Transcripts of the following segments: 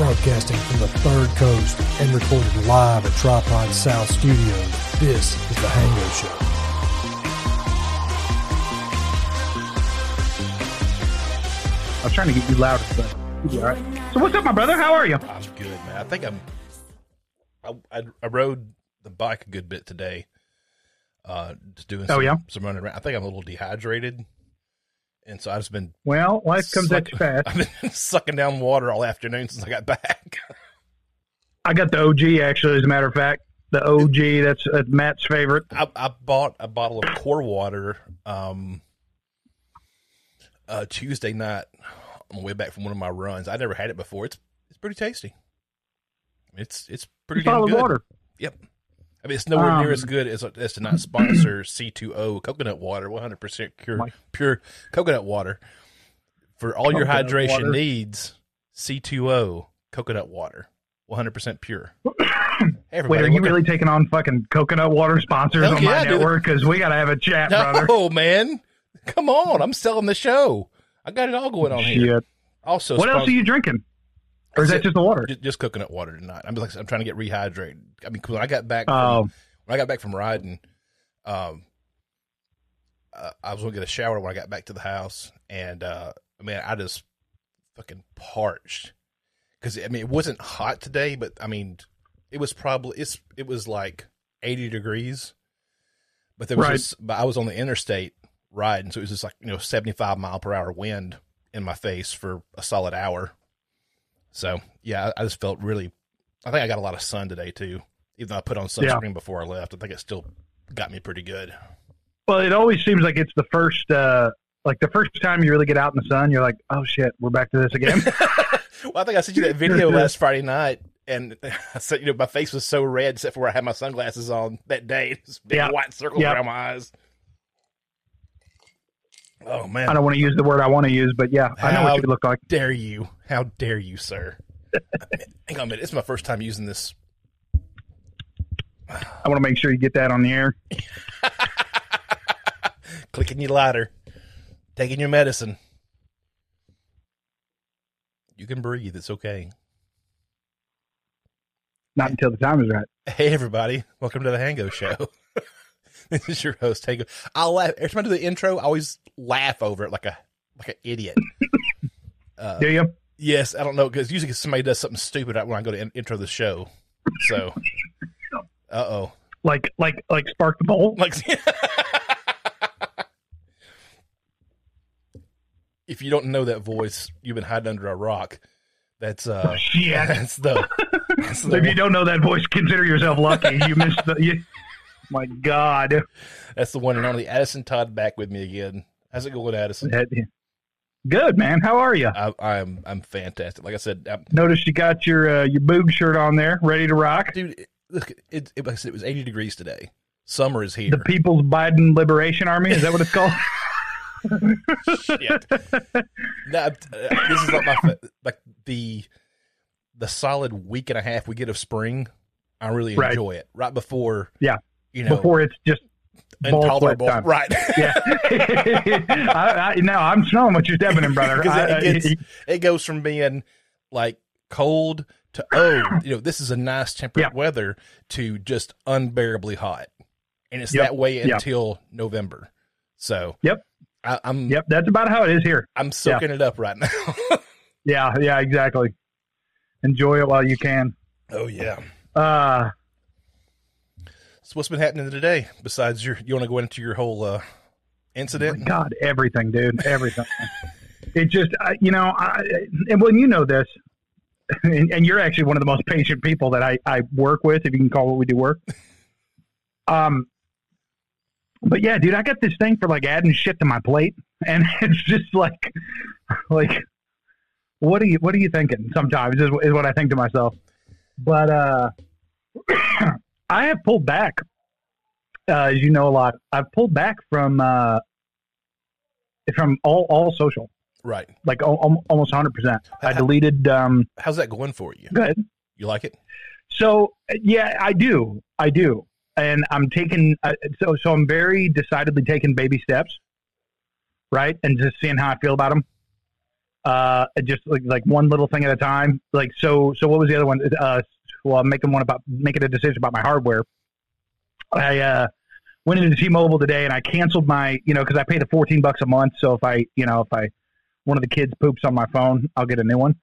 Broadcasting from the third coast and recorded live at Tripod South Studios, this is The Hango Show. I was trying to get you louder, but all right. So what's up, my brother? How are you? I'm good, man. I think I'm. I, I, I rode the bike a good bit today. Uh, just doing. Oh, yeah? some running around. I think I'm a little dehydrated, and so I've just been. Well, life comes at you fast. I've been sucking down water all afternoon since I got back. I got the OG actually, as a matter of fact. The OG, that's, that's Matt's favorite. I, I bought a bottle of core water um, uh, Tuesday night on the way back from one of my runs. I never had it before. It's it's pretty tasty. It's it's pretty Solid good. water. Yep. I mean, it's nowhere near Um, as good as as to not sponsor C2O coconut water, 100% pure My- pure coconut water for all your hydration water. needs. C2O coconut water, 100% pure. Hey, Wait, are you really taking on fucking coconut water sponsors Hell on yeah, my dude. network? Because we got to have a chat, brother. Oh man. Come on. I'm selling the show. I got it all going on here. Shit. Also, What else are you drinking? Or is that just the water? Ju- just coconut water tonight. I'm like I'm trying to get rehydrated. I mean, 'cause when I got back, from, Oh, when I got back from riding, um, uh, I was gonna get a shower when I got back to the house, and uh, man, I just fucking parched because I mean it wasn't hot today, but I mean it was probably it's it was like 80 degrees, but there was Right. just, but I was on the interstate riding, so it was just like you know 75 mile per hour wind in my face for a solid hour. So yeah, I I just felt really. I think I got a lot of sun today too. Even though I put on sunscreen before I left, I think it still got me pretty good. well, it always seems like it's the first, uh, like the first time you really get out in the sun, you're like, oh shit, we're back to this again. well, I think I sent you that video last Friday night, and I said, you know, my face was so red except for where I had my sunglasses on that day. This big Yeah. white circle Yeah. around my eyes. Oh man! I don't want to use the word I want to use, but yeah, I know what you look like. dare you? How dare you, sir? Hang on a minute. It's my first time using this. I want to make sure you get that on the air. Clicking your lighter, taking your medicine. You can breathe. It's okay. Not until the time is right. Hey everybody, welcome to the Hango Show. this is your host Hango. I'll laugh every time I do the intro. I always laugh over it like a like an idiot. Uh, Do you? yes, I don't know because usually somebody does something stupid when I go to in- intro the show. So, uh oh, Like, like, like spark the bowl? like if you don't know that voice, you've been hiding under a rock. That's uh, Shit. that's the that's the if you don't know that voice, consider yourself lucky. You missed the. You, my God. that's the one and only Addison Todd back with me again. How's it going, Addison? Good man. How are you? I, I'm I'm fantastic. Like I said, I'm, Noticed you got your uh, your boog shirt on there, ready to rock. dude. It, look, it, it, like I said, it was 80 degrees today. Summer is here. The People's Biden Liberation Army is that what it's called? Shit. No, uh, this is like my like the the solid week and a half we get of spring. I really Right. enjoy it. Right before, Yeah. You know, Before it's just intolerable. Right. yeah. I, I, no, I'm smelling what you're stepping in, brother. I- it, gets, it goes from being like cold to oh, you know, this is a nice temperate Yeah. weather to just unbearably hot, and it's Yep. that way Yep. until November. So Yep. I, I'm Yep, that's about how it is here. I'm soaking it up right now. Yeah, yeah, exactly. Enjoy it while you can. oh yeah. Uh, So what's been happening today besides your? You want to go into your whole uh, incident? God, everything, dude, everything. it just, I, you know, I, and when you know this, and, and you're actually one of the most patient people that I, I work with, if you can call what we do work. Um, but yeah, dude, I got this thing for like adding shit to my plate, and it's just like, like, what are you, what are you thinking? Sometimes is, is what I think to myself. But uh, I have pulled back, uh, as you know a lot. I've pulled back from uh, from all all social, Right. like al- almost hundred percent. I deleted. Um, How's that going for you? good. You like it? So yeah, I do. I do, and I'm taking. Uh, so so I'm very decidedly taking baby steps, right, and just seeing how I feel about them. uh, just like, like one little thing at a time. Like so, so what was the other one? Uh, well, I'm making one about making a decision about my hardware. I uh, went into T-Mobile today and I canceled my, you know, because I pay the fourteen bucks a month. So if I, you know, if I one of the kids poops on my phone, I'll get a new one.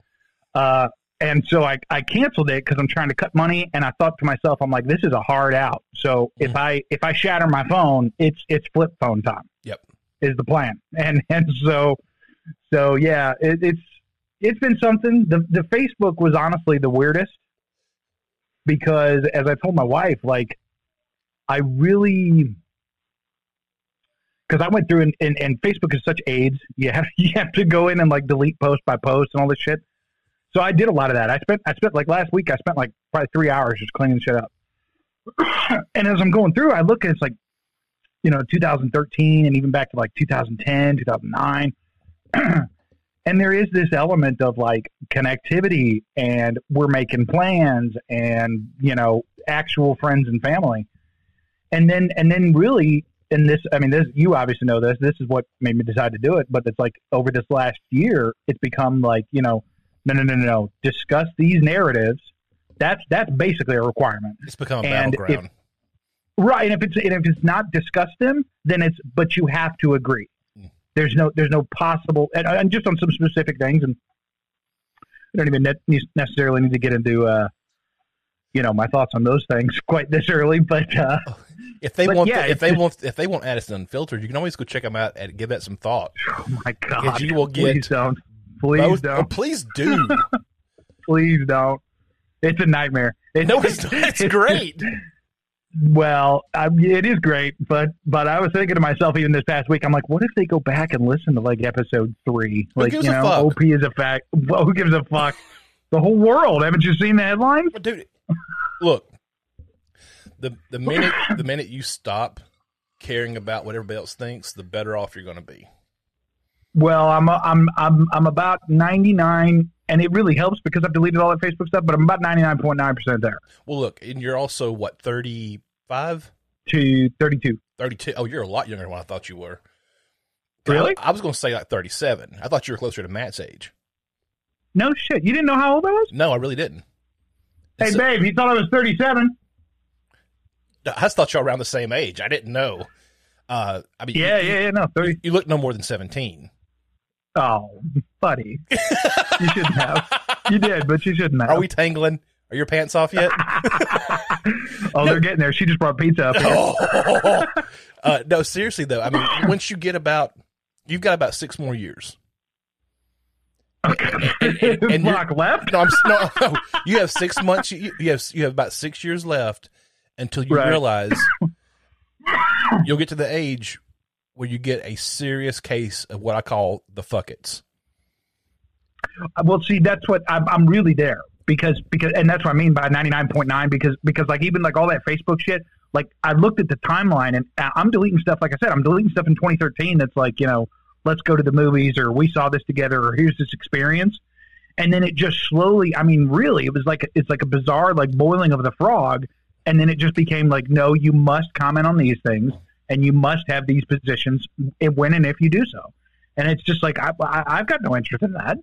Uh, and so I, I canceled it because I'm trying to cut money. And I thought to myself, I'm like, this is a hard out. So if Mhm. I if I shatter my phone, it's it's flip phone time. Yep. is the plan. And and so so yeah, it, it's it's been something. The the Facebook was honestly the weirdest because as I told my wife, like I really because I went through and, and, and Facebook is such AIDS. You have you have to go in and like delete post by post and all this shit. So I did a lot of that. I spent I spent like last week I spent like probably three hours just cleaning shit up. and as I'm going through, I look and it's like, you know, 2013 and even back to like 2010, 2009. and there is this element of like connectivity and we're making plans and, you know, actual friends and family. And then and then really and this I mean this you obviously know this, this is what made me decide to do it, but it's like over this last year it's become like, you know, no no no no no. Discuss these narratives. That's that's basically a requirement. It's become a And if- battleground. Right, and if it's and if it's not discuss them, then it's but you have to agree. There's no there's no possible and, and just on some specific things, and I don't even ne- necessarily need to get into uh, you know my thoughts on those things quite this early, but uh, if they want, yeah, if they just- want, if they want Addison Unfiltered, you can always go check them out and give that some thought. oh my god, you will get please don't, please Both- oh, don't, please do. please don't. It's a nightmare. It- no, it's, it's great. Well, I, it is great, but but I was thinking to myself even this past week, I'm like, what if they go back and listen to like episode three? Like, you know? OP is a fact. Well, who gives a fuck? The whole world. Haven't you seen the headlines? But dude, look, the the minute the minute you stop caring about what everybody else thinks, the better off you're going to be. Well, I'm I'm I'm I'm about 99, and it really helps because I've deleted all that Facebook stuff. But I'm about 99.9 percent there Well, look, and you're also what 35, to 32. 32. Oh, you're a lot younger than what I thought you were. Really? I, I was going to say like 37. I thought you were closer to Matt's age. No shit. You didn't know how old I was? No, I really didn't. Hey, So- babe, you thought I was 37? I just thought y'all around the same age. I didn't know. Uh, I mean, Yeah, you, yeah, yeah. No, 30. You, you look no more than 17. Oh, buddy, you shouldn't have. You did, but you shouldn't have. Are we tangling? Are your pants off yet? oh, they're getting there. She just brought pizza up. Oh. uh, no, seriously though. I mean, once you get about, you've got about six more years. Okay. and you're- Block left. No, I'm no, no. You have six months. You, you have you have about six years left until you Right. realize you'll get to the age where you get a serious case of what I call the fuckets. Well, see, that's what I'm, I'm really there because because and that's what I mean by 99.9 because because like even like all that Facebook shit. Like I looked at the timeline and I'm deleting stuff. Like I said, I'm deleting stuff in 2013. That's like you know, let's go to the movies or we saw this together or here's this experience. And then it just slowly. I mean, really, it was like it's like a bizarre like boiling of the frog. And then it just became like, no, you must comment on these things and you must have these positions when and if you do so. And it's just like I, I, I've got no interest in that.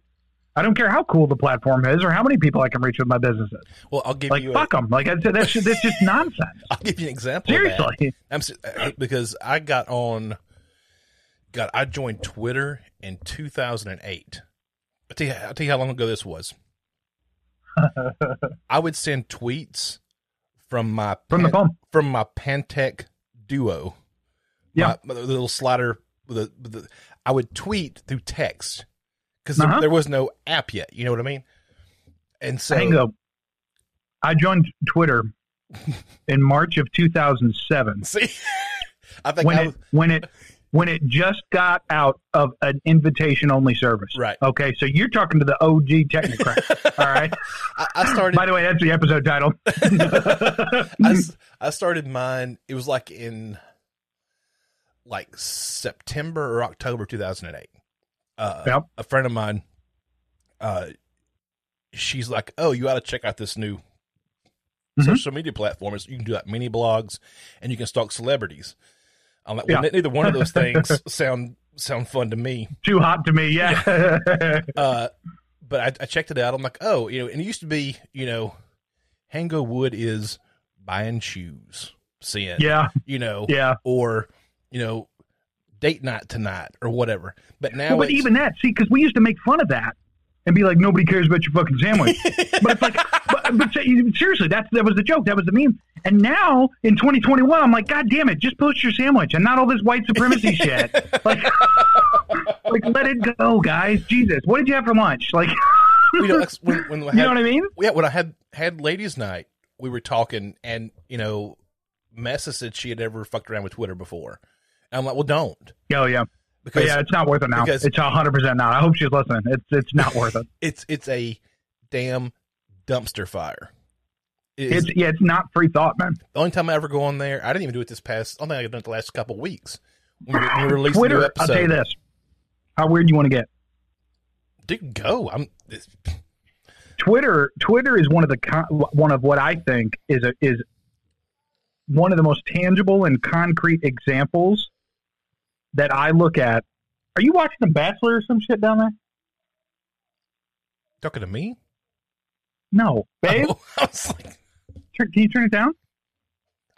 I don't care how cool the platform is or how many people I can reach with my businesses. Well, I'll give Like you. fuck A, them. Like I said, that's just, that's just nonsense. I'll give you an example. Seriously. I'm uh, because I got on. God, I joined Twitter in 2008. I'll tell you, I'll tell you how long ago this was. I would send tweets from my From the phone. from my Pantech Duo. Yeah. my, my little slider. The, the, I would tweet through text because Uh-huh. there, there was no app yet. You know what I mean? And so Bingo. I joined Twitter in March of 2007 see, I think when I it when it when it just got out of an invitation only service. right. Okay, so you're talking to the OG technocrat. all right. I, I started. By the way, that's the episode title. I started mine. It was like in like September or October 2008. Uh, Yep. A friend of mine, uh, she's like, "Oh, you ought to check out this new Mhm. social media platform. It's, you can do like mini blogs, and you can stalk celebrities." I'm like, well, Yeah. neither one of those things sound sound fun to me. Too hot to me. Yeah. Uh, but I, I checked it out. I'm like, oh, you know, and it used to be, you know, Hango Wood is buying shoes, sin, yeah. you know, Yeah. or you know, date night tonight or whatever. But now, Well, but even that, see, because we used to make fun of that and be like, nobody cares about your fucking sandwich. but it's like, but, but seriously, that's that was the joke. That was the meme. And now in 2021, I'm like, God damn it, just post your sandwich and not all this white supremacy shit. Like, like let it go, guys. Jesus, what did you have for lunch? Like, you know, when, when I you know what I mean? yeah, when I had had ladies' night, we were talking, and you know, Messa said she had ever fucked around with Twitter before. And I'm like, well, don't Oh yeah. But because yeah, it's not worth it now. because- it's hundred percent not. I hope she's listening. It's it's not worth it. it's it's a damn dumpster fire. It is- It's yeah, it's not free thought, man. the only time I ever go on there, I didn't even do it this past. I don't think I've done it the last couple weeks. When we, when we released a new Twitter. episode, I'll tell you this: how weird do you want to get. dude, go. I'm. It's, Twitter Twitter is one of the one of what I think is a, is one of the most tangible and concrete examples that I look at. Are you watching The Bachelor or some shit down there? talking to me, No, oh, babe. Oh, I was like, can you turn it down?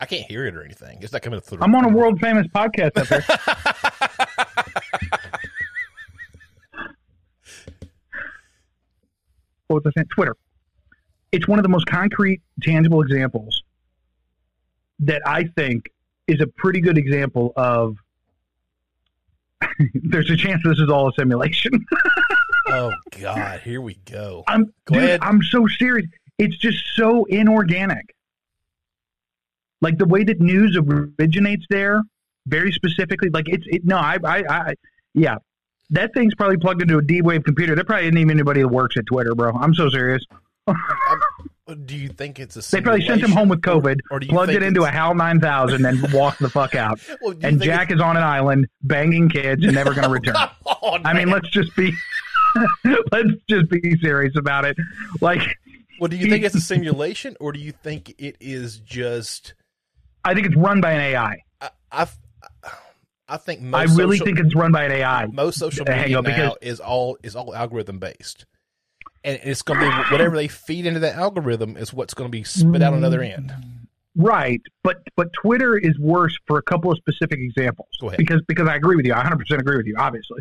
I can't hear it or anything. It's not coming through. I'm on a world famous podcast up there. what was I saying? Twitter. It's one of the most concrete, tangible examples that I think is a pretty good example of. there's a chance this is all a simulation. oh God, here we go. I'm Go dude. I'm so serious. It's just so inorganic. Like the way that news originates there, very specifically. Like it's it. No, I, I, I, yeah. That thing's probably plugged into a D-Wave computer. There probably isn't even anybody that works at Twitter, bro. I'm so serious. Do you think it's a? Simulation? They probably sent him home with COVID, or, or do you plugged it into a HAL 9000, and walked the fuck out. Well, And Jack is on an island banging kids and never going to return. I mean, let's just be let's just be serious about it. Like, Well, do you think it's a simulation, or do you think it is just? I think it's run by an AI. I, I, I think most I really social, think it's run by an AI. most social media now because- is all is all algorithm based, and it's going to be whatever they feed into that algorithm is what's going to be spit out on the other mm. end. Right, but but Twitter is worse for a couple of specific examples. Go ahead. Because because I agree with you, I 100 percent agree with you, obviously.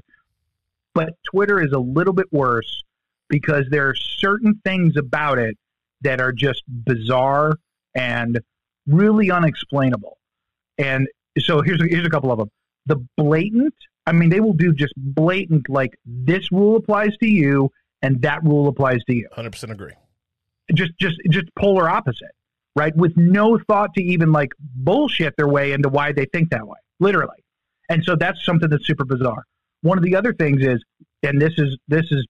But Twitter is a little bit worse because there are certain things about it that are just bizarre and really unexplainable. And so here's a, here's a couple of them. The blatant, I mean, they will do just blatant like this rule applies to you and that rule applies to you Hundred percent agree. just just just polar opposite, right? With no thought to even like bullshit their way into why they think that way, literally. And so that's something that's super bizarre. One of the other things is, and this is this is,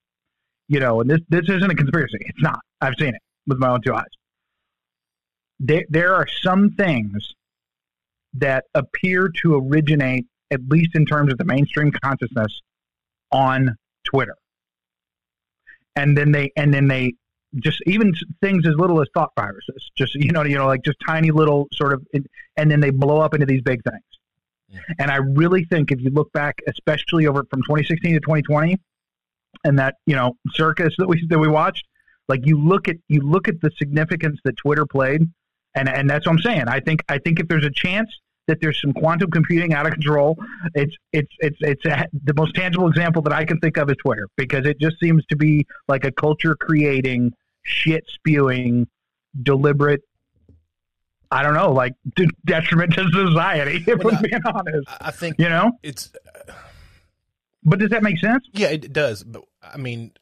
you know, and this this isn't a conspiracy. It's not. I've seen it with my own two eyes. There there are some things that appear to originate, at least in terms of the mainstream consciousness, on Twitter. And then they and then they just even things as little as thought viruses, just you know, you know, like just tiny little sort of, and then they blow up into these big things. Yeah. And I really think if you look back, especially over from 2016 to 2020, and that you know circus that we that we watched, like you look at you look at the significance that Twitter played, and and that's what I'm saying. I think I think if there's a chance that there's some quantum computing out of control, it's it's it's it's a, the most tangible example that I can think of is Twitter because it just seems to be like a culture creating, shit spewing, deliberate. I don't know, like de- detriment to society. If Well, we're being honest, I I think you know. it's But does that make sense? yeah, it does. But I mean,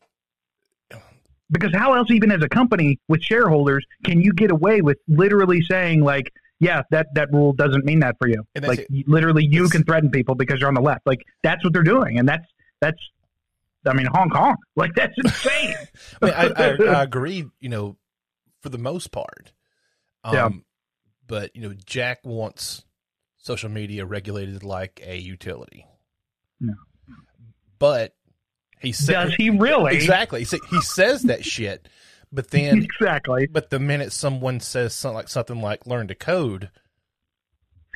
Because how else, even as a company with shareholders, can you get away with literally saying like, "Yeah, that that rule doesn't mean that for you"? Like it. literally, you It's- can threaten people because you're on the left. Like that's what they're doing, and that's that's. I mean, Hong Kong. Like that's insane. I, mean, I, I, I agree. You know, for the most part. Um, Yeah. But you know, Jack wants social media regulated like a utility. No. But he said Does he really? exactly. He says that shit, but then Exactly. but the minute someone says something like something like learn to code,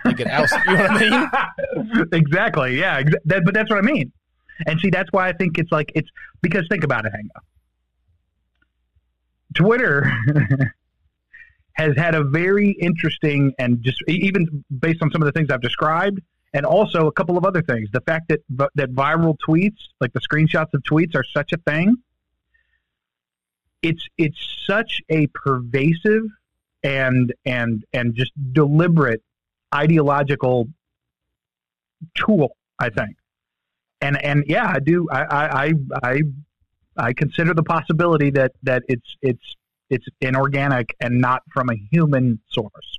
Like it outs, you know what I mean? exactly. Yeah. That, but that's what I mean. And see, that's why I think it's like it's because think about it, Hang Hango. Twitter has had a very interesting and just even based on some of the things I've described, and also a couple of other things. The fact that that viral tweets, like the screenshots of tweets, are such a thing. It's it's such a pervasive and and and just deliberate ideological tool, I think. And and yeah, I do. I I I I consider the possibility that that it's it's it's inorganic and not from a human source.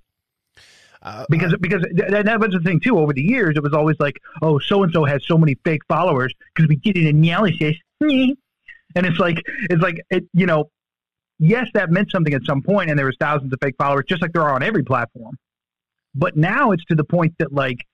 Uh, because because that, that, was the thing too. Over the years, it was always like, oh, so and so has so many fake followers because we did an analysis, and it's like it's like it, you know, yes, that meant something at some point, and there was thousands of fake followers, just like there are on every platform. But now it's to the point that like,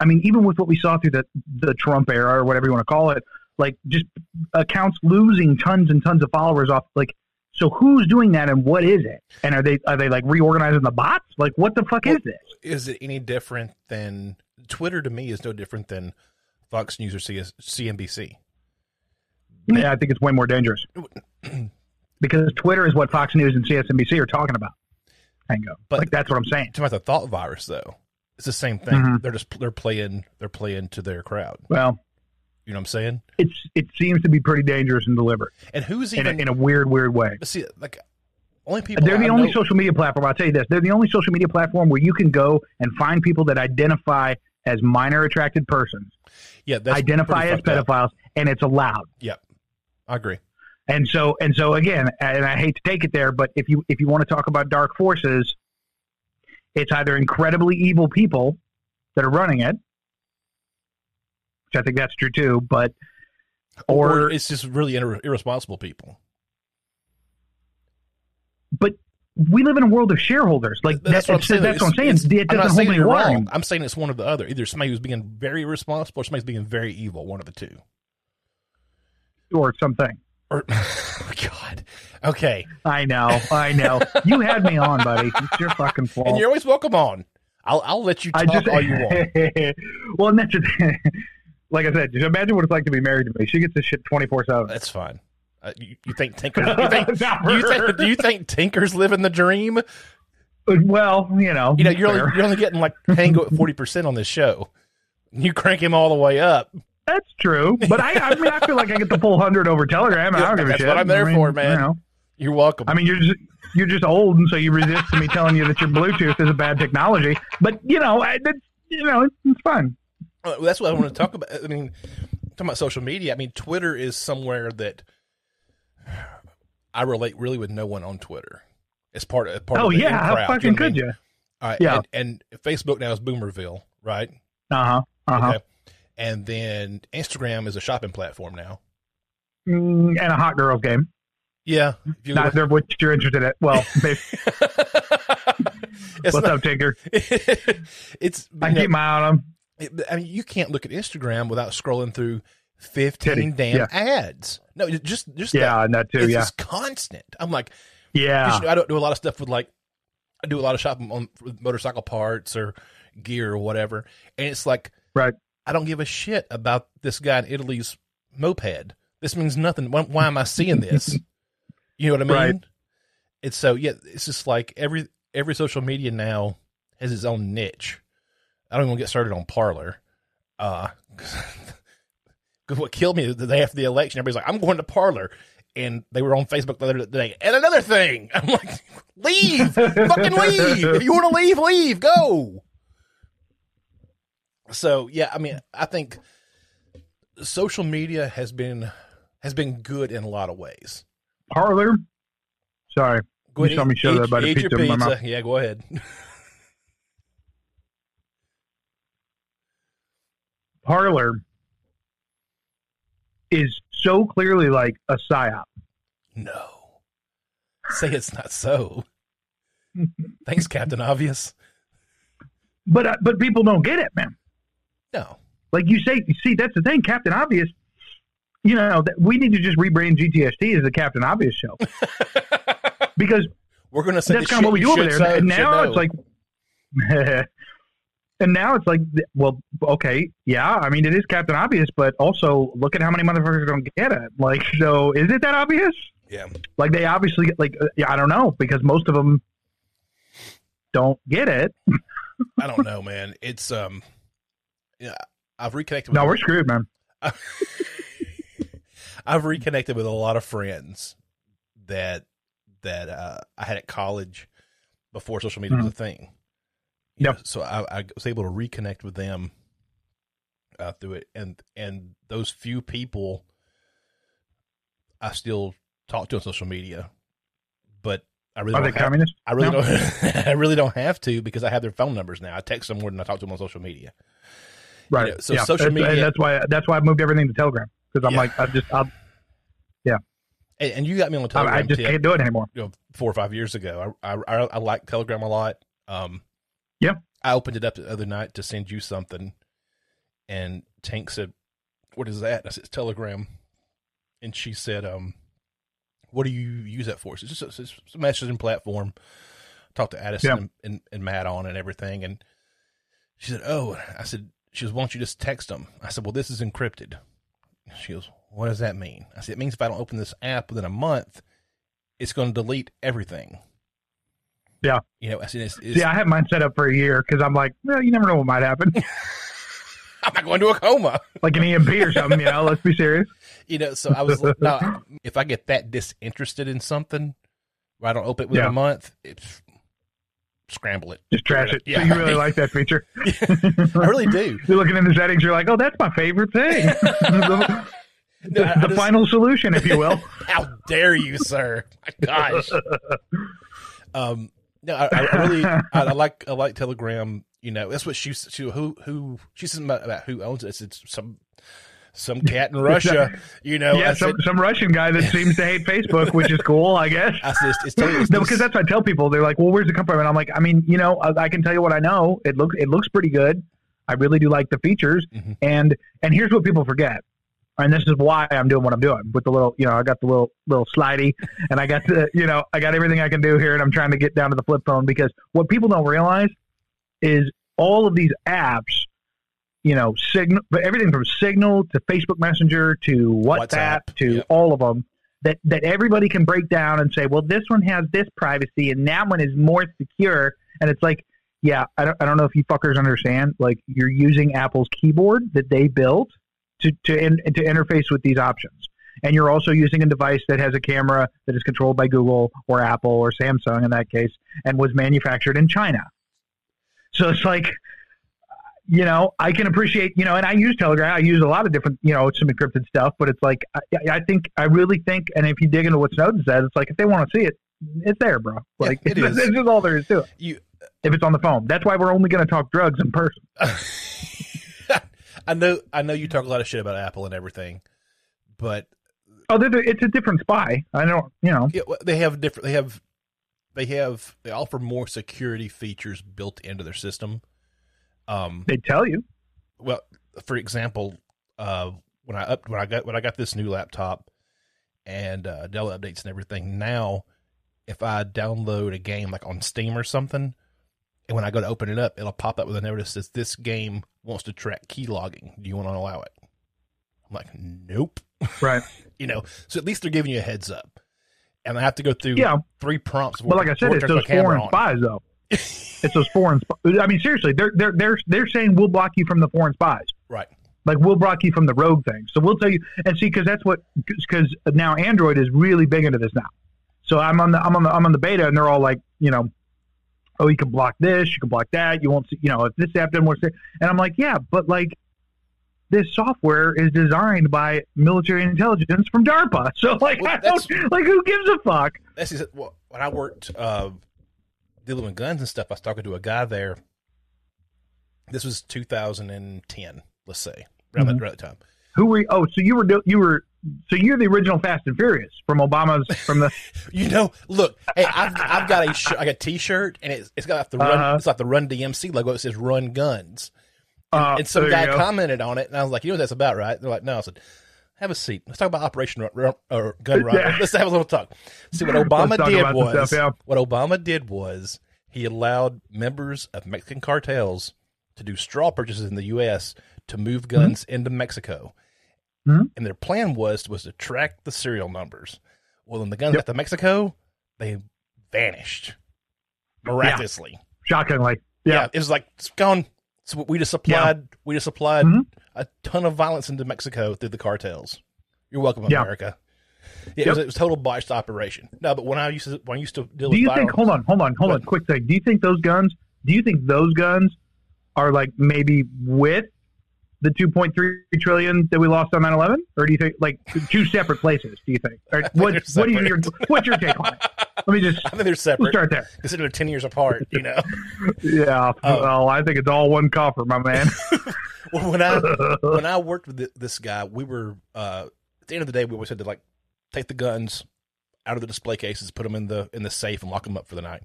I mean, even with what we saw through the the Trump era or whatever you want to call it, like just accounts losing tons and tons of followers off like so who's doing that and what is it? And are they are they like reorganizing the bots? Like what the fuck well, is this? Is it any different than Twitter to me is no different than Fox News or CS, CNBC. Yeah, I think it's way more dangerous. because Twitter is what Fox News and CSNBC are talking about. Hango. But like that's what I'm saying. To about the thought virus though. It's the same thing. Mm-hmm. They're just they're playing they're playing to their crowd. Well, you know what I'm saying? It's it seems to be pretty dangerous and deliberate. And who's even in a, in a weird, weird way? See, like only people. They're the I only know, social media platform. I'll tell you this: they're the only social media platform where you can go and find people that identify as minor attracted persons. Yeah, identify as pedophiles, up. and it's allowed. Yep, I agree. And so, and so again, and I hate to take it there, but if you if you want to talk about dark forces, it's either incredibly evil people that are running it, which I think that's true too. But or, or it's just really ir- irresponsible people. But we live in a world of shareholders. Like that's, that, what, I'm saying. that's what I'm saying. It doesn't hold any wrong. I'm saying it's one or the other. Either somebody who's being very irresponsible or somebody's being very evil. One of the two. Or something. Or oh God. Okay. I know. I know. you had me on, buddy. It's your fucking fault. And you're always welcome on. I'll I'll let you talk I just, all you want. well, and that's like I said, just imagine what it's like to be married to me. She gets this shit twenty four seven. That's fine. Uh, you, you, think Tinkers? You think, you think, do you think Tinkers living the dream? Well, you know, you know, you're only, you're only getting like Tango at forty percent on this show. You crank him all the way up. That's true, but I, I mean, I feel like I get the full hundred over Telegram. I don't give a shit. That's what I'm there I mean, for, man. You know. You're welcome. I mean, you're just you're just old, and so you resist me telling you that your Bluetooth is a bad technology. But you know, it's you know, it's fun. Uh, that's what I want to talk about. I mean, talking about social media. I mean, Twitter is somewhere that I relate really with no one on Twitter. It's part of part. Oh of yeah, how fucking you could you? All right, yeah. And, and, Facebook now is Boomerville, right? Uh huh. Uh huh. Okay. And then Instagram is a shopping platform now. Mm, and a hot girls game. Yeah. Neither of which you're interested in. Well, what's not, up, Tinker? it's I keep my eye on them. I mean, you can't look at Instagram without scrolling through fifteen damn yeah. ads. No, just just yeah, that, that too. It's yeah, just constant. I'm like, yeah. I don't do a lot of stuff with like, I do a lot of shopping on motorcycle parts or gear or whatever, and it's like, right. I don't give a shit about this guy in Italy's moped. This means nothing. Why, why am I seeing this? you know what I mean? Right. It's so yeah. It's just like every every social media now has its own niche. I don't even get started on Parler. Uh, what killed me the day after the election, everybody's like, I'm going to Parler. And they were on Facebook the other day. And another thing. I'm like, leave. fucking leave. If you want to leave, leave. Go. So, yeah, I mean, I think social media has been has been good in a lot of ways. Parler? Sorry. Go ahead. You saw me show that about a pizza, pizza. Yeah, go ahead. Parler is so clearly like a psyop. No. Say it's not so. Thanks, Captain Obvious. But uh, but people don't get it, man. No. Like you say, see, that's the thing, Captain Obvious. You know, we need to just rebrand GTST as the Captain Obvious show because we're going to say that's kind of what we do over there. Know, now it's like And now it's like, well, okay, yeah. I mean, it is Captain Obvious, but also look at how many motherfuckers don't get it. Like, so is it that obvious? Yeah. Like, they obviously like, uh, I don't know because most of them don't get it. I don't know, man. It's um, yeah. I've reconnected. With No, we're screwed, man. I've reconnected with a lot of friends that that uh, I had at college before social media was a thing. You Yep. know, so I, I was able to reconnect with them uh, through it, and and those few people I still talk to on social media, but I really Are they have, communists? I really No? don't I really don't have to because I have their phone numbers now. I text them more than I talk to them on social media. Right. know, so yeah. social That's- and media- that's why that's why I moved everything to Telegram because I'm Yeah. like I just I'll, And, and you got me on Telegram I just tip, can't do it anymore. you know, four or five years ago. I I, I, I like Telegram a lot. Um, Yeah. I opened it up the other night to send you something, and Tank said, "What is that?" I said, "It's Telegram," and she said, "Um, what do you use that for?" It's just a, it's a messaging platform. Talked to Addison Yeah. and, and, and Matt on and everything, and she said, "Oh," I said, "She goes, why don't you just text them?" I said, "Well, this is encrypted." She goes, "What does that mean?" I said, "It means if I don't open this app within a month, it's going to delete everything." Yeah. You know, I said, it's, it's, Yeah, I have mine set up for a year because I'm like, well, you never know what might happen, I'm not going to a coma. like an EMP or something. You know, let's be serious. You know, so I was like, no, if I get that disinterested in something, where I don't open it within Yeah. a month, it's scramble it. Just trash it. Yeah. So you really like that feature? I really do. You're looking in the settings. You're like, oh, that's my favorite thing. the No, I the just- final solution, if you will. How dare you, sir? My gosh. Um, no, I, I really, I, I like, I like Telegram. You know, that's what she, she who, who, she said about, about who owns it. It's some, some cat in Russia. You know, yeah, I some, said, some Russian guy that seems to hate Facebook, which is cool, I guess. I said, it's, totally- it's No, because that's what I tell people. They're like, "Well, where's it come from?" And I'm like, "I mean, you know, I, I can tell you what I know. It looks it looks pretty good. I really do like the features. Mhm. And and here's what people forget, and this is why I'm doing what I'm doing with the little, you know, I got the little little slidey, and I got the, you know, I got everything I can do here, and I'm trying to get down to the flip phone because what people don't realize is all of these apps. You know, signal, but everything from Signal to Facebook Messenger to WhatsApp, WhatsApp, to yep. all of them that that everybody can break down and say, well, this one has this privacy and that one is more secure. And it's like, yeah, I don't, I don't know if you fuckers understand. Like, you're using Apple's keyboard that they built to to in, to interface with these options, and you're also using a device that has a camera that is controlled by Google or Apple or Samsung in that case, and was manufactured in China. So it's like. You know, I can appreciate, you know, and I use Telegram. I use a lot of different, you know, some encrypted stuff, but it's like, I, I think, I really think, and if you dig into what Snowden says, it's like, if they want to see it, it's there, bro. Yeah, Like, it it's, is. it's all there is to it. you, If it's on the phone, that's why we're only going to talk drugs in person. I know, I know you talk a lot of shit about Apple and everything, but Oh, it's a different spy. I don't, you know, Yeah, well, they have different. They have, they have, they offer more security features built into their system. Um, they tell you. well, for example, uh, when I up when I got when I got this new laptop and uh, Dell updates and everything, now if I download a game like on Steam or something, and when I go to open it up, it'll pop up with a notice that says this game wants to track key logging. Do you want to allow it? I'm like, nope. Right. You know, so at least they're giving you a heads up. And I have to go through Yeah. three prompts. But like I said, it's those camera foreign spies, though. It's those foreign. Sp- I mean, seriously, they're they're they're they're saying we'll block you from the foreign spies. Right. Like we'll block you from the rogue thing. So we'll tell you and see because that's what because now Android is really big into this now. So I'm on the I'm on the I'm on the beta and they're all like you know, oh you can block this, you can block that, you won't see you know if this app doesn't work, and I'm like yeah, but like this software is designed by military intelligence from DARPA. So like Well, I don't like who gives a fuck? That's just, well, when I worked uh, dealing with guns and stuff. I was talking to a guy there. This was 2010, let's say, around, Mhm. that, time. Who were you? Oh, so you were you were so you're the original Fast and Furious from Obama's from the You know, look, hey, I've, I've got a sh- I got a T-shirt, and it's it's got the run. Uh-huh. It's like the Run DMC logo. It says Run Guns, uh, and some guy commented on it, and I was like, you know what that's about, right? They're like, no. I said, have a seat. Let's talk about Operation Ru- Ru- or Gun Run. Yeah. Let's have a little talk. See what Obama did was stuff, yeah. what Obama did was he allowed members of Mexican cartels to do straw purchases in the U.S. to move guns into Mexico, Mhm. and their plan was was to track the serial numbers. Well, when the guns Yep. got to Mexico, they vanished miraculously. Shockingly. Yeah, Yeah. it was like it's gone. So we just supplied we just supplied Mhm. A ton of violence into Mexico through the cartels. You're welcome, Yeah. America. Yeah, it, was, it was a total botched operation. No, but when I used to when I used to deal Do with you think? Hold on, hold on, hold on. Quick thing. Do you think those guns? Do you think those guns are like maybe with the 2.3 trillion that we lost on 9/11, or do you think like two separate places? Do you think? Or what? What is your. What's your take on it? Let me just I think they're we'll separate. start there. Consider they're ten years apart. You know, Yeah. Oh. Well, I think it's all one coffer, my man. well, when I when I worked with this guy, we were uh, at the end of the day, we always had to like take the guns out of the display cases, put them in the in the safe, and lock them up for the night.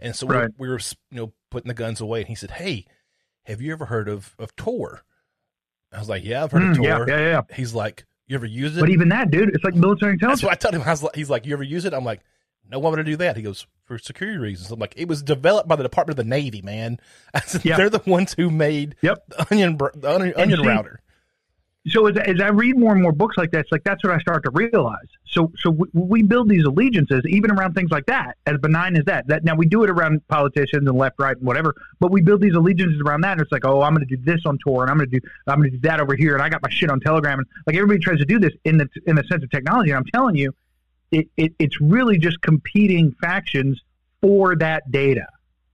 And so we, Right. we were you know putting the guns away, and he said, "Hey, have you ever heard of of Tor?" I was like, "Yeah, I've heard Mm, of Tor." yeah, yeah, yeah. He's like, "You ever use it?" But even that, dude, it's like military That's intelligence. what I told him. I was like, he's like, "You ever use it?" I'm like, "No, why would I do that?" He goes, "For security reasons." I'm like, "It was developed by the Department of the Navy, man. Said, Yeah. They're the ones who made Yep. the onion the onion, onion see- router." so as, as I read more and more books like that, it's like that's what I start to realize. So so we, we build these allegiances even around things like that, as benign as that. That now we do it around politicians and left, right, and whatever. But we build these allegiances around that, and it's like, oh, I'm going to do this on Tor, and I'm going to do I'm going to do that over here, and I got my shit on Telegram, and like everybody tries to do this in the in the sense of technology. And I'm telling you, it, it it's really just competing factions for that data.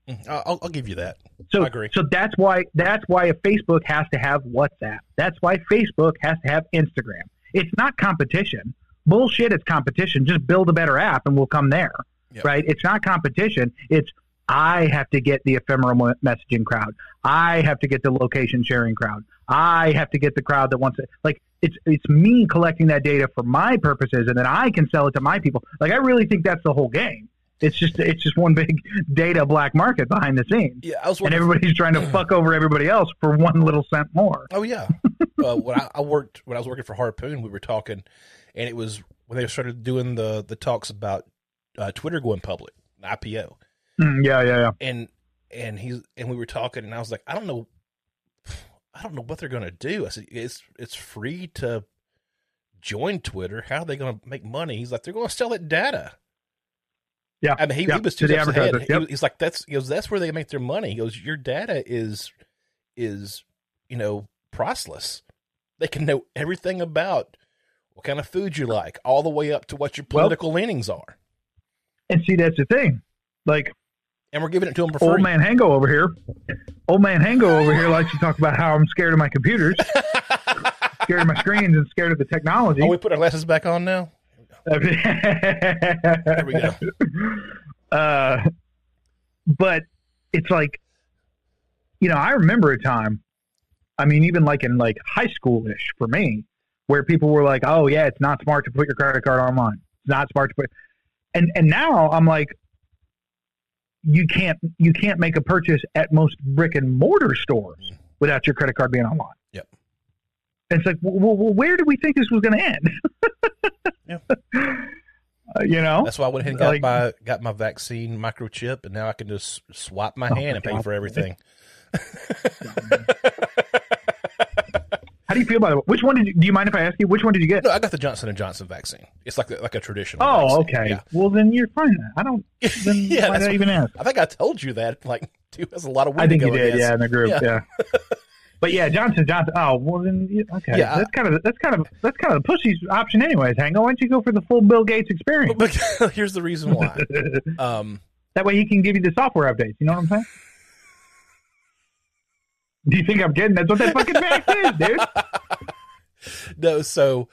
Mm, I'll, I'll give you that. So, I agree. so that's why that's why a Facebook has to have WhatsApp. That's why Facebook has to have Instagram. It's not competition. Bullshit. It's competition. Just build a better app and we'll come there. Yep. Right? It's not competition. It's I have to get the ephemeral messaging crowd. I have to get the location sharing crowd. I have to get the crowd that wants it. Like it's it's me collecting that data for my purposes, and then I can sell it to my people. Like I really think that's the whole game. It's just it's just one big data black market behind the scenes Yeah, I was and everybody's trying to fuck over everybody else for one little cent more. oh yeah, uh, when I, I worked when I was working for Harpoon, we were talking, and it was when they started doing the the talks about uh, Twitter going public, IPO. Mm, yeah, yeah, yeah. and and he's and we were talking and I was like, I don't know I don't know what they're gonna do. I said it's it's free to join Twitter. How are they gonna make money? He's like, they're gonna sell it data. Yeah, I mean he, yeah, he was to two the steps ahead. advertisers, He he's like, that's he goes, that's where they make their money. He goes, Your data is is, you know, priceless. They can know everything about what kind of food you like, all the way up to what your Well- political leanings are. And see, that's the thing. Like And we're giving it to them for old free. man Hango over here, old man Hango over here likes to talk about how I'm scared of my computers, scared of my screens, and scared of the technology. oh, we put our glasses back on now? there we go. Uh, but it's like, you know, I remember a time. I mean, even like in like high schoolish for me, where people were like, "Oh yeah, it's not smart to put your credit card online. It's not smart to put." And and now I'm like, you can't you can't make a purchase at most brick and mortar stores without your credit card being online. Yep. And it's like, well, well where did we think this was going to end? Yeah. Uh, you know, That's why I went ahead and got Like- my got my vaccine microchip, and now I can just swipe my Oh, hand and pay God. for everything. How do you feel about it? Which one did you, do you mind if I ask you? Which one did you get? No, I got the Johnson and Johnson vaccine. It's like a, like a traditional. Oh, vaccine. okay. Yeah. Well, then you're fine. I don't. Then Yeah, why did I even ask? I think I told you that. Like, dude, that's a lot of. I think you did. against. Yeah, in the group. Yeah. Yeah. but yeah, Johnson Johnson. Oh, well then. Okay. Yeah, that's kind of that's kind of that's kind of the pushy option, anyways. Hango, why don't you go for the full Bill Gates experience? But, but here's the reason why. Um, that way, he can give you the software updates. You know what I'm saying? Do you think I'm kidding? That's what that fucking vaccine is, dude. no, so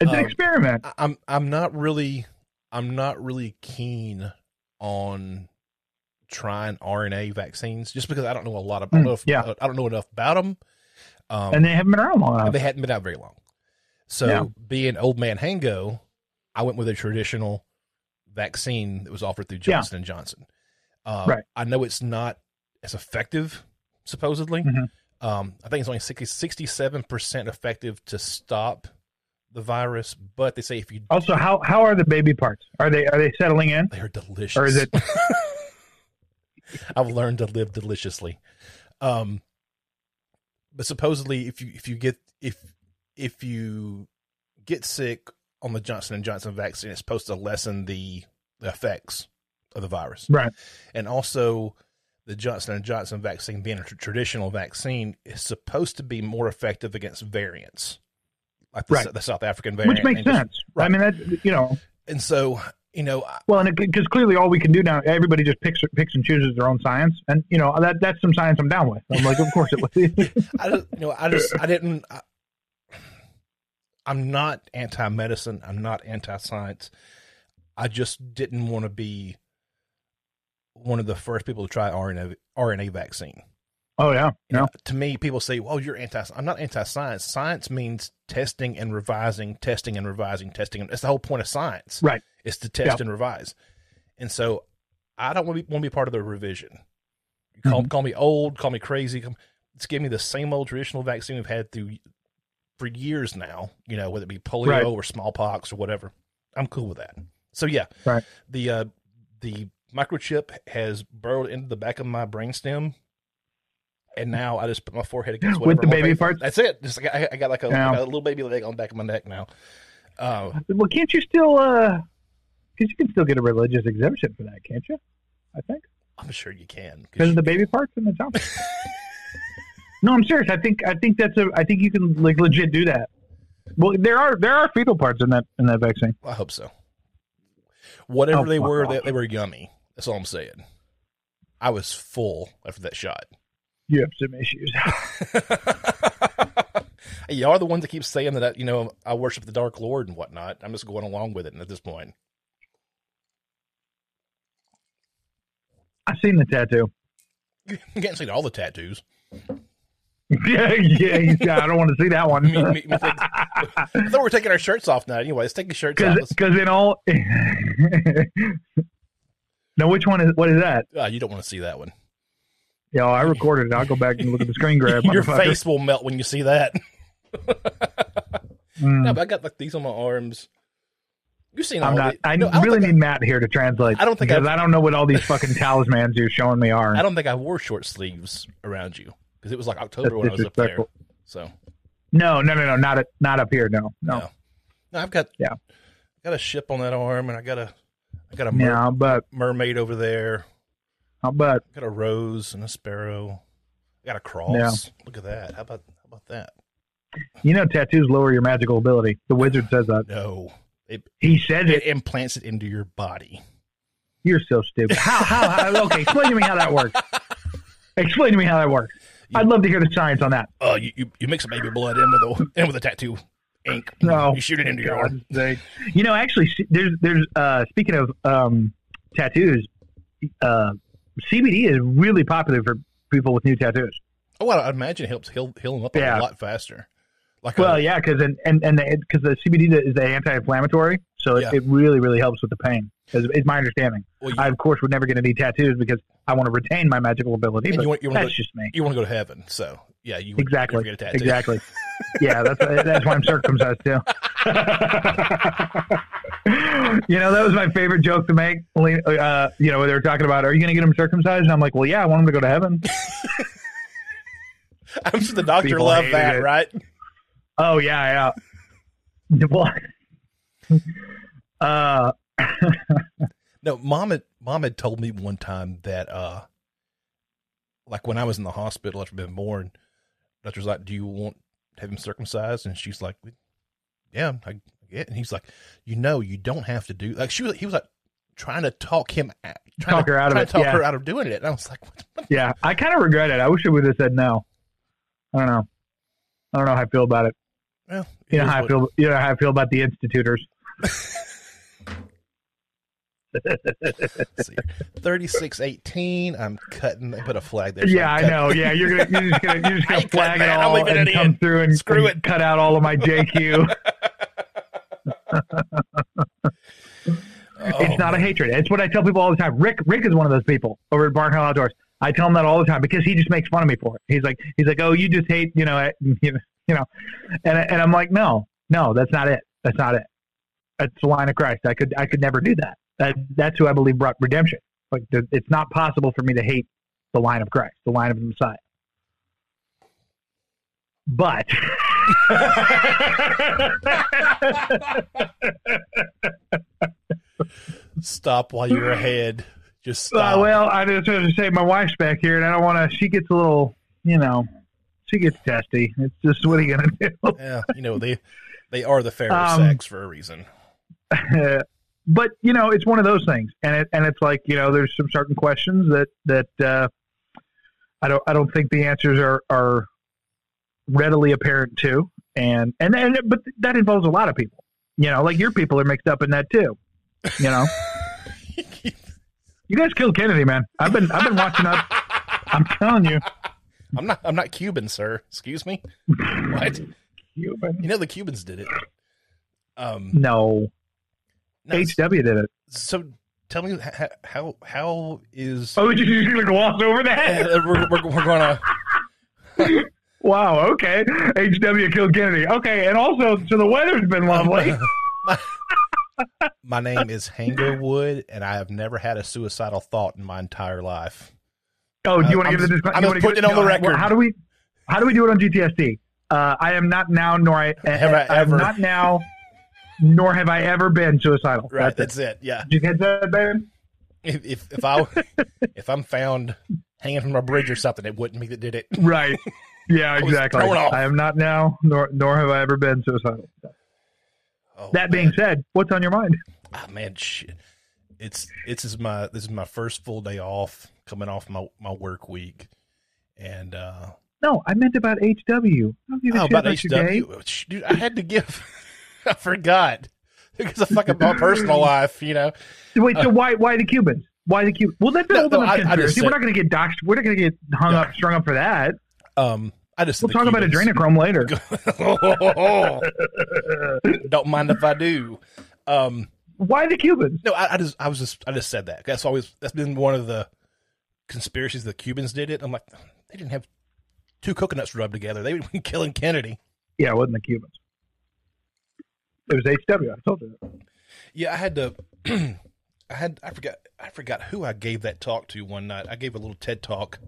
It's an Um, experiment. I- I'm I'm not really I'm not really keen on trying RNA vaccines just because I don't know a lot don't Mm, know yeah. I don't know enough about them. Um, and they haven't been around long enough. they hadn't been out very long. So Yeah. being old man Hango, I went with a traditional vaccine that was offered through Yeah. Johnson and Johnson. Uh, Right. I know it's not as effective, supposedly. Mhm. Um, I think it's only 67 percent effective to stop the virus, but they say if you Also, how how are the baby parts? Are they are they settling in? they are delicious. Or is it- I've learned to live deliciously. Um, but supposedly if you if you get if if you get sick on the Johnson and Johnson vaccine, it's supposed to lessen the, the effects of the virus, Right. and also the Johnson and Johnson vaccine being a tr- traditional vaccine is supposed to be more effective against variants, like the, Right. the South African variant, Which makes and just- sense. right. I mean, that you know, and so you know, well, and because clearly all we can do now, everybody just picks picks and chooses their own science, and you know that that's some science I'm down with. I'm like, of course it was. I just, you know, I just, I didn't. I, I'm not anti-medicine. I'm not anti-science. I just didn't want to be one of the first people to try RNA RNA vaccine. oh yeah, You no, know, to me, people say, "Well, you're anti." I'm not anti-science. Science means testing and revising, testing and revising, testing. That's the whole point of science, right. It's to test Yep. and revise. And so, I don't want to be, want to be part of the revision. Call Mm-hmm. call me old, call me crazy. Come, just give me the same old traditional vaccine we've had through for years now. You know, whether it be polio Right. or smallpox or whatever. I'm cool with that. So yeah, Right. The uh, the microchip has burrowed into the back of my brainstem, and now I just put my forehead against With the baby parts? That's it. Just like I, I got like a. Got a little baby leg on the back of my neck now. Uh, Well, can't you still? uh Because you can still get a religious exemption for that, can't you? I think I'm sure you can 'cause because the baby parts in the top. no, I'm serious. I think I think that's a. I think you can like legit do that. Well, there are there are fetal parts in that in that vaccine. I hope so. Whatever Oh, they were, they, they were yummy. That's all I'm saying. I was full after that shot. You have some issues. Y'all are the ones that keep saying that, you know, I worship the Dark Lord and whatnot. I'm just going along with it at this point. I've seen the tattoo. You can't see all the tattoos. yeah, yeah, yeah. I don't want to see that one. Me- me- me think- I thought we were taking our shirts off now. Anyway, let's take the shirts off. Because in all. No, which one is what is that? Ah, you don't want to see that one. Yeah, I recorded it. I'll go back and look at the screen grab. Your face will melt when you see that. Mm. No, but I got like these on my arms. You've seen I'm not. I No, don't really need Matt here to translate. I don't think because I've- I don't know what all these fucking talismans you're showing me are. I don't think I wore short sleeves around you because it was like October That's when I was up there. So No, no, no, no, not not up here. No, no, no, no I've got Yeah. I got a ship on that arm, and I got a I got a mer- yeah. But, mermaid over there. but I got a rose and a sparrow. I got a cross. Yeah. Look at that. How about how about that? you know, tattoos lower your magical ability. The wizard says that. No, it He says it it. implants it into your body. You're so stupid. How? How? how okay, explain to me how that works. Explain to me how that works. I'd love to hear the science on that. Uh, you, you, you mix a baby blood in with a in with a tattoo ink. No. you shoot it into your arm. sake. You know, actually, there's there's uh, speaking of um, tattoos, uh, CBD is really popular for people with new tattoos. Oh, well, I imagine it helps heal heal them up Yeah. a lot faster. Like Well, a, yeah, because and and and because the, CBD is the anti-inflammatory, so it, Yeah. it really really helps with the pain. Is, is my understanding. well, you, I of course would never get any tattoos because I want to retain my magical ability. But you want- you want to that's just me. you want to go to heaven, so yeah, you would Exactly. get a tattoo. Exactly. yeah, that's that's why I'm circumcised too. you know, that was my favorite joke to make. Uh, you know, they were talking about, "Are you going to get him circumcised?" And I'm like, "Well, yeah, I want him to go to heaven." I'm sure the doctor People loved that, it. right? Oh yeah, yeah. Well, uh, No, mom had mom had told me one time that uh like when I was in the hospital after being born, doctor's like, Do you want to have him circumcised? And she's like, Yeah, I get and he's like, You know, you don't have to do like she was he was like trying to talk him out trying Talk to, her out of it, talk yeah. her out of doing it. And I was like, what, what? yeah, I kind of regret it. I wish I would have said no. I don't know. I don't know how I feel about it. Well, You know how I feel. You know how I feel about the institutors. Thirty-six eighteen. I'm cutting. They put a flag there. so yeah, I know. Yeah, you're gonna you're just gonna you're just gonna flag cutting it all and it come in. through and Screw and it. cut out all of my JQ. Oh, it's not a hatred. It's what I tell people all the time. Rick Rick is one of those people over at Barn Hill Outdoors. I tell him that all the time because he just makes fun of me for it. He's like he's like, oh, you just hate you know you know you know, and and I'm like, no, no, that's not it. That's not it. That's the line of Christ. I could I could never do that. That that's who I believe brought redemption. Like the, it's not possible for me to hate the line of Christ, the line of the Messiah. but Stop while you're ahead. Just Uh, well, I just have to say my wife's back here, and I don't want to. She gets a little, you know, she gets testy. It's just what are you gonna do? yeah, you know they they are the fair Um, sex for a reason. but you know, it's one of those things, and it and it's like you know, there's some certain questions that that uh, I don't I don't think the answers are are readily apparent to, and and and but that involves a lot of people. You know, like your people are mixed up in that too. You know, you guys killed Kennedy, man. I've been I've been watching up. I'm telling you, I'm not I'm not Cuban, sir. Excuse me. What? Cuban. You know the Cubans did it. Um, no, HW did it. so tell me how how, how is Oh, you just gonna gloss over that? Uh, we're, we're, we're gonna Wow. Okay. HW killed Kennedy. Okay, and also, so the weather's been lovely. my, my name is Hangerwood, and I have never had a suicidal thought in my entire life. Oh, do you want to give the just-? I'm just putting it on the record. How do we? How do we do it on GTSD? Uh, I am not now, nor I Have I I am not now, nor have I ever been suicidal. Right, That's that's it. Yeah. it. Did you catch that, Ben? If if, if I if I'm found hanging from a bridge or something, it wouldn't be that did it. Right. Yeah, exactly. I am not now, nor nor have I ever been suicidal. Oh, That being said, what's on your mind? Ah, man, shit. It's it's is my this is my first full day off coming off my my work week, and uh No, I meant about HW. I don't give a oh, shit about about. HW, dude, I had to give. I forgot because of fucking my personal life, you know. Wait, so why why the Cubans? Why the Cubans? Well, that's a No, whole no, other I- I just conspiracy. We're not going to get doxxed. We're not going to get hung Yeah. up, strung up for that. Um, I just We'll talk about adrenochrome later. Don't mind if I do. Um, Why the Cubans? no, I, I just I was just I just said that. That's always that's been one of the conspiracies. The Cubans did it. I'm like, they didn't have two coconuts rubbed together. They been killing Kennedy. Yeah, it wasn't the Cubans. It was HW. I told you. That. Yeah, I had to. I had I forgot I forgot who I gave that talk to one night. I gave a little TED talk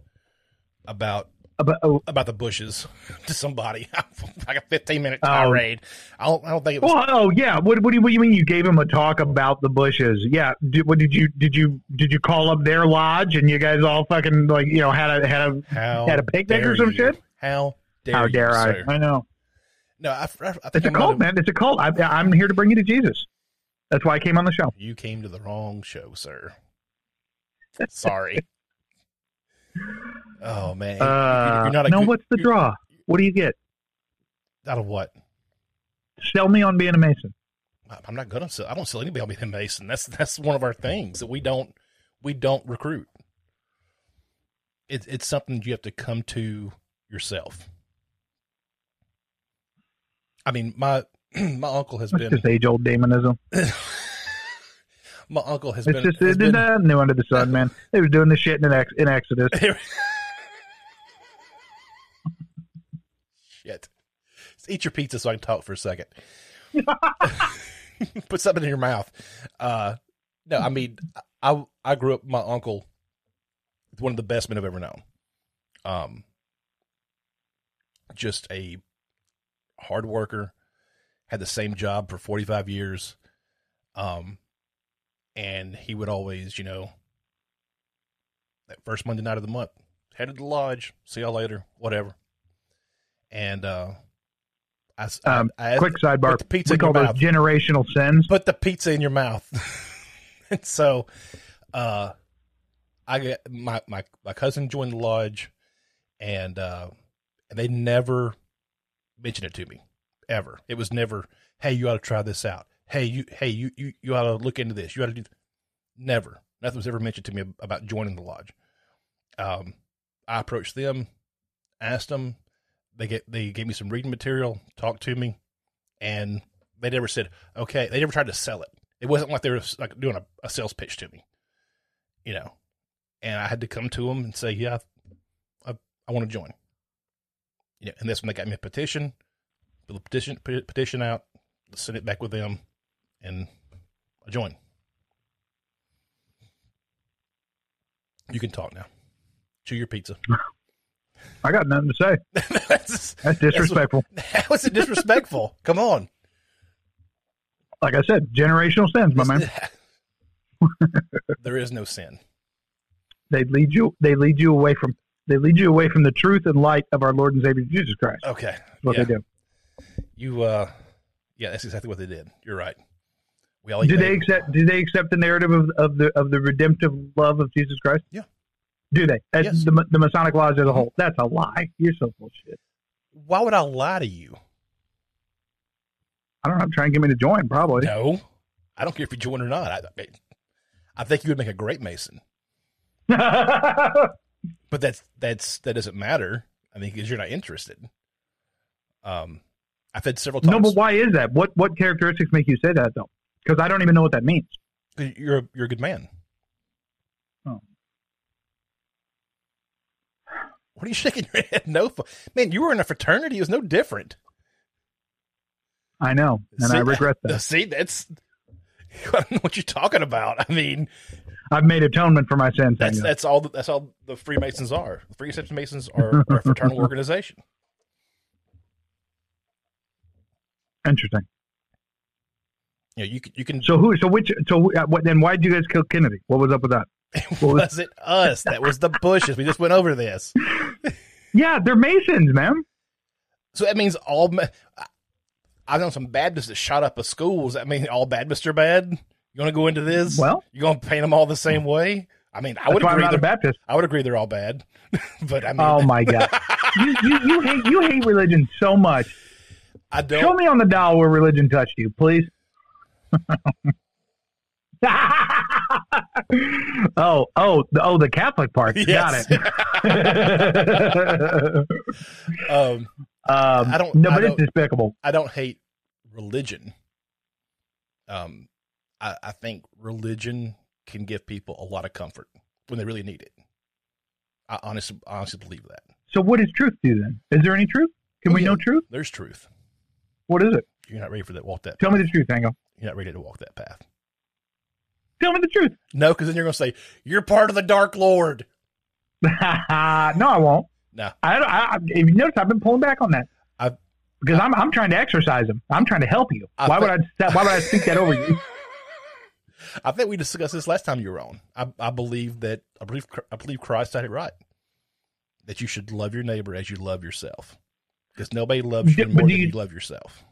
about About, oh, about the Bushes to somebody, like a fifteen minute Oh. tirade. I don't I don't think it was. well, oh yeah. What, what do you what do you mean? You gave him a talk about the Bushes? Yeah. Did, what did you did you did you call up their lodge and you guys all fucking like you know had a had a how had a picnic or some you. shit? How dare How you, dare I? sir. I know. No, I, I, I think It's a cult, have- man. It's a cult. I, I'm here to bring you to Jesus. That's why I came on the show. You came to the wrong show, sir. Sorry. Oh man, Uh, you're not a no, good- what's the draw? What do you get? Out of what? Sell me on being a Mason. I'm not gonna sell. I don't sell anybody on being a Mason. That's that's one of our things that we don't we don't recruit. It's it's something you have to come to yourself. I mean, my my uncle has It's been just age old demonism. my uncle has It's been, just has it's been nothing new under the sun, man. They was doing this shit in, Ex- in Exodus. Shit. Just eat your pizza so I can talk for a second. Put something in your mouth. Uh, no, I mean, I I grew up. My uncle, one of the best men I've ever known. Um, just a hard worker. Had the same job for forty five years. Um, and he would always, you know, that first Monday night of the month, headed to the lodge. See y'all later. Whatever. And uh, I, I- Um, I asked- Quick sidebar. put the pizza we in call your those mouth. generational sins. put the pizza in your mouth. and so, uh, I get my, my, my cousin joined the lodge and, uh, and they never mentioned it to me ever. It was never, Hey, you ought to try this out. Hey, you, hey, you, you, you ought to look into this. You ought to do, th-" never, nothing was ever mentioned to me about joining the lodge. Um, I approached them, asked them, they get, they gave me some reading material, talked to me, and they never said, okay, they never tried to sell it. It wasn't like they were like doing a, a sales pitch to me, you know. And I had to come to them and say, yeah, I, I want to join. You know, and that's when they got me a petition, the petition petition out, send it back with them, and I joined. You can talk now. Chew your pizza. I got nothing to say. that's, That's disrespectful. how is it disrespectful? Come on. like I said, generational sins, my man. there is no sin. They lead you. They lead you away from. They lead you away from the truth and light of our Lord and Savior Jesus Christ. Okay. That's what yeah. they do. You uh yeah, that's exactly what they did. You're right. We all Do they accept? Do they accept the narrative of, of the of the redemptive love of Jesus Christ? Yeah. Do they? That's Yes. the the Masonic lodge as a whole. That's a lie. You're so full of shit. Why would I lie to you? I don't know. I'm trying to get me to join. Probably. No. I don't care if you join or not. I, I- I think you would make a great Mason. But that's that's that doesn't matter. I mean, because you're not interested. Um I've had several times no, but why is that? What what characteristics make you say that though? Because I don't even know what that means. you're a, you're a good man. Oh. What are you shaking your head no for? Man, you were in a fraternity. It was no different. I know, and See, I regret that. See, that's I don't know what you're talking about. I mean, I've made atonement for my sins. that's that's all. The, that's all the Freemasons are. The Freemasons are, are a fraternal organization. Interesting. Yeah, you can, you can. So who? So which? So uh, what? Then why did you guys kill Kennedy? What was up with that? what was- was it us? That was the Bushes. We just went over this. Yeah, they're Masons, man. So that means all. I- I've known some Baptists that shot up a school. Does that mean all Baptists are bad? You want to go into this? Well- you're going to paint them all the same way. I mean, I would why I'm agree. not Baptist. I would agree they're all bad, but I mean, Oh my god, you, you you hate you hate religion so much. I don't. Show me on the dial where religion touched you, please. oh, oh, the, oh, the Catholic part. Yes. Got it. Um, um, I don't- No, but it's despicable. I don't hate religion. Um, I, I think religion can give people a lot of comfort when they really need it. I honestly, honestly believe that. So, what is truth to you then? Is there any truth? Can Oh, we yeah. know truth? There's truth. What is it? You're not ready for that. Walk that. Tell me the truth, Hango. You're not ready to walk that path. Tell me the truth. No, because then you're going to say you're part of the Dark Lord. no, I won't. No, I, I, if you notice, I've been pulling back on that. I've- because I'm, I'm trying to exercise him. I'm trying to help you. I why would I? Why would I speak that over you? I think we discussed this last time you were on. I, I believe that I believe I believe Christ had it right. That you should love your neighbor as you love yourself, because nobody loves you But more do than you- you love yourself.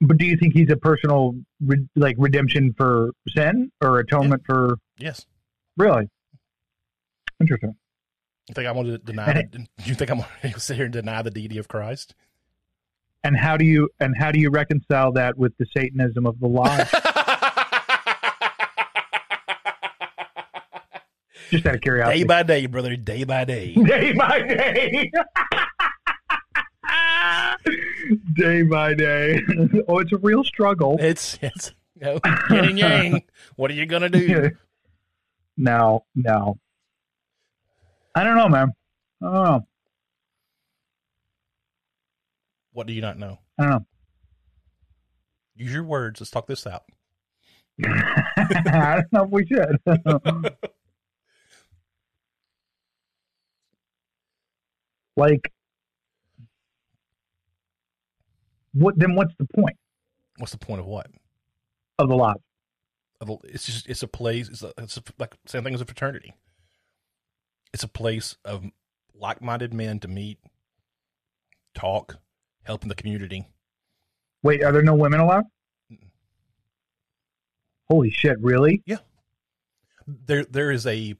But do you think he's a personal, re, like redemption for sin or atonement for Yes. really? Interesting. You think I want to deny? The, do you think I'm going to sit here and deny the deity of Christ? And how do you and how do you reconcile that with the Satanism of the lie? Just out of curiosity. day by day, brother. Day by day. day by day. day by day. oh, it's a real struggle. It's it's you know, yin and yang. What are you gonna do? no, no. I don't know, man. I don't know. What do you not know? I don't know. Use your words. Let's talk this out. I don't know if we should. Like, what? Then what's the point What's the point of what? of the lodge? Of the- It's just it's a place. It's, a, it's a, like same thing as a fraternity. It's a place of like-minded men to meet, talk, help in the community. Wait, are there no women allowed? Holy shit! Really? Yeah. There there is a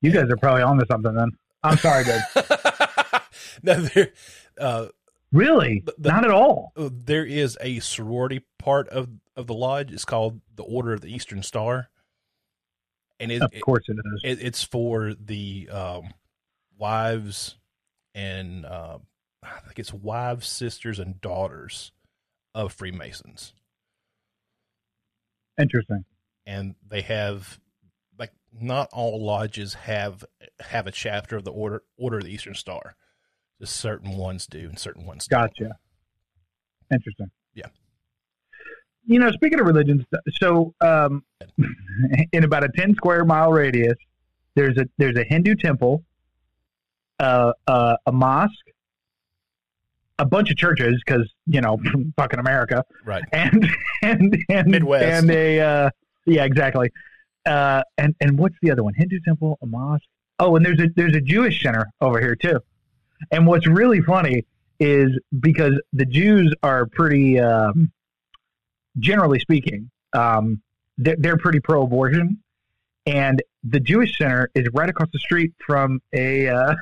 You guys are probably on to something then. I'm sorry, dude. no, there, uh, Really? The- Not at all. there is a sorority part of of the lodge. It's called the Order of the Eastern Star, and it, Of course it is. it, it's for the um, wives and uh, I think it's wives, sisters, and daughters of Freemasons, Interesting. and they have like not all lodges have have a chapter of the order Order of the Eastern Star. Just certain ones do, and certain ones don't. Gotcha. Interesting. Yeah. You know, speaking of religions, so um, in about a ten square mile radius, there's a there's a Hindu temple, uh, uh, a mosque, a bunch of churches because you know fucking America, Right. and and and Midwest. and a uh, yeah exactly, uh, and and what's the other one? Hindu temple, a mosque. Oh, and there's a there's a Jewish center over here too. And what's really funny is because the Jews are pretty, um, generally speaking, um, they're, they're pretty pro-abortion, and the Jewish center is right across the street from a uh,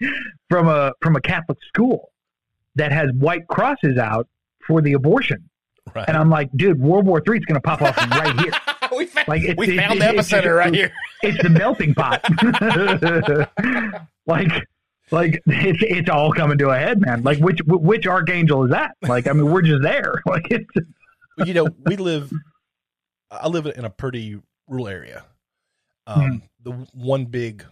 from a from a Catholic school that has white crosses out for the abortion. Right. And I'm like, dude, World War Three is going to pop off right here. we found, Like, it's- we it's- found the epicenter right here. It's the melting pot. like, like it's it's all coming to a head, man. Like, which which archangel is that? Like, I mean, we're just there. Like, it's you know, we live. I live in a pretty rural area. Um, The one big,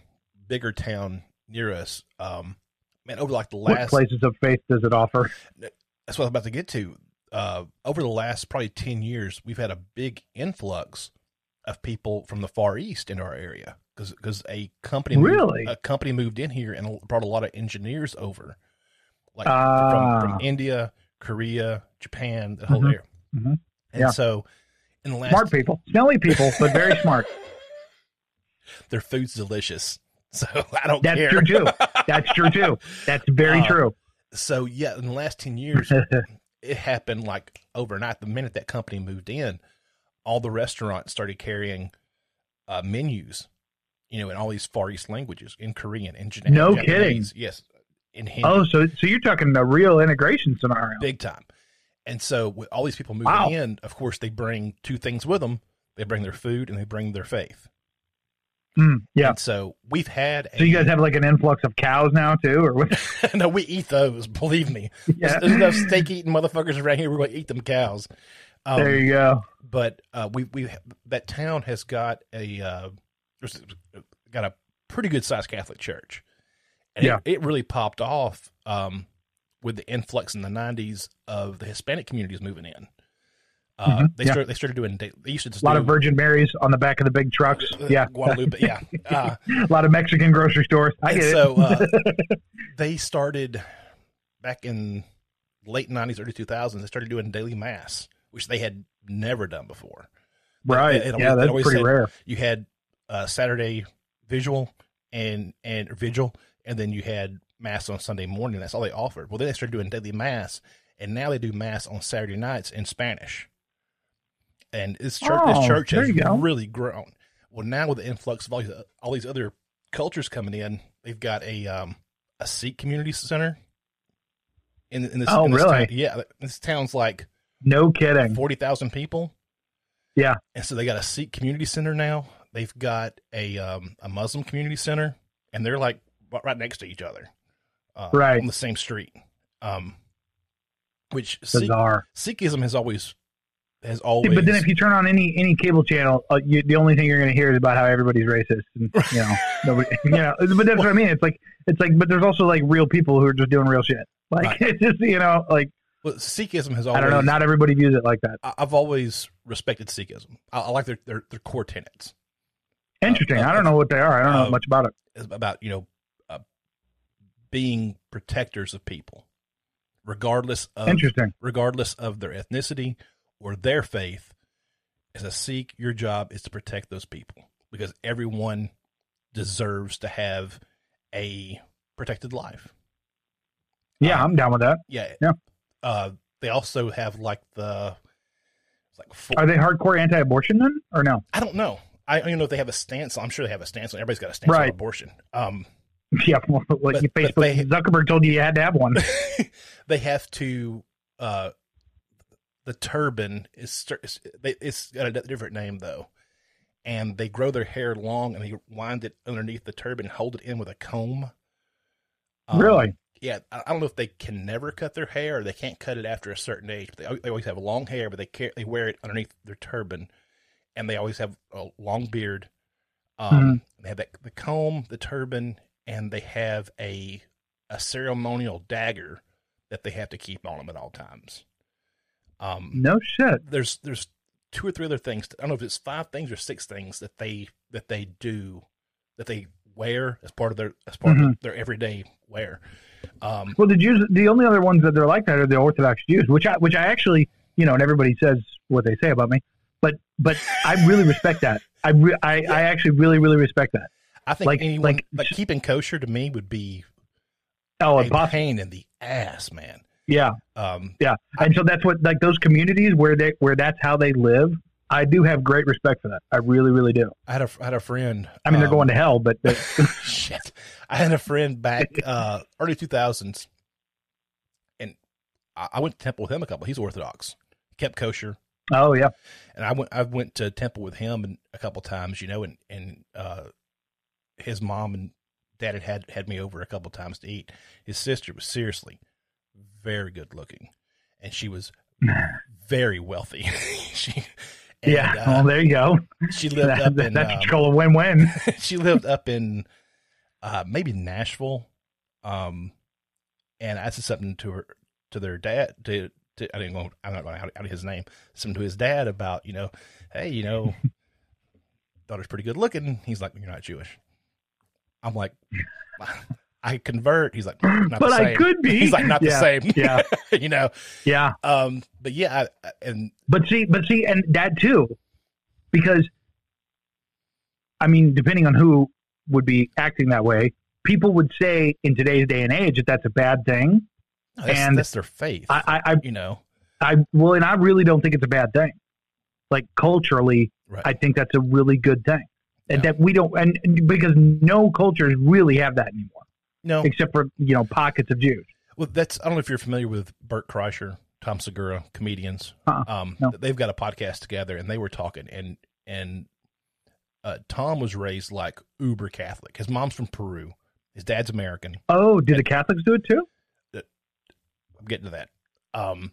bigger town near us. Um, man, over like the what last. places of faith does it offer? That's what I'm about to get to. Uh, over the last probably ten years, we've had a big influx of people from the far east into our area because a company moved- Really? a company moved in here and brought a lot of engineers over, like Ah. from from India, Korea, Japan, the whole Mhm. area. Mhm. And Yeah. so, in the last Smart people, smelly people, but very smart. their food's delicious. So I don't That's care. true too. That's true too. That's very Uh, true. So yeah, in the last ten years, it happened like overnight. The minute that company moved in, all the restaurants started carrying uh, menus, you know, in all these Far East languages, in Korean, in Jap- No Japanese, yes, in Hindi, Oh, so so you're talking a real integration scenario. big time. And so with all these people moving Wow. in, of course, they bring two things with them: they bring their food and they bring their faith. Mm, yeah. And so we've had. A, So you guys have like an influx of cows now too, or what? no, we eat those. Believe me. Yeah. There's, there's enough steak eating motherfuckers around here. We're going to eat them cows. Um, there you go. but uh, we we that town has got a uh, there's got a pretty good sized Catholic church, and Yeah. it, it really popped off um, with the influx in the '90s of the Hispanic communities moving in. Uh, Mhm, They yeah. started. They started doing. They used to just A lot do, of Virgin Marys on the back of the big trucks. uh, Yeah. Guadalupe. Yeah. Uh, A lot of Mexican grocery stores. I get so it. uh, they started back in late '90s, early 2000s. They started doing daily mass, which they had never done before. right. it- it yeah, it that's pretty rare. you had uh, Saturday visual and and vigil, and then you had mass on Sunday morning. That's all they offered. Well, then they started doing daily mass, and now they do mass on Saturday nights in Spanish. And this church, Oh, this church has really grown. Well, now with the influx of all these, all these other cultures coming in, they've got a um, a Sikh community center. In, in this, Oh, in this really? town. yeah, this town's like No kidding. forty thousand people. Yeah. And so they got a Sikh community center now. They've got a um, a Muslim community center, and they're like right- next to each other, uh, Right. on the same street. Um, which Sikh, Bizarre. Sikhism has always has See, always. but then if you turn on any any cable channel, uh, you, the only thing you're going to hear is about how everybody's racist, and you know, nobody, you know. But that's what I mean. It's like it's like, but there's also like real people who are just doing real shit. Like Right. it's just you know, like well, Sikhism has always. I don't know. Not everybody views it like that. I- I've always respected Sikhism. I, I like their, their their core tenets. Interesting. uh, I don't know what they are. I don't know uh, much about it. About you know uh, being protectors of people, regardless of Interesting. regardless of their ethnicity or their faith. As a Sikh, your job is to protect those people because everyone deserves to have a protected life. Yeah, um, I'm down with that. Yeah. Yeah. Uh, they also have like the like four, Are they hardcore anti-abortion then, or no? I don't know. I don't even know if they have a stance. I'm sure they have a stance. on. Everybody's got a stance on abortion. Um, Yeah, well, like But- Facebook, they- Zuckerberg told you you had to have one. they have to uh the turban is cer- it's, they- it's got a different name though and they grow their hair long and they wind it underneath the turban and hold it in with a comb Um, really? yeah I I don't know if they can never cut their hair or they can't cut it after a certain age but they, they always have long hair but they care, they wear it underneath their turban and they always have a long beard um Mhm. they have that, the comb the turban and they have a a ceremonial dagger that they have to keep on them at all times um No shit. there's there's two or three other things i don't know if it's five things or six things that they that they do that they wear as part of their as part Mm-hmm. of their everyday wear. Um, Well, the Jews, the only other ones that they're like that are the Orthodox Jews, which I, which I actually, you know, and everybody says what they say about me, but, but I really respect that. I, re- I, I actually really, really respect that. I think Like- anyone like- like, keeping kosher to me would be Oh, a impossible. pain in the ass, man. Yeah, Um, yeah. And so that's what, like those communities where they, where that's how they live. I do have great respect for that. I really, really do. I had a I had a friend. I mean, they're um, going to hell, but shit. I had a friend back uh, early two thousands, and I, I went to temple with him a couple. He's Orthodox, kept kosher, oh yeah, and I went I went to temple with him and a couple times, you know, and and uh, his mom and dad had, had had me over a couple times to eat. His sister was seriously very good looking, and she was very wealthy. she and, yeah. uh, well, there you go. she lived That, up that- in that's um, a win-win. she lived up in uh maybe Nashville. Um and I said something to her to their dad to, to I didn't go I'm not going out out of his name, something to his dad about, you know, hey, you know, daughter's pretty good looking. He's like, You're not Jewish. I'm like I convert. He's like, not But the I could be. He's like, not Yeah, the same. yeah. you know. Yeah. Um, but yeah, I, I- and But see, but see, and that too, because I mean, depending on who would be acting that way, people would say in today's day and age that that's a bad thing. That's, And that's their faith. I, I, you know, I, well, and I really don't think it's a bad thing. Like culturally, right? I think that's a really good thing, and Yeah. that we don't, and and because no cultures really have that anymore, no, except for you know pockets of Jews. Well, that's I don't know if you're familiar with Bert Kreischer, Tom Segura, comedians. Uh-uh. Um, No. they've got a podcast together, and they were talking, and and uh, Tom was raised like uber Catholic. His mom's from Peru, his dad's American. Oh, do the Catholics do it too? I'm getting to that. Um,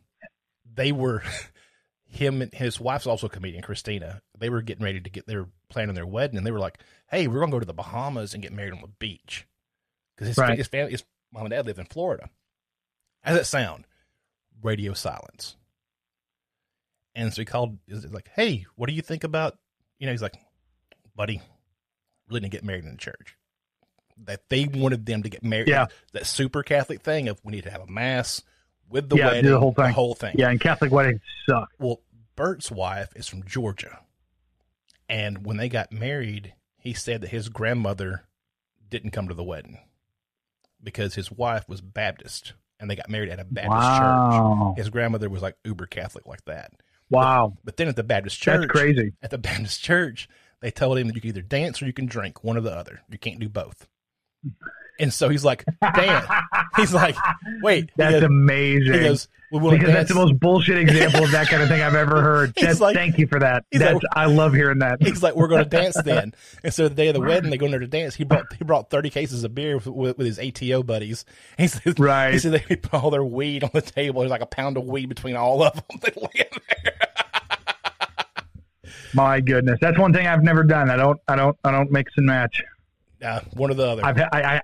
they were him and his wife's also a comedian, Christina. They were getting ready to get their planning their wedding, and they were like, "Hey, we're gonna go to the Bahamas and get married on the beach," because his, Right. his family, his mom and dad live in Florida. How's that sound? Radio silence. And so he called, is like, "Hey, what do you think about?" You know, he's like, "Buddy, really didn't get married in the church." That they wanted them to get married. Yeah. That super Catholic thing of we need to have a mass with the Yeah, do wedding, the whole thing. The whole thing. Yeah, and Catholic weddings suck. Well, Bert's wife is from Georgia. And when they got married, he said that his grandmother didn't come to the wedding because his wife was Baptist and they got married at a Baptist Wow, church. His grandmother was like uber Catholic like that. wow, But then at the Baptist church, that's crazy. at the Baptist church, they told him that you can either dance or you can drink, one or the other. You can't do both. And so he's like, damn. He's like, wait. That's goes- amazing. he goes, we because dance. that's the most bullshit example of that kind of thing I've ever heard. That's, like- thank you for that. That's like- I love hearing that. He's like, we're going to dance then. And so the day of the wedding, they go in there to dance. He brought he brought thirty cases of beer with, with, with his ATO buddies. He said, Right. He said they put all their weed on the table. There's like a pound of weed between all of them. They lay in there. My goodness, that's one thing I've never done. I don't, I don't, I don't mix and match. Uh, one or the other. I've, I, I,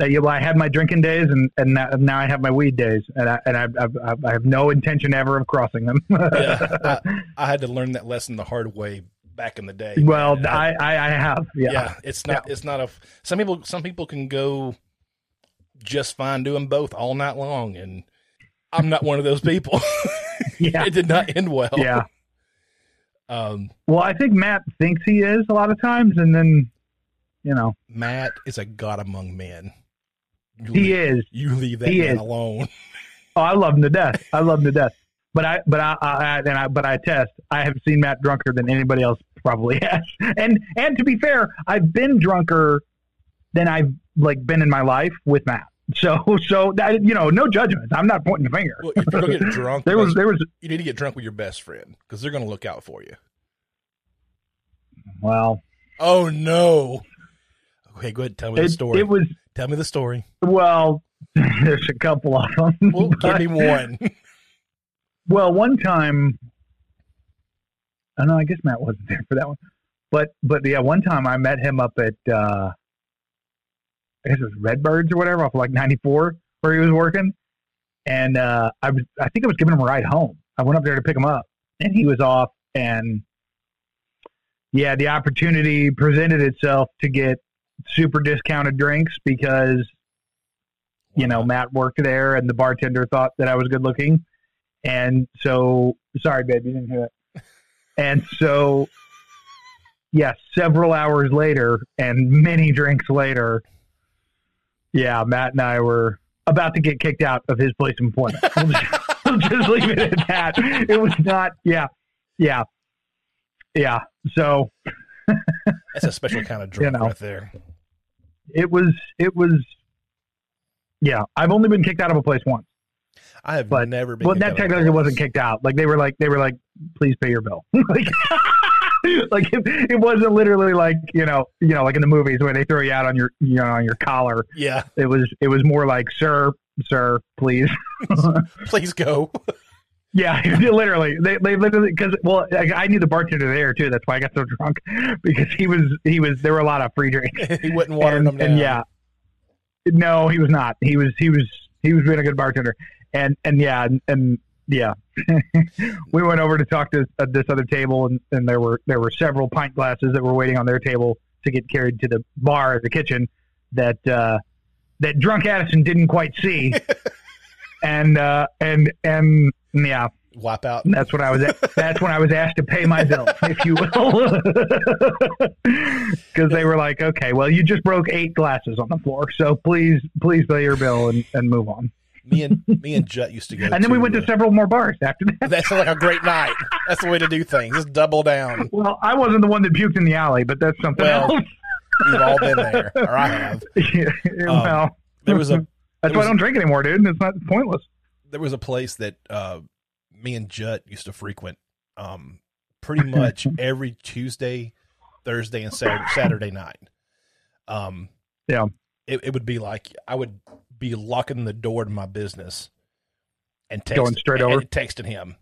uh, yeah, well, I had my drinking days, and and now, I have my weed days, and I and I, I've, I've, no intention ever of crossing them. yeah, I, I had to learn that lesson the hard way back in the day. well. I, I, I have. Yeah. yeah, it's not. It's not a. Some people. Some people can go just fine doing both all night long, and I'm not one of those people. Yeah. it did not end well. Yeah. Um, Well, I think Matt thinks he is a lot of times, and then, you know, Matt is a god among men. You he leave, is. You leave that He man is. alone. Oh, I love him to death. I love him to death. But I, but I, I, and I, but I test. I have seen Matt drunker than anybody else probably has. And and to be fair, I've been drunker than I've like been in my life with Matt. So so that you know, no judgment. I'm not pointing the finger. Well, if you're gonna get drunk, there was there was you need to get drunk with your best friend because they're gonna look out for you. well, Oh no. Okay, go ahead. Tell me the story. it was Tell me the story. Well. There's a couple of them. Well, give me one. Well, one time, I know. I guess Matt wasn't there for that one, but but yeah, one time I met him up at uh, I guess it was Redbirds or whatever off of like '94 where he was working, and uh, I was I think I was giving him a ride home. I went up there to pick him up, and he was off, and yeah, the opportunity presented itself to get super discounted drinks because you know Matt worked there and the bartender thought that I was good looking, and so sorry, babe, you didn't hear that. And so, yeah, several hours later and many drinks later, yeah, Matt and I were about to get kicked out of his place of employment. We'll just, we'll just leave it at that. It was not, yeah, yeah, yeah. So That's a special kind of drink know. right there. it was, it was, yeah. I've only been kicked out of a place once. I have But- never been. Well, that out of a technically wasn't kicked out. Like they were like they were like, please pay your bill. like, like it, it wasn't literally like you know you know like in the movies where they throw you out on your you know on your collar. Yeah, It was it was more like, sir, sir, please. please go. yeah, literally. They they literally because well I, I knew the bartender there too. That's why I got so drunk because he was he was there were a lot of free drinks. he wasn't watering and, them down. and yeah, no, he was not. He was he was he was being a good bartender, and and yeah, and, and yeah, we went over to talk to uh, this other table, and, and there were there were several pint glasses that were waiting on their table to get carried to the bar, the kitchen, that uh, that drunk Addison didn't quite see, and uh, and and yeah, wipe out. that's when I was. That's when I was asked to pay my bill, if you will, because they were like, "Okay, well, you just broke eight glasses on the floor, so please, please pay your bill and, and move on." Me and me and Jut used to go. And then we went to uh, several more bars after that. That's like a great night. That's the way to do things. Just double down. Well, I wasn't the one that puked in the alley, but that's something Well, else. We've all been there, or I have. Yeah, well, There was a that's why I don't drink anymore, dude. It's not pointless. there was a place that uh, me and Jut used to frequent um, pretty much every Tuesday, Thursday, and Saturday, Saturday night. Um, Yeah. it, it would be like I would be locking the door to my business and text, Going straight over? texting him,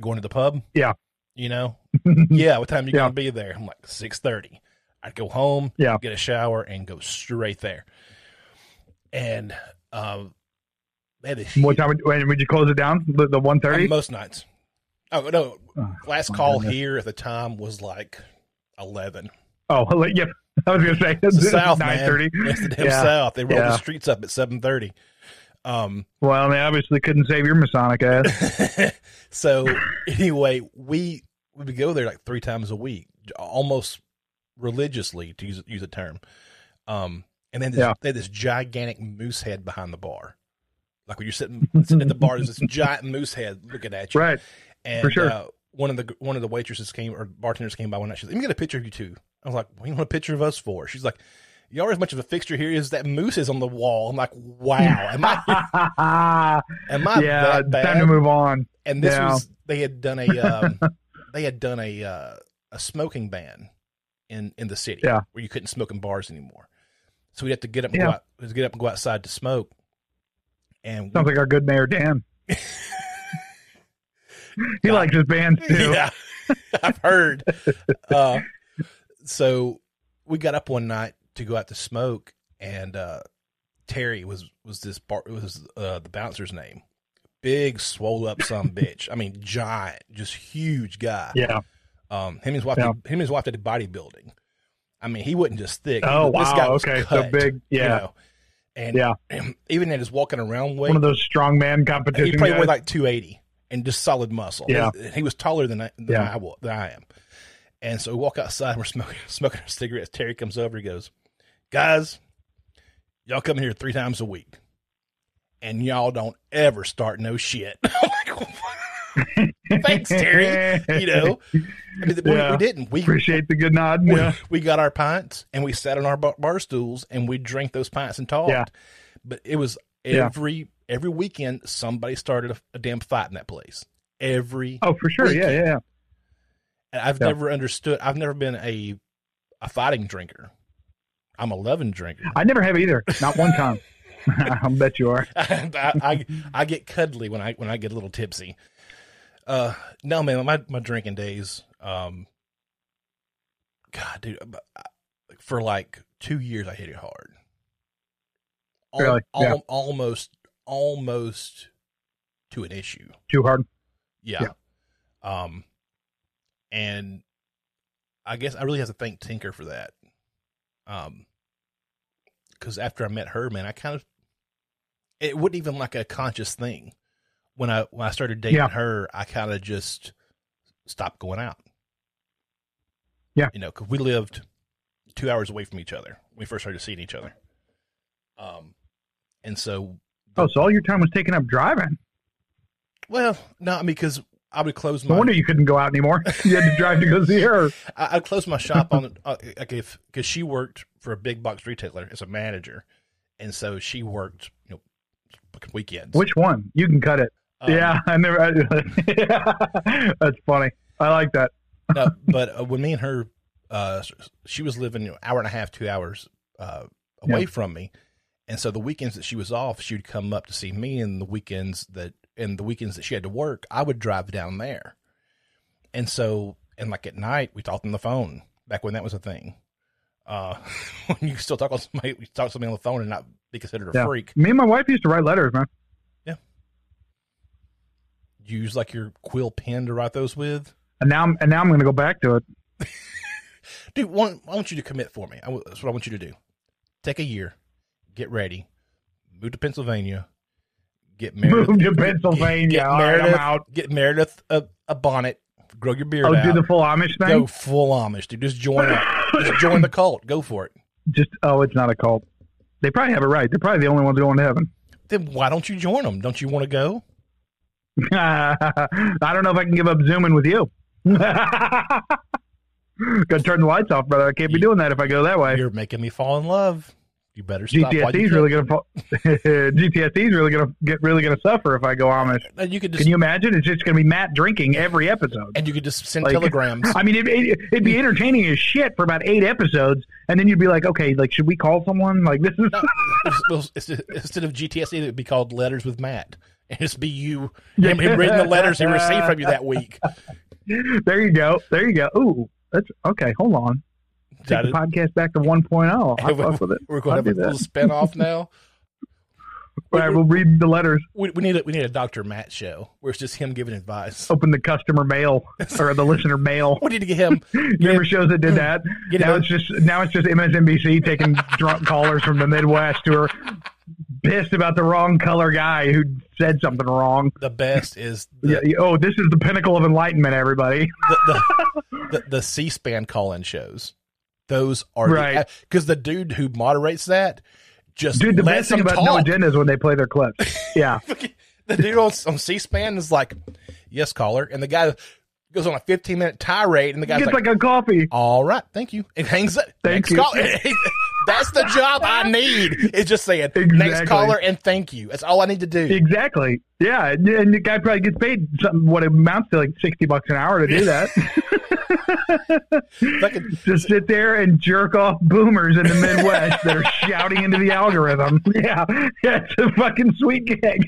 going to the pub. Yeah. you know, yeah. What time you Yeah. gonna be there? I'm like six thirty. I'd go home, Yeah. get a shower, and go straight there. And um, they had this what time would, when would you close it down? The, the one uh, most nights. Oh no! Oh, Last call goodness. here at the time was like eleven. Oh, yeah. I was gonna say It's the South, nine man. It's the damn Yeah. South. They roll Yeah. the streets up at seven thirty. Um. Well, they obviously couldn't save your Masonic ass. so anyway, we we would go there like three times a week, almost religiously to use use a term. Um. And then this, Yeah. they had this gigantic moose head behind the bar. Like when you're sitting, sitting at the bar, there's this giant moose head looking at you. right. And For sure. uh, one of the one of the waitresses came or bartenders came by one night. She's like, "Let me get a picture of you two. I was like, "What do you want a picture of us for?" She's like, "You are as much of a fixture here as that moose is on the wall." I'm like, "Wow, am I am I yeah, that bad?" time to move on. and this Yeah. was they had done a um, they had done a uh, a smoking ban in in the city Yeah. where you couldn't smoke in bars anymore. So we had to get up and Yeah. go out, to get up and go outside to smoke. And we- Sounds like our good mayor Dan. he likes his bands too. Yeah, I've heard. Uh, so we got up one night to go out to smoke, and uh, Terry was was this bar was uh, the bouncer's name. Big, swole up some bitch. I mean, giant, just huge guy. Yeah. Um, him and his wife, Yeah. him and his wife did bodybuilding. I mean, he wasn't just thick. Oh this wow. Okay. So cut, big. you Yeah. know. And Yeah. even at his walking around weight, One of those strongman he competition probably guys. weighed like 280 and just solid muscle. Yeah. He, he was taller than I, than, Yeah. I, than I am. And so we walk outside and we're smoking, smoking our cigarettes. Terry comes over. He goes, Guys, y'all come here three times a week. And y'all don't ever start no shit. I'm like, Thanks, Terry. You know, I mean, we, Yeah. we didn't. We, Appreciate the good nod. we, Yeah. we got our pints and we sat on our bar, stools and we drank those pints and talked. Yeah. But it was every every weekend somebody started a, a damn fight in that place. Every Oh, for sure. Yeah. Yeah. Yeah. and I've never understood. I've never been a a fighting drinker. I'm a loving drinker. I never have either. Not one time. I'll bet you are. I, I I get cuddly when I when I get a little tipsy. Uh, no man, my my drinking days. Um, God, dude, uh, for like two years I hit it hard. Al- Really? Yeah. al- almost, almost to an issue. Too hard. Yeah. Um, and I guess I really have to thank Tinker for that. Um, because after I met her, man, I kind of it wasn't even like a conscious thing. When I when I started dating Yeah. her, I kind of just stopped going out. Yeah. you know, because we lived two hours away from each other when we first started seeing each other. Um, and so Oh, so all your time was taken up driving. well, no, I mean because I would close my. No wonder you couldn't go out anymore. you had to drive to go see her. I, close my shop on uh, like if because she worked for a big box retailer as a manager, and so she worked you know weekends. Which one? You can cut it. Um, yeah, I never. I, that's funny. I like that. no, but uh, when me and her, uh, she was living an hour and a half, two hours uh, away Yeah. from me, and so the weekends that she was off, she would come up to see me, and the weekends that and the weekends that she had to work, I would drive down there, and so and like at night we talked on the phone back when that was a thing. Uh, when you still talk on somebody, we talk to somebody on the phone and not be considered a Yeah. freak. Me and my wife used to write letters, man. You use like your quill pen to write those with, And now, I'm, and now I'm going to go back to it. dude. One, I want you to commit for me. I, that's what I want you to do. Take a year, get ready, move to Pennsylvania, get married. Move to Pennsylvania. Get All right, Meredith, I'm out. Get Meredith a, a bonnet, grow your beard Oh, out, do the full Amish thing. go full Amish, dude. Just join. Just join the cult. Go for it. Just oh, it's not a cult. They probably have it right. They're probably the only ones going to heaven. Then why don't you join them? Don't you want to go? I don't know if I can give up zooming with you. Got to turn the lights off, brother. I can't be doing that if I go that way. You're making me fall in love. You better stop. is really gonna fall. GTSD is really gonna get really gonna suffer if I go Amish. And you could just Can you imagine? It's just gonna be Matt drinking every episode. and you could just send Like- telegrams. I mean, it, it, it'd be entertaining as shit for about eight episodes, and then you'd be like, okay, like should we call someone? Like this is No, it's- well, it's- instead of GTSD, it would be called Letters with Matt. And just be you, him, him reading the letters he received from you that week. there you go, there you go. Ooh, that's okay. Hold on, take the podcast back to 1.0. I fuck with it. We're going I'll to have a that. little spin off now. All right, we'll read the letters. We, we need a we need a Dr. Matt show where it's just him giving advice. Open the customer mail or the listener mail. We need to get him. Remember shows that did that? Now him- it's just now it's just MSNBC taking drunk callers from the Midwest who are pissed about the wrong color guy who said something wrong. The best is the, yeah, oh, this is the pinnacle of enlightenment, everybody. the, the, the, the C-SPAN call-in shows. Those are Right. Uh, because the dude who moderates that just Dude, the best thing about talk. No Agenda is when they play their clips. Yeah. the dude on, on C-SPAN is like, "Yes, caller," and the guy goes on a 15 minute tirade, and the guy Gets like, like a coffee. "All right, thank you," and hangs up. Thank next you. That's the job I need. It's just saying next caller and thank you. That's all I need to do. Exactly. Yeah. And the guy probably gets paid something what amounts to like 60 bucks an hour to do that. Just sit there and jerk off boomers in the Midwest that are shouting into the algorithm. Yeah. Yeah. It's a fucking sweet gig.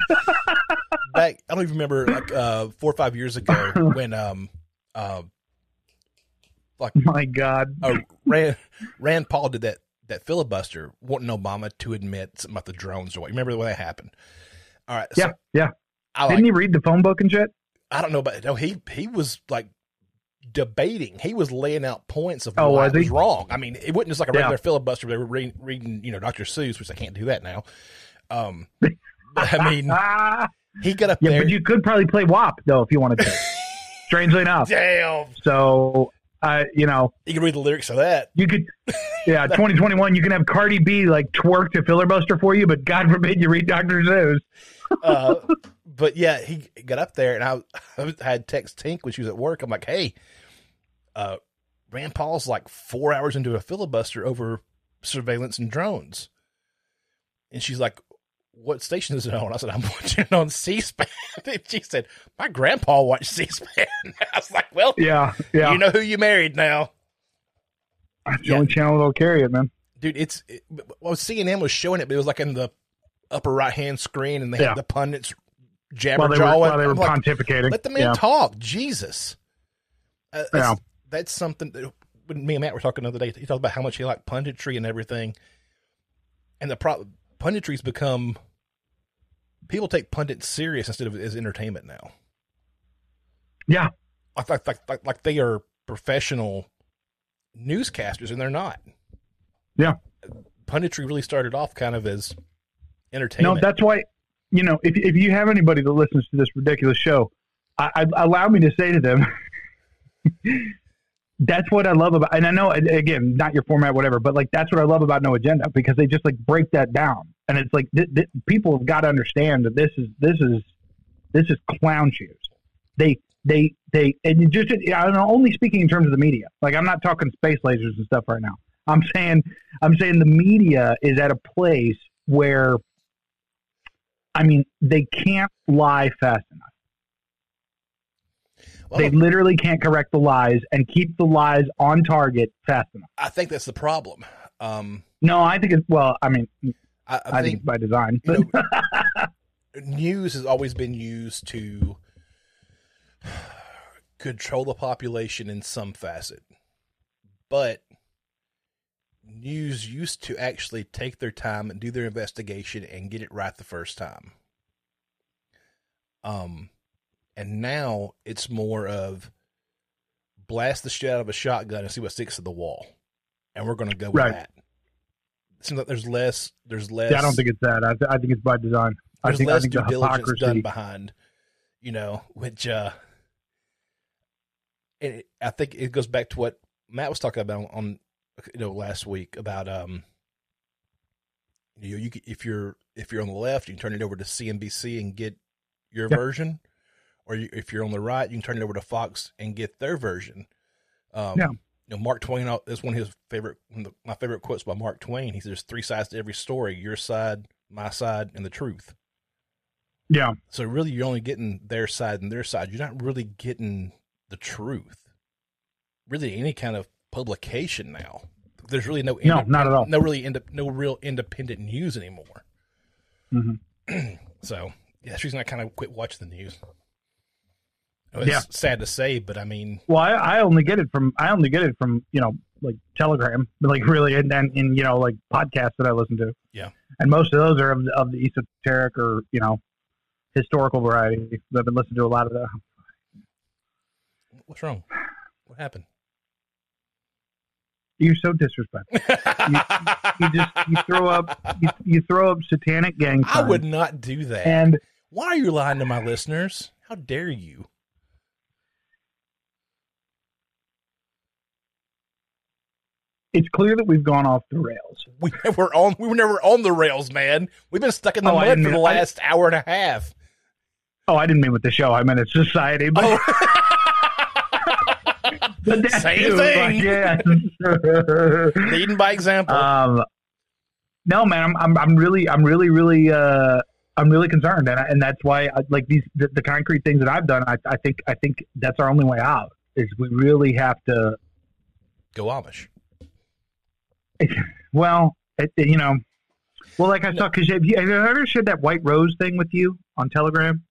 back I don't even remember like uh four or five years ago when um uh, My God. uh Rand Rand Paul did that that filibuster wanting Obama to admit something about the drones or what. You remember when that happened? All right. Yeah. So Yeah. I Didn't he read the phone book and shit? I don't know about no he he was like debating. He was laying out points of Oh, why was was wrong. I mean, it wasn't just like a Yeah. regular filibuster. They were reading, reading, you know, Dr. Seuss, which I can't do that now. Um, but, I mean, he got up Yeah, there. but you could probably play WAP, though, if you wanted to. Strangely enough. Damn, So, uh, you know, you can read the lyrics of that. you could, yeah, 2021, you can have Cardi B like twerk to filibuster for you, but God forbid you read Dr. Seuss. uh, but yeah, he got up there, and I, I I had text Tink when she was at work. I'm like, hey, uh, Rand Paul's like four hours into a filibuster over surveillance and drones, and she's like, "What station is it on?" I said, "I'm watching it on C-SPAN." and she said, "My grandpa watched C-SPAN." I was like, "Well, Yeah, yeah. you know who you married now." That's the yeah. only channel that'll carry it, man. dude. It's it, well, CNN was showing it, but it was like in the upper right hand screen, and they Yeah. had the pundits While jabber they were, jawing. while they were like, pontificating. Let the man yeah. talk. Jesus. Uh, that's, Yeah. that's something that when me and Matt were talking the other day. He talked about how much he liked punditry and everything. And the pro- punditry's become people take pundits serious instead of as entertainment now. Yeah. Like like like like, they are professional newscasters and they're not. Yeah. punditry really started off kind of as entertainment. No, that's why, you know, if, if you have anybody that listens to this ridiculous show, I, I allow me to say to them, that's what I love about, and I know, again, not your format, whatever, but like, that's what I love about No Agenda because they just like break that down. And it's like, th- th- people have got to understand that this is, this is, this is clown shoes. They, they, they, and just, I don't only speaking in terms of the media. Like, I'm not talking space lasers and stuff right now. I'm saying, I'm saying the media is at a place where I mean, they can't lie fast enough. Well, they literally can't correct the lies and keep the lies on target fast enough. I think that's the problem. Um, No, I think it's well. I mean, I, I, I, think think it's by design. you know, news has always been used to control the population in some facet, but news used to actually take their time and do their investigation and get it right the first time. Um, and now it's more of blast the shit out of a shotgun and see what sticks to the wall, and we're going to go with Right. that. It seems like there's less. There's less. Yeah, I don't think it's that. I, th- I think it's by design. I think, I less think due diligence done behind, you know, which uh, it, I think it goes back to what Matt was talking about on, you know, last week about um, you know, you if you're if you're on the left, you can turn it over to CNBC and get your Yep. version, or you, if you're on the right, you can turn it over to Fox and get their version. Um, Yeah. You know, Mark Twain. uh, That's one of his favorite, one of the- my favorite quotes by Mark Twain. He says, "There's three sides to every story: your side, my side, and the truth." Yeah, So really, you're only getting their side and their side. You're not really getting the truth. Really, any kind of publication now. There's really no No, not at all. No really ind- no real independent news anymore. Mhm. so yeah, reason I kind of quit watching the news. It's Yeah. sad to say, but I mean, Well, I, I only get it from I only get it from you know like Telegram, like really, and then in you know like podcasts that I listen to. Yeah. and most of those are of, of the esoteric or you know historical variety. I've been listening to a lot of the. what's wrong? What happened? You're so disrespectful. You just you throw up you, you throw up satanic gang I would not do that. and Why are you lying to my listeners? How dare you? It's clear that we've gone off the rails. We were on. We were never on the rails, man. We've been stuck in the Oh, mud for the mean- last hour and a half. Oh, I didn't mean with the show. I meant it's society. But, Oh, but that Same too, thing. like, yeah. leading by example. Um, no, man, I'm, I'm, I'm really, I'm really, really, uh, I'm really concerned, and I, and that's why, I, like these, the, the concrete things that I've done, I, I think, I think that's our only way out. Is we really have to, Go Amish. Well, it, you know, well, like I saw, because have you, have you ever shared that White Rose thing with you on Telegram?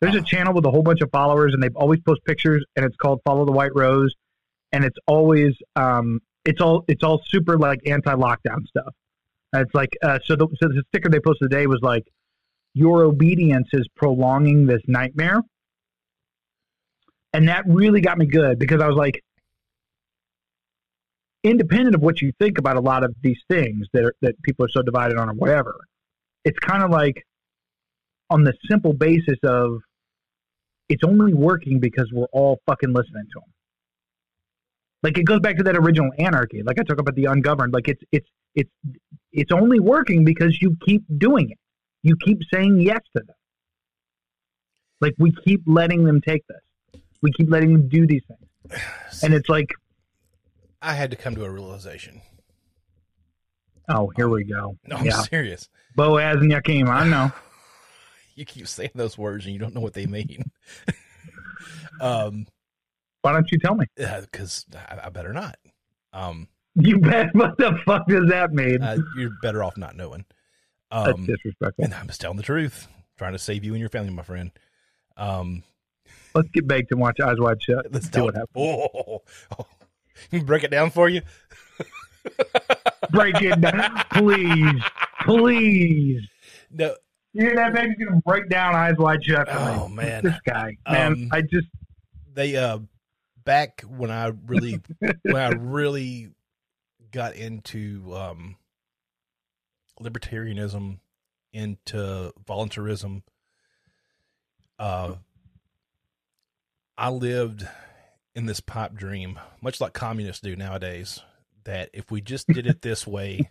There's a Oh. channel with a whole bunch of followers, and they always post pictures, and it's called Follow the White Rose, and it's always, um, it's all, it's all super like anti-lockdown stuff. And it's like, uh, so the so the sticker they posted today was like, your obedience is prolonging this nightmare, and that really got me good because I was like, independent of what you think about a lot of these things that are, that people are so divided on or whatever, it's kind of like on the simple basis of it's only working because we're all fucking listening to them. Like it goes back to that original anarchy. Like I talk about the ungoverned. Like it's it's it's it's only working because you keep doing it. You keep saying yes to them. Like we keep letting them take this. We keep letting them do these things. And it's like, I had to come to a realization. oh, here we go. No, I'm yeah. serious. Boaz and Yakim, I know. You keep saying those words and you don't know what they mean. um, Why don't you tell me? because I, I better not. Um, You bet. What the fuck does that mean? uh, you're better off not knowing. That's Um, disrespectful. and I'm just telling the truth, trying to save you and your family, my friend. Um, Let's get baked and watch Eyes Wide Shut. let's tell what happens. Oh, oh. Break it down for you. Break it down, please, please. No, You hear that? Baby's gonna break down Eyes Wide Shut. Oh, me. man. this guy, man. Um, I just they uh back when I really when I really got into um libertarianism into voluntarism. Uh, I lived in this pipe dream, much like communists do nowadays, that if we just did it this way,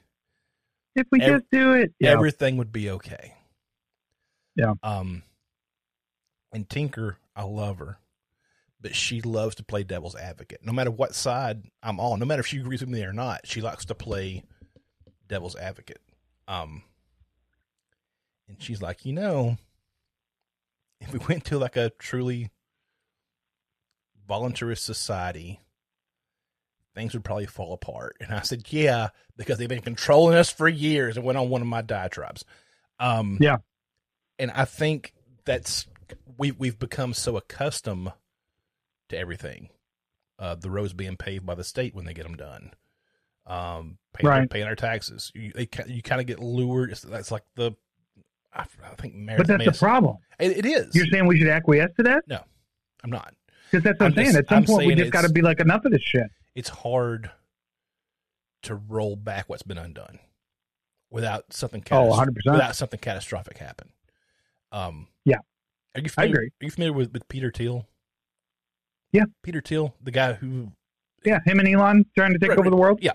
if we Ev- just do it, yeah, everything would be okay. Yeah. Um, and Tinker, I love her, but she loves to play devil's advocate. No matter what side I'm on, no matter if she agrees with me or not, she likes to play devil's advocate. Um, and she's like, you know, if we went to like a truly voluntarist society, things would probably fall apart. And I said, yeah, because they've been controlling us for years and went on one of my diatribes. Um, Yeah. And I think that's, we, we've become so accustomed to everything. Uh, the roads being paved by the state when they get them done. Um, paying, Right. paying our taxes. You, they, you kind of get lured. It's, that's like the, I, I think but that's the problem. It, it is. You're saying we should acquiesce to that No, I'm not. Because that's what I'm, I'm saying. just- At some I'm point, we just got to be like enough of this shit. it's hard to roll back what's been undone without something Oh, 100%. without something catastrophic happen. Um, Yeah. Are you I familiar, agree. Are you familiar with, with Peter Thiel? Yeah. Peter Thiel, the guy who Yeah, him and Elon trying to take Right, over the world. yeah.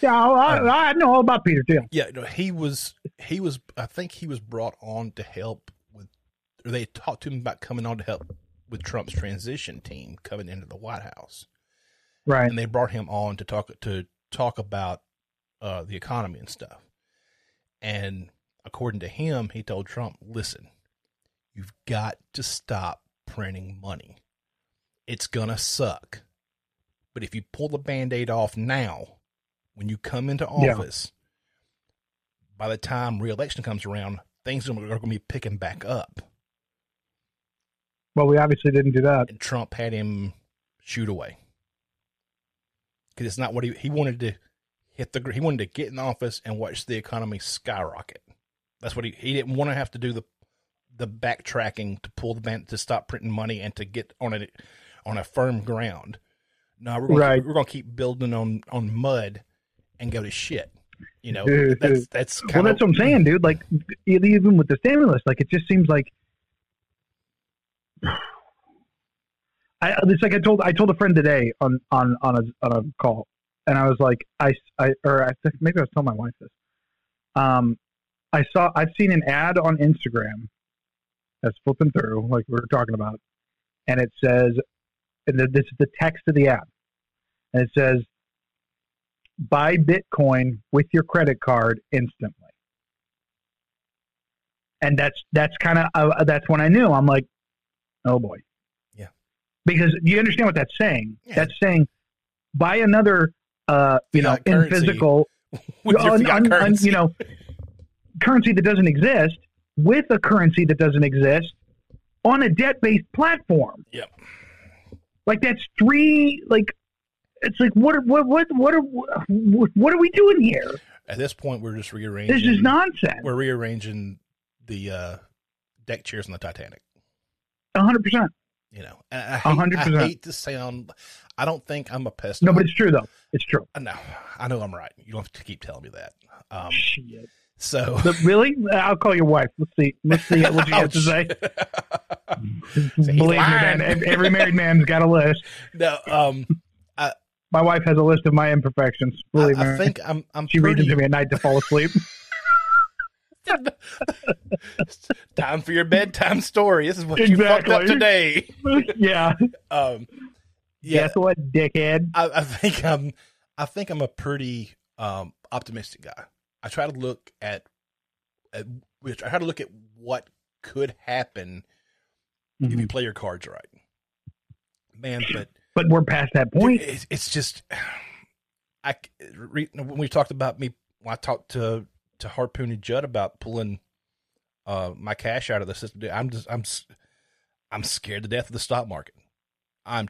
yeah, I, Um, I know all about Peter Thiel. yeah, no, he was he was I think he was brought on to help with or they talked to him about coming on to help with Trump's transition team coming into the White House. Right. and they brought him on to talk to talk about uh, the economy and stuff. And according to him, he told Trump, "Listen, you've got to stop printing money. It's gonna suck, but if you pull the band-aid off now, when you come into Yeah. office, by the time re-election comes around, things are going to be picking back up." Well, we obviously didn't do that. and Trump had him shoot away because it's not what he he wanted to hit the he wanted to get in office and watch the economy skyrocket. That's what he he didn't want to have to do the the backtracking to pull the band to stop printing money and to get on a on a firm ground. No, we're gonna Right. keep, we're gonna keep building on on mud and go to shit. You know, Dude. that's that's Well, kind that's what I'm saying, dude. Like, even with the stimulus, like, it just seems like. I, it's like I told I told a friend today on on on a on a call, and I was like I I or I think maybe I was telling my wife this. Um, I saw I've seen an ad on Instagram that's flipping through like we were talking about, and it says, and the, this is the text of the ad, and it says, "Buy Bitcoin with your credit card instantly." And that's that's kind of uh, that's when I knew I'm like, oh boy, Yeah. because you understand what that's saying. Yeah. That's saying buy another, uh, you know, in physical un- un- un- you know, currency that doesn't exist with a currency that doesn't exist on a debt-based platform. Yep. Like that's three. Like it's like what? Are, what? What? What are? What are we doing here? At this point, we're just rearranging. This is nonsense. We're rearranging the uh, deck chairs on the Titanic. Hundred percent. You know, and I hate, hundred I percent. hate to sound. I don't think I'm a pessimist. No, but it's true though. It's true. no, I know I'm right. You don't have to keep telling me that. Um, Shit. so But really, I'll call your wife. Let's see. Let's see what you have to say. Believe me, man. Every married man's got a list. no, um, My wife has a list of my imperfections. I, Believe I me. think I'm. I'm she reads pretty, them to me at night to fall asleep. Time for your bedtime story. This is what you fucked up today. yeah. Um, yeah, Guess what, dickhead? I, I think I'm. I think I'm a pretty um, optimistic guy. I try to look at, at which I try to look at what could happen if you play your cards right. Man, but But we're past that point. It's, it's just I re, when we talked about me when I talked to to Harpoon and Judd about pulling uh my cash out of the system. dude, I'm just I'm I'm scared to death of the stock market. I'm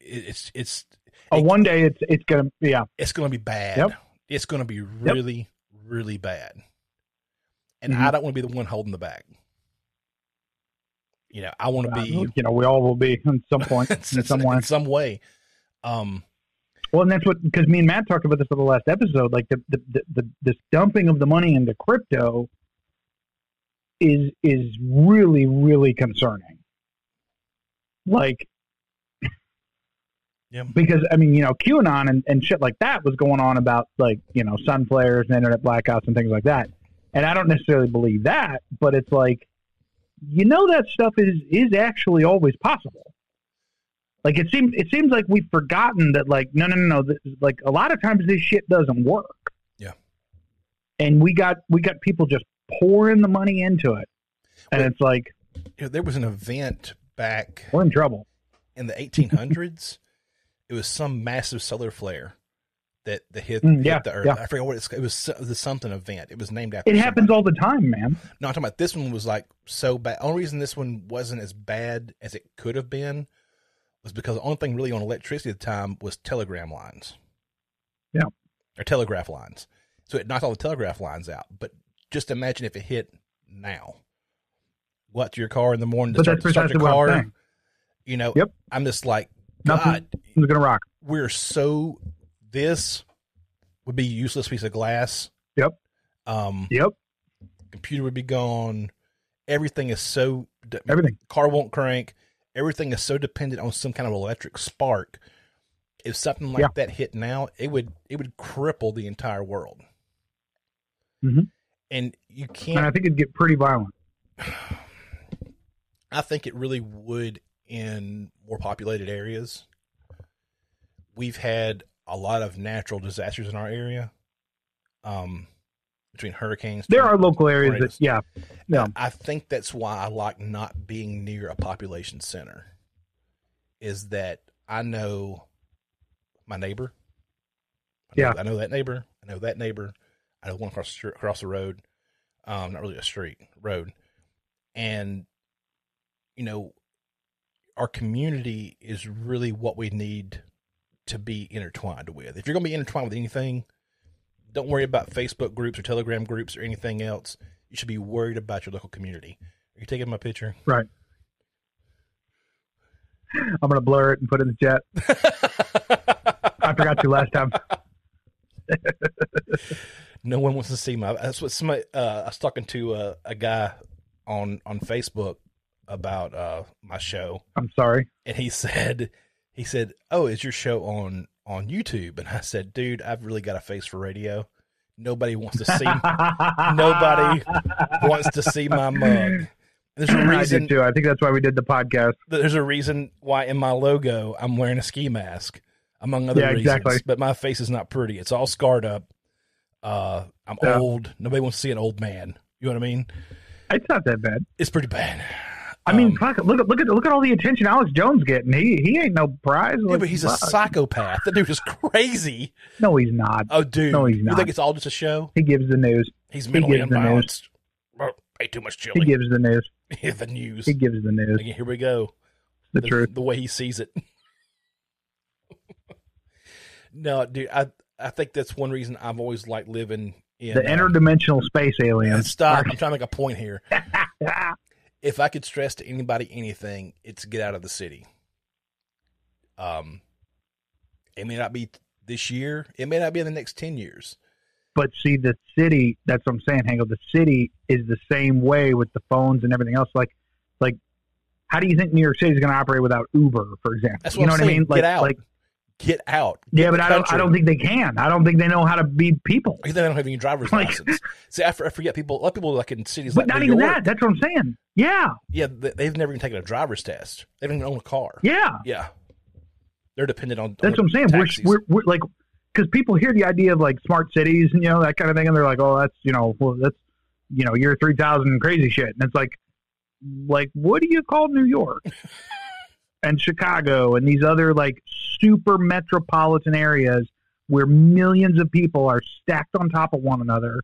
it- it's it's Oh, one day it's it's gonna yeah. it's to be bad. Yep. It's to be really really bad. And Mhm. I don't want to be the one holding the bag. You know, I want to be you know, we all will be at some point in in some way. in some way. Um, Well, and that's what because me and Matt talked about this on the last episode. Like the the, the, the this dumping of the money into crypto is is really really concerning. Like, Yeah. because I mean, you know, QAnon and, and shit like that was going on about like you know sun flares and internet blackouts and things like that. And I don't necessarily believe that, but it's like, you know, that stuff is is actually always possible. Like it seems it seems like we've forgotten that like no no no no this, like a lot of times this shit doesn't work. Yeah. And we got we got people just pouring the money into it, and Well- it's like You know, there was an event back we're in trouble. in the 1800s. it was some massive solar flare that, that hit, Mm, hit the Earth. yeah. I forget what it's. It was the something event. It was named after. It happens somebody. all the time, man. No, I'm talking about this one was like so bad. Only reason this one wasn't as bad as it could have been was because the only thing really on electricity at the time was telegram lines. Yeah. Or telegraph lines. So it knocked all the telegraph lines out. But just imagine if it hit now. Go out to your car in the morning to But start, that's start precisely your car. You know, Yep. I'm just like, God, It's gonna rock. we're so this would be a useless piece of glass. Yep. Um, Yep. computer would be gone. Everything is so Everything. car won't crank. Everything is so dependent on some kind of electric spark. If something like Yeah. that hit now, it would it would cripple the entire world. Mhm. And you can't. I think it'd get pretty violent. I think it really would in more populated areas. We've had a lot of natural disasters in our area. Um, between hurricanes, There are local areas that, yeah, yeah. I think that's why I like not being near a population center. Is that I know my neighbor. I know, Yeah. I know that neighbor. I know that neighbor. I know one across across the road. Um, not really a street, road, and you know, our community is really what we need to be intertwined with. If you're going to be intertwined with anything, don't worry about Facebook groups or Telegram groups or anything else. You should be worried about your local community. Are you taking my picture? Right. I'm gonna blur it and put it in the chat. I forgot to last time. no one wants to see my. That's what somebody. Uh, I was talking to uh, a guy on on Facebook about uh, my show, I'm sorry. and he said, he said, "Oh, is your show on on YouTube?" And I said, "Dude, I've really got a face for radio. Nobody wants to see. nobody wants to see my mug. There's a I reason. too. I think that's why we did the podcast. There's a reason why in my logo I'm wearing a ski mask, among other Yeah, reasons. exactly. But my face is not pretty. It's all scarred up. Uh, I'm Yeah. old. Nobody wants to see an old man. You know what I mean? It's not that bad. It's pretty bad. I mean, Um, fuck, look at look at look at all the attention Alex Jones getting. He he ain't no prize. yeah, but he's a psychopath. The dude is crazy. No, he's not. Oh, dude. No, he's not. You think it's all just a show? He gives the news. He's mentally the unbalanced. Oh, ate too much chili. He gives the news. the news. He gives the news. Again, here we go. The truth. The way he sees it. no, dude, I I think that's one reason I've always liked living in The uh, interdimensional space aliens. Stop! I'm trying to make a point here. If I could stress to anybody anything, it's get out of the city. Um, it may not be this year. It may not be in the next ten years. But see, the city, that's what I'm saying, Hango. The city is the same way with the phones and everything else. Like, like, how do you think New York City is going to operate without Uber, for example? That's you know I'm what I saying. mean? Like, Get out. like, Get out. yeah, but I don't, I don't think they can. I don't think they know how to be people. They don't have any driver's Like- license. See, I, I forget people. A lot of people like in cities But like not New even York, that. That's what I'm saying. Yeah, Yeah, they- they've never even taken a driver's test. They don't even own a car. yeah. Yeah, they're dependent on. That's on what I'm saying. We're, we're, we're like, because people hear the idea of like smart cities and you know that kind of thing, and they're like, oh, that's you know, well, that's you know, year three thousand crazy shit, and it's like, like, what do you call New York and Chicago and these other like super metropolitan areas where millions of people are stacked on top of one another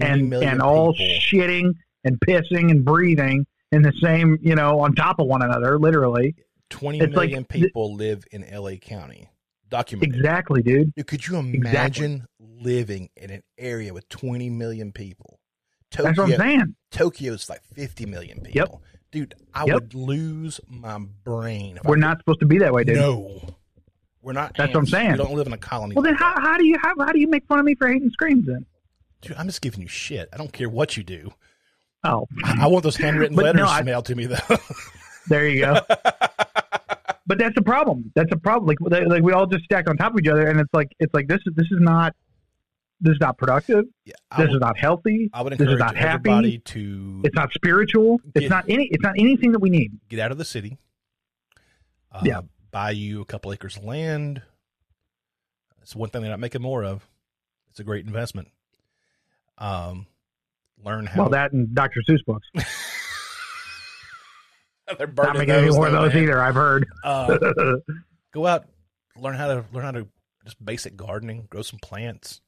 and and all people. shitting and pissing and breathing in the same, you know, on top of one another, literally. Twenty it's like million th- people live in L.A. County. Documented. Exactly, dude. Could you imagine living in an area with 20 million people? That's what I'm Tokyo, saying. Tokyo's like 50 million people. Dude, I Yep. would lose my brain. We're not supposed to be that way, dude. No. We're not. That's what I'm saying. We don't live in a colony. Well, then like how, that. how do you how, how do you make fun of me for hating screams then? Dude, I'm just giving you shit. I don't care what you do. Oh, I I want those handwritten letters no, I- mailed to me though. there you go. but that's a problem. That's a problem. Like like we all just stack on top of each other, and it's like it's like this is this is not this is not productive. yeah, This would, is not healthy. I would this is encourage not happy. to It's not spiritual. It's not any. It's not anything that we need. get out of the city. Uh, Yeah. Buy you a couple acres of land. It's one thing they're not making more of. It's a great investment. Um, learn how. Well, that and Dr. Seuss books. they're Not making any those, more of those man. either. I've heard. Uh, go out, learn how to learn how to just basic gardening, grow some plants.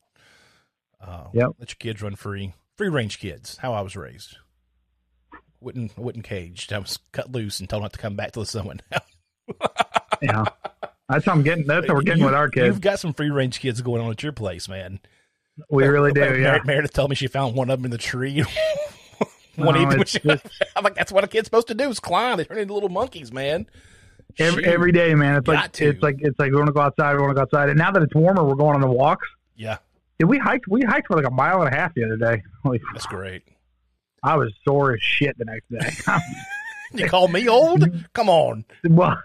Uh, Yep. Let your kids run free, free range kids. How I was raised. Wouldn't wouldn't caged. I was cut loose and told not to come back till the sun went down. yeah, that's what I'm getting. That's what we're getting You- with our kids. You've got some free range kids going on at your place, man. We really do. Mer- Yeah. Meredith told me she found one of them in the tree. one No, evening, she- just- I'm like, that's what a kid's supposed to do is climb. They turn into little monkeys, man. Every, Shoot. every day, man. It's Got like to. it's like it's like we want to go outside. We want to go outside. And now that it's warmer, we're going on the walks. yeah, We hiked? We hiked for like a mile and a half the other day. Like, that's great. I was sore as shit the next day. You call me old? Come on. well,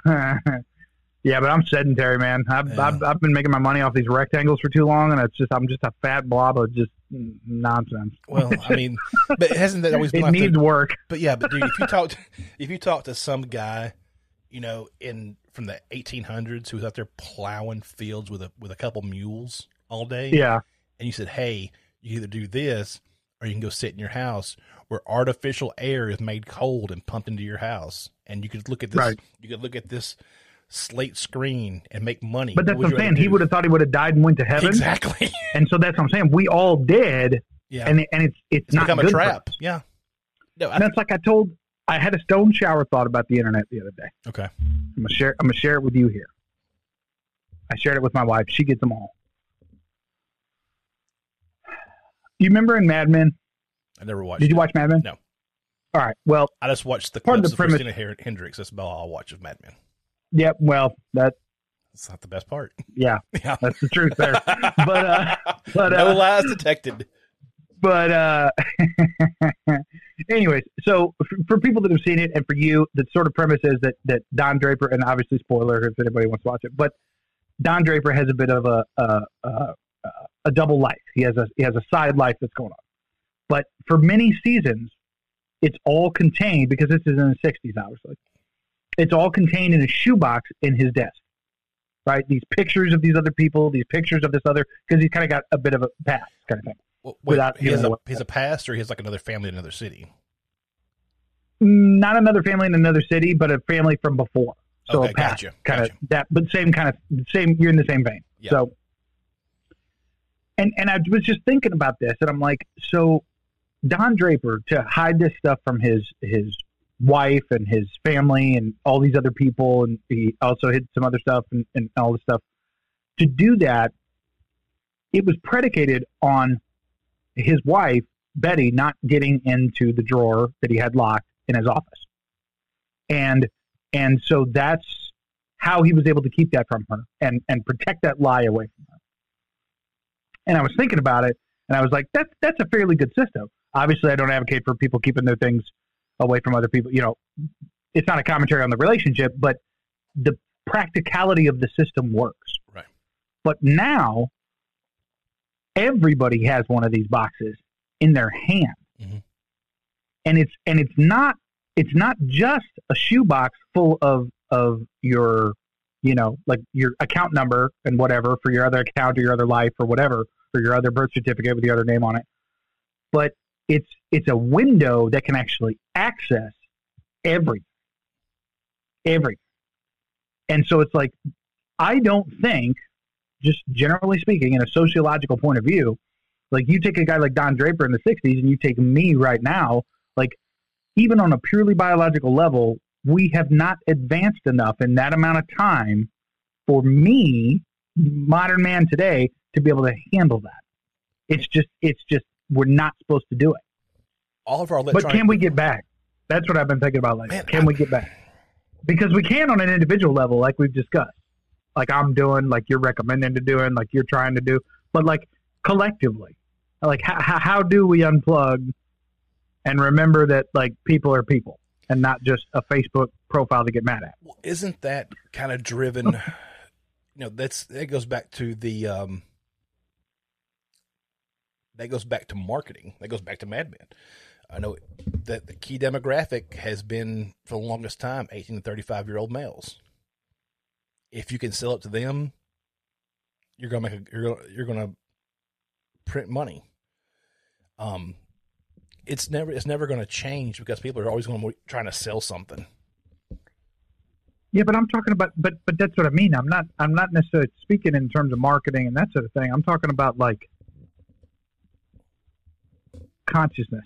yeah, but I'm sedentary, man. I've, Yeah. I've I've been making my money off these rectangles for too long, and it's just I'm just a fat blob of just nonsense. Well, I mean, but hasn't that always been it like needs the, work. But yeah, but dude, if you talk, to, if you talk to some guy, you know, in from the 1800s who was out there plowing fields with a with a couple mules all day, Yeah, and you said, "Hey, you either do this or you can go sit in your house where artificial air is made cold and pumped into your house, and you could look at this, Right. you could look at this slate screen and make money." but that's What what I'm saying. He would have thought he would have died and went to heaven, exactly. and so that's what I'm saying. We all did, yeah, and and it's it's, it's not become a trap. Yeah. No, I, And that's like I told. I had a stone shower thought about the internet the other day. okay. I'm gonna share. I'm gonna share it with you here. I shared it with my wife. She gets them all. You remember in Mad Men? I never watched. Did you it. watch Mad Men? No. All right. Well, I just watched the Part of the of premise- Christina Her- Hendricks. That's about all I watch of Mad Men. yeah. Well, that That's not the best part. yeah, Yeah. that's the truth there. but uh, but no uh, lies detected. but uh, anyways, so for, for people that have seen it, and for you, the sort of premise is that that Don Draper, and obviously spoiler if anybody wants to watch it, but Don Draper has a bit of a a, a, a double life. He has a he has a side life that's going on, but for many seasons, it's all contained because this is in the '60s, obviously. It's all contained in a shoebox in his desk, right? These pictures of these other people, these pictures of this other, because he's kind of got a bit of a past kind of thing. Well, wait, without he has a he has a past, or he has like another family in another city. not another family in another city, but a family from before. So Okay, a past gotcha, kind of that, but same kind of same. You're in the same vein. Yeah. So, and and I was just thinking about this, and I'm like, so Don Draper to hide this stuff from his his wife and his family and all these other people, and he also hid some other stuff and, and all this stuff. To do that, it was predicated on his wife Betty not getting into the drawer that he had locked in his office, and and so that's how he was able to keep that from her and and protect that lie away from her. And I was thinking about it, and I was like, that's that's a fairly good system. Obviously, I don't advocate for people keeping their things away from other people. You know, it's not a commentary on the relationship, but the practicality of the system works. Right. But now, everybody has one of these boxes in their hand, Mhm. and it's and it's not it's not just a shoebox full of of your you know like your account number and whatever for your other account or your other life or whatever or your other birth certificate with your other name on it. But it's it's a window that can actually access every every. And so it's like i don't think just generally speaking in a sociological point of view like you take a guy like don draper in the 60s and you take me right now like even on a purely biological level we have not advanced enough in that amount of time for me modern man today to be able to handle that it's just it's just we're not supposed to do it All of our but can we get back? That's what I've been thinking about lately. Man, can I- we get back? Because we can on an individual level, like we've discussed. like I'm doing, like you're recommending to doing, like you're trying to do, but like collectively, like how how do we unplug and remember that like people are people and not just a Facebook profile to get mad at? Well, isn't that kind of driven? you know, that's that goes back to the um, that goes back to marketing. That goes back to Mad Men. I know that the key demographic has been for the longest time 18 to 35 year old males. If you can sell it to them, you're gonna make a you're you're gonna print money. Um, it's never it's never going to change because people are always going to be trying to sell something. Yeah, but I'm talking about, but but that's what I mean. I'm not I'm not necessarily speaking in terms of marketing and that sort of thing. I'm talking about like consciousness.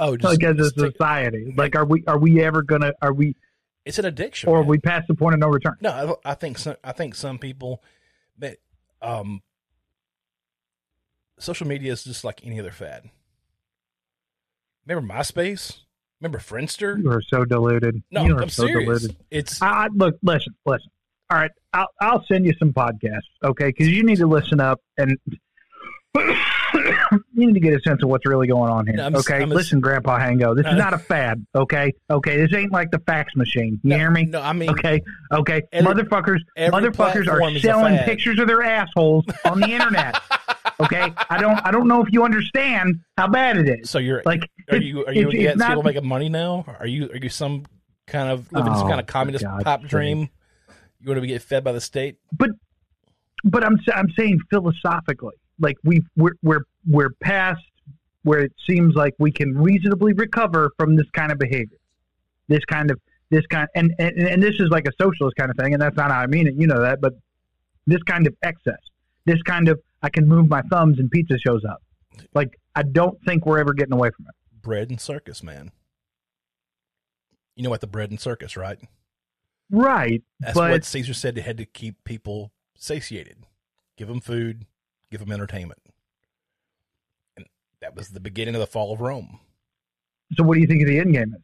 Oh, just, like as a take- society, like are we are we ever gonna are we it's an addiction. or we past the point of no return? No, I, I think some, I think some people that um social media is just like any other fad. Remember MySpace? Remember Friendster? You are so deluded. No, you are I'm so serious. deluded. It's I, I, look, listen, listen. All right, I'll I'll send you some podcasts, okay? Because you need to listen up and you need to get a sense of what's really going on here. No, I'm- okay, I'm a- listen, Grandpa Hango. This No. is not a fad. Okay, okay. This ain't like the fax machine. You no, hear me? No, I mean Okay, okay. Every- motherfuckers, every motherfuckers are selling pictures of their assholes on the internet. Okay, I don't, I don't know if you understand how bad it is. so you're Like, are you are you it's- it's not- people making money now? Are you are you some kind of living some Oh, kind of communist pipe sake. dream? You want to be get fed by the state? but but I'm I'm saying philosophically, like we we're we're we're past where it seems like we can reasonably recover from this kind of behavior, this kind of this kind and and, and this is like a socialist kind of thing, and that's not how I mean it, you know that, but this kind of excess, this kind of I can move my thumbs and pizza shows up, like I don't think we're ever getting away from it. Bread and circus, man. You know what the bread and circus, right? Right, That's but what Caesar said. They had to keep people satiated, give them food, give them entertainment, and that was the beginning of the fall of Rome, so what do you think of the end game is?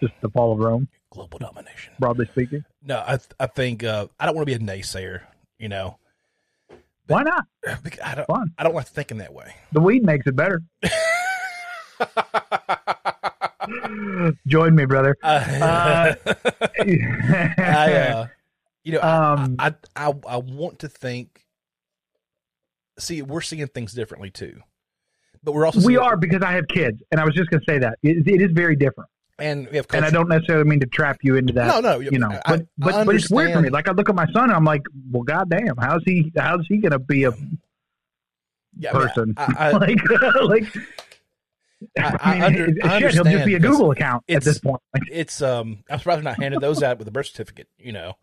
Just the fall of Rome, global domination. broadly speaking. No, I I think uh, I don't want to be a naysayer. You know, Why not? Because I don't Fun. I don't like thinking that way. The weed makes it better. Join me, brother. Uh, I, uh, you know, Um, I, I, I, I want to think. See, we're seeing things differently too, but we're also we are because I have kids, and I was just going to say that it, it is very different. And we have. And I don't necessarily mean to trap you into that. No, no, you know, I- but I but, but it's weird for me. Like I look at my son, and I'm like, well, goddamn, how's he? How's he going to be a Yeah, person? I, like, like, I, I mean, under, shit, I he'll just be a Google account at this point. Like, It's um, I'm surprised not handed those out with a birth certificate. You know,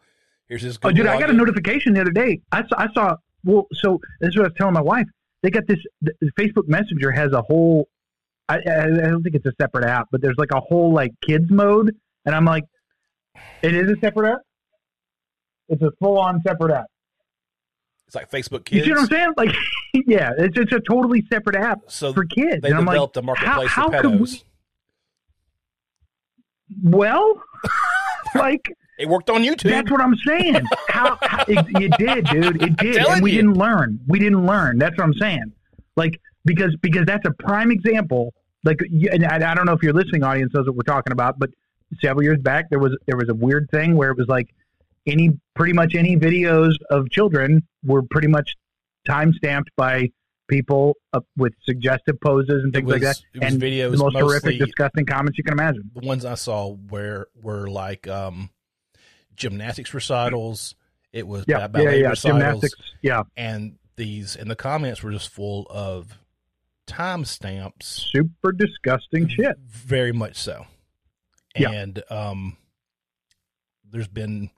here's his. Oh, Google dude, I got a notification the other day. I saw, I saw. Well, so this is what I was telling my wife. They got this. The Facebook Messenger has a whole. I, I, don't think it's a separate app, but there's like a whole like kids mode, and I'm like, it is a separate app. It's a full on separate app. It's like Facebook Kids. You see what I'm saying? Like, yeah, it's it's a totally separate app So for kids. they and I'm like, developed a marketplace how, for how pedos. we? Well, like It worked on YouTube. That's what I'm saying. How, how it, it did, dude. It did, and we you. didn't learn. We didn't learn. That's what I'm saying. Like because because that's a prime example. Like, and I, I don't know if your listening audience knows what we're talking about, but several years back there was there was a weird thing where it was like any pretty much any videos of children were pretty much time stamped by people with suggestive poses and things like that, was and videos the most horrific, disgusting comments you can imagine. the ones I saw where were like um, gymnastics recitals. It was Yeah, ba- yeah, yeah. recitals, Gymnastics. Yeah, and these and the comments were just full of timestamps. super disgusting shit. Very much so. Yeah. And um, there's been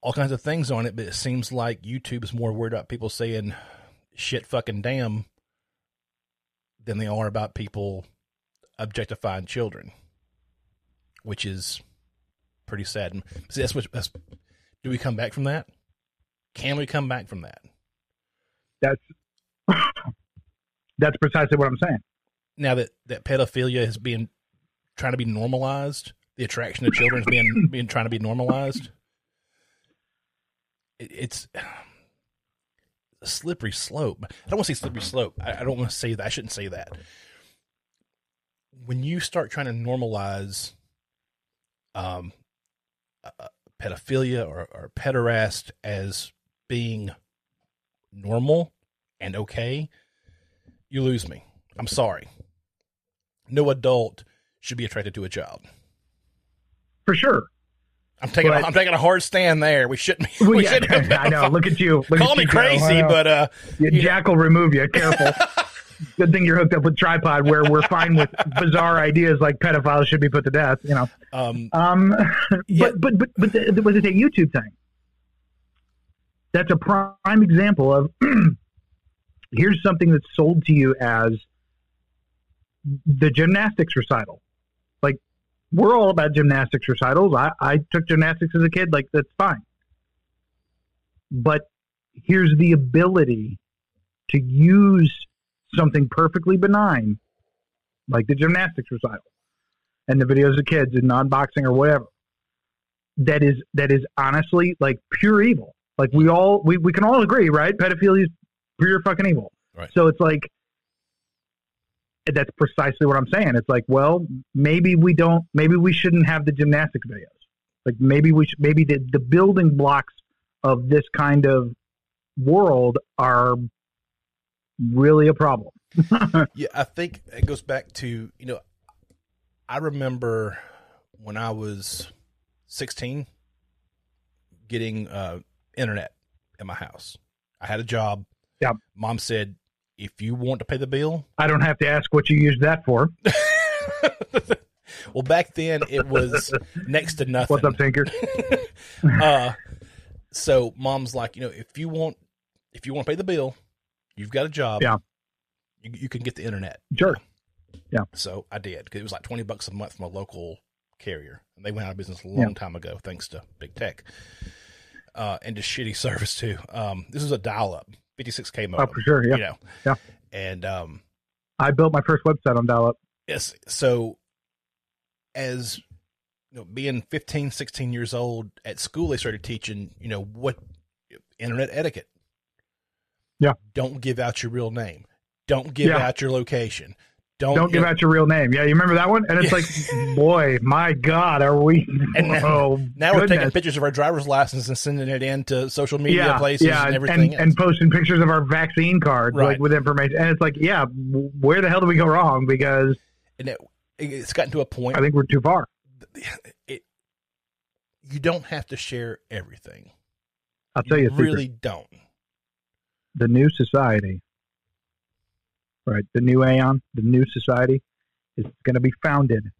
all kinds of things on it, but it seems like YouTube is more worried about people saying shit fucking damn than they are about people objectifying children, which is pretty sad. And See, that's what. That's, do we come back from that? Can we come back from that? That's that's precisely what I'm saying. now that that pedophilia is being trying to be normalized, the attraction to children is being being trying to be normalized. it, it's a slippery slope. I don't want to say slippery slope. I, I don't want to say that. I shouldn't say that. When you start trying to normalize um, uh, pedophilia or, or pederast as being normal and okay, you lose me. I'm sorry. No adult should be attracted to a child. For sure. I'm taking But- a, I'm taking a hard stand there. We shouldn't. Be, Well, we yeah, shouldn't I know. Look at you. Look Call at me you crazy, but uh, Yeah, Jack will remove you. Careful. Good thing you're hooked up with tripod, where we're fine with bizarre ideas like pedophiles should be put to death. You know. um, Um, Yeah. but but but but the, the, was it a YouTube thing? That's a prime example of here's something that's sold to you as the gymnastics recital. Like we're all about gymnastics recitals. I, I took gymnastics as a kid. Like that's fine. But here's the ability to use something perfectly benign, like the gymnastics recital and the videos of kids and non-boxing or whatever that is that is honestly like pure evil like we all we, we can all agree right pedophilia is pure fucking evil Right. so it's like that's precisely what i'm saying it's like well maybe we don't maybe we shouldn't have the gymnastics videos like maybe we should maybe the, the building blocks of this kind of world are really a problem yeah, I think it goes back to you know, I remember when I was 16, getting uh, internet in my house. I had a job. Yeah. Mom said, if you want to pay the bill, i don't have to ask what you used that for well, back then it was next to nothing. what's up tinker uh, so mom's like, you know, if you want, if you want to pay the bill, you've got a job. Yeah. You, you can get the internet. Sure. Yeah. So I did because it was like twenty bucks a month from a local carrier, and they went out of business a long Yeah. time ago thanks to big tech. Uh, and just shitty service too. Um, this was a dial-up, 56k oh for sure yeah You know. Yeah. And um, i built my first website on dial-up Yes. So, as you know, being 15, 16 years old at school, they started teaching, you know, what internet etiquette. Yeah. Don't give out your real name. Don't give Yeah. out your location. Don't, Don't give out your real name. Yeah, you remember that one? And it's like, boy, my God, are we? And now- oh, Now we're taking pictures of our driver's license and sending it in to social media yeah, places yeah, and everything. and, and posting pictures of our vaccine cards, Right. like with information. And it's like, yeah, where the hell did we go wrong? Because and it, it's gotten to a point I think we're too far. it, you don't have to share everything. I'll tell you, a secret. really don't. the new society, right? The new Aeon, the new society is going to be founded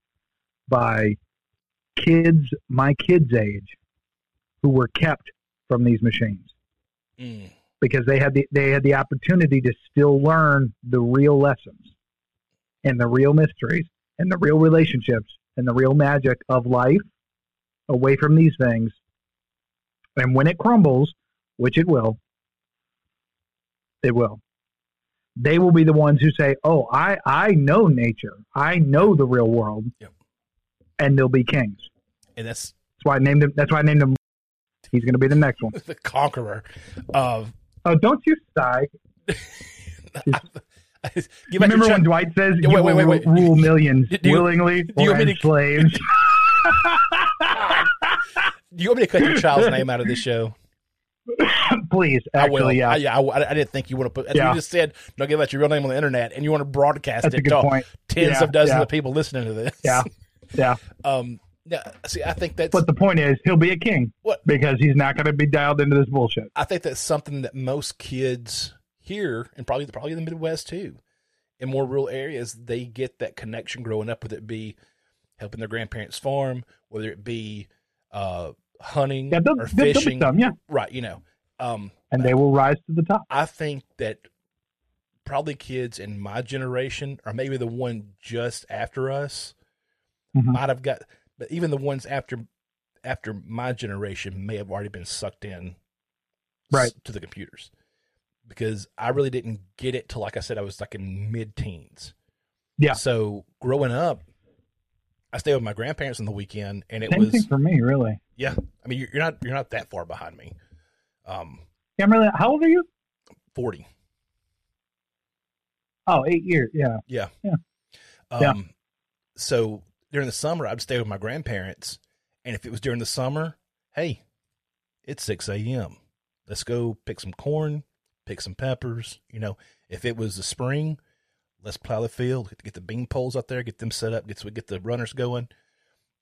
by kids, my kids' age, who were kept from these machines. Mm. because they had the they had the opportunity to still learn the real lessons and the real mysteries and the real relationships and the real magic of life away from these things. And when it crumbles, which it will, it will. They will be the ones who say, "Oh, I I know nature. I know the real world." Yep. And they'll be kings. And that's That's why I named him. That's why I named him. He's going to be the next one. the conqueror of Oh, don't you sigh. Give remember when Dwight says you wait, wait, wait, rule millions Do you- willingly do you or as to- slaves? Do you want me to cut your child's name out of this show? Please, I will. yeah, I, yeah, I, I didn't think you want to put. As Yeah. you just said, don't give out your real name on the internet, and you want to broadcast that's it to point. tens Yeah, of dozens yeah. of people listening to this. Yeah, yeah. Um. Yeah. See, I think that's. But the point is, he'll be a king What? because he's not going to be dialed into this bullshit. I think that's something that most kids here, and probably probably in the Midwest too, in more rural areas, they get that connection growing up. Whether it be helping their grandparents farm, whether it be uh, hunting Yeah, or there'll- there'll be fishing, some, yeah, right? You know. Um. and they will rise to the top. I think that probably kids in my generation, or maybe the one just after us, Mhm. might have got. But even the ones after after my generation may have already been sucked in, Right. to the computers, because I really didn't get it till like I said I was like in mid teens. Yeah. So growing up, I stayed with my grandparents on the weekend, and it Same was thing for me, really. Yeah. I mean, you're you're not you're not that far behind me. Um, Yeah, I'm really. How old are you? forty. Oh, eight years. Yeah. Yeah. Yeah. Um, Yeah. So during the summer, I'd stay with my grandparents, and if it was during the summer, hey, it's six a.m. Let's go pick some corn, pick some peppers. You know, if it was the spring, let's plow the field, get the bean poles out there, get them set up, get get the runners going.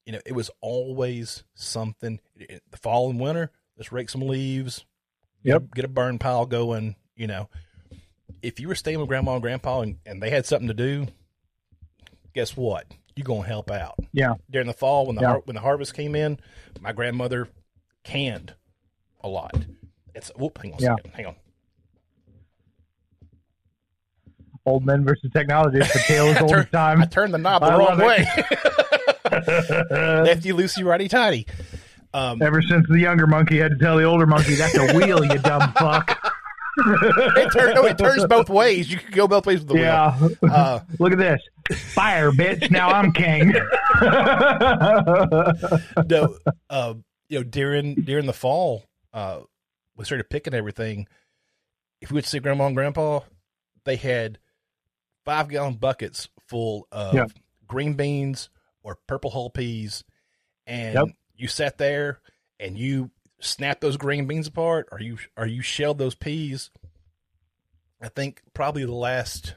You know, it was always something. The fall and winter, let's rake some leaves. Yep. Get a burn pile going. You know, if you were staying with grandma and grandpa and, and they had something to do, guess what? You're gonna help out. Yeah. During the fall, when the Yeah. har- when the harvest came in, my grandmother canned a lot. It's whoop, hang on, a Yeah. second, hang on. Old men versus technology. It's the tale as old as I turned the knob the I wrong way. Lefty loosey, righty tighty. Um, Ever since the younger monkey had to tell the older monkey, "That's a wheel, you dumb fuck." it, turn, no, it turns both ways. You can go both ways with the Yeah. wheel. Uh, Look at this. Fire, bitch. Now I'm king. no, uh, you know, during during the fall, uh, we started picking everything. If we went to see grandma and grandpa, they had five gallon buckets full of Yep. green beans or purple hull peas, and Yep. you sat there and you snapped those green beans apart, or you or you shelled those peas. I think probably the last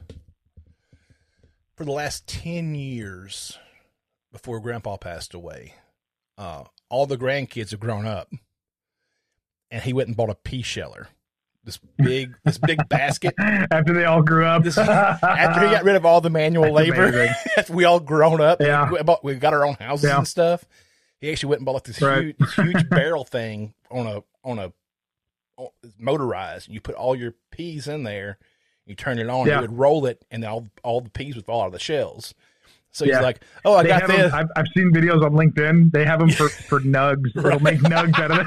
for the last ten years before grandpa passed away uh, all the grandkids have grown up, and he went and bought a pea sheller, this big, this big basket. After they all grew up. This- After he got rid of all the manual That's labor, after we all grown up, Yeah. we, bought, we got our own houses Yeah. and stuff. He actually went and bought like this Right. huge, this huge barrel thing on a on a on- motorized. You put all your peas in there, you turn it on, Yeah. you would roll it, and all all the peas would fall out of the shells. So he's like, "Oh, I They got this." them, I've, I've seen videos on LinkedIn. They have them for, for nugs. It'll Right. make nugs out of it.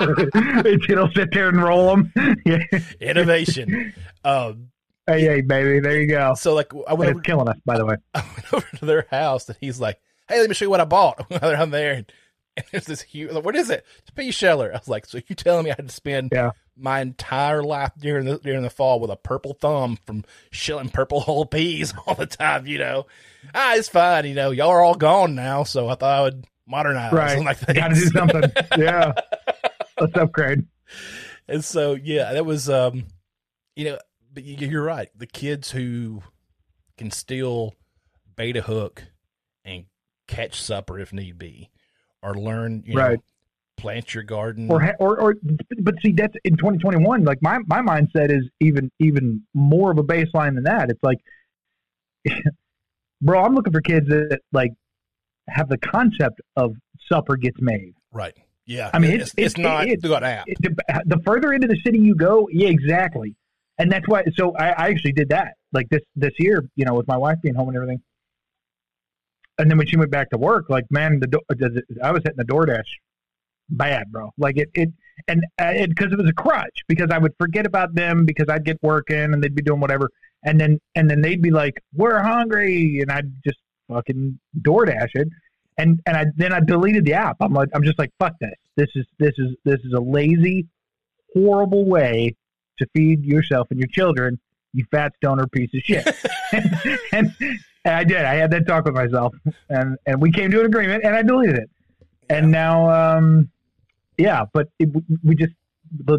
It- It'll sit there and roll them. Yeah. Innovation. um, Hey, hey, baby. There you go. so like, I went it's over, killing us, by the way. I went over to their house and he's like, "Hey, let me show you what I bought." I'm there, and, and there's this huge. Like, what is it? It's a pea sheller. I was like, "So you telling me I had to spend Yeah. my entire life during the during the fall with a purple thumb from shelling purple hull peas all the time?" You know, ah, it's fine. You know, y'all are all gone now, so I thought I would modernize. Right. like Got to do something. Yeah. Let's upgrade. And so, yeah, that was, um, you know, but you- you're right. The kids who can still bait a hook and catch supper if need be, or learn, you know, Right. plant your garden. Or, or, or, but see, that's in 2021. Like my, my mindset is even, even more of a baseline than that. It's like, bro, I'm looking for kids that like have the concept of supper gets made. right. Yeah. I mean, it's, it's- it's, it's- not it's- app. the, the further into the city you go, yeah, exactly. And that's why. So I, I actually did that like this this year, you know, with my wife being home and everything. And then when she went back to work, like man, the do- I was hitting the DoorDash bad, bro. Like it, it and uh, it because it was a crutch because I would forget about them because I'd get working and they'd be doing whatever, and then and then they'd be like, "We're hungry," and I'd just fucking DoorDash it, and and I then I deleted the app. I'm like, I'm just like, fuck this. This is this is this is a lazy, horrible way to feed yourself and your children. You fat stoner piece of shit. and, and, and I did. I had that talk with myself, and and we came to an agreement, and I deleted it. And now, um, yeah, but it, we just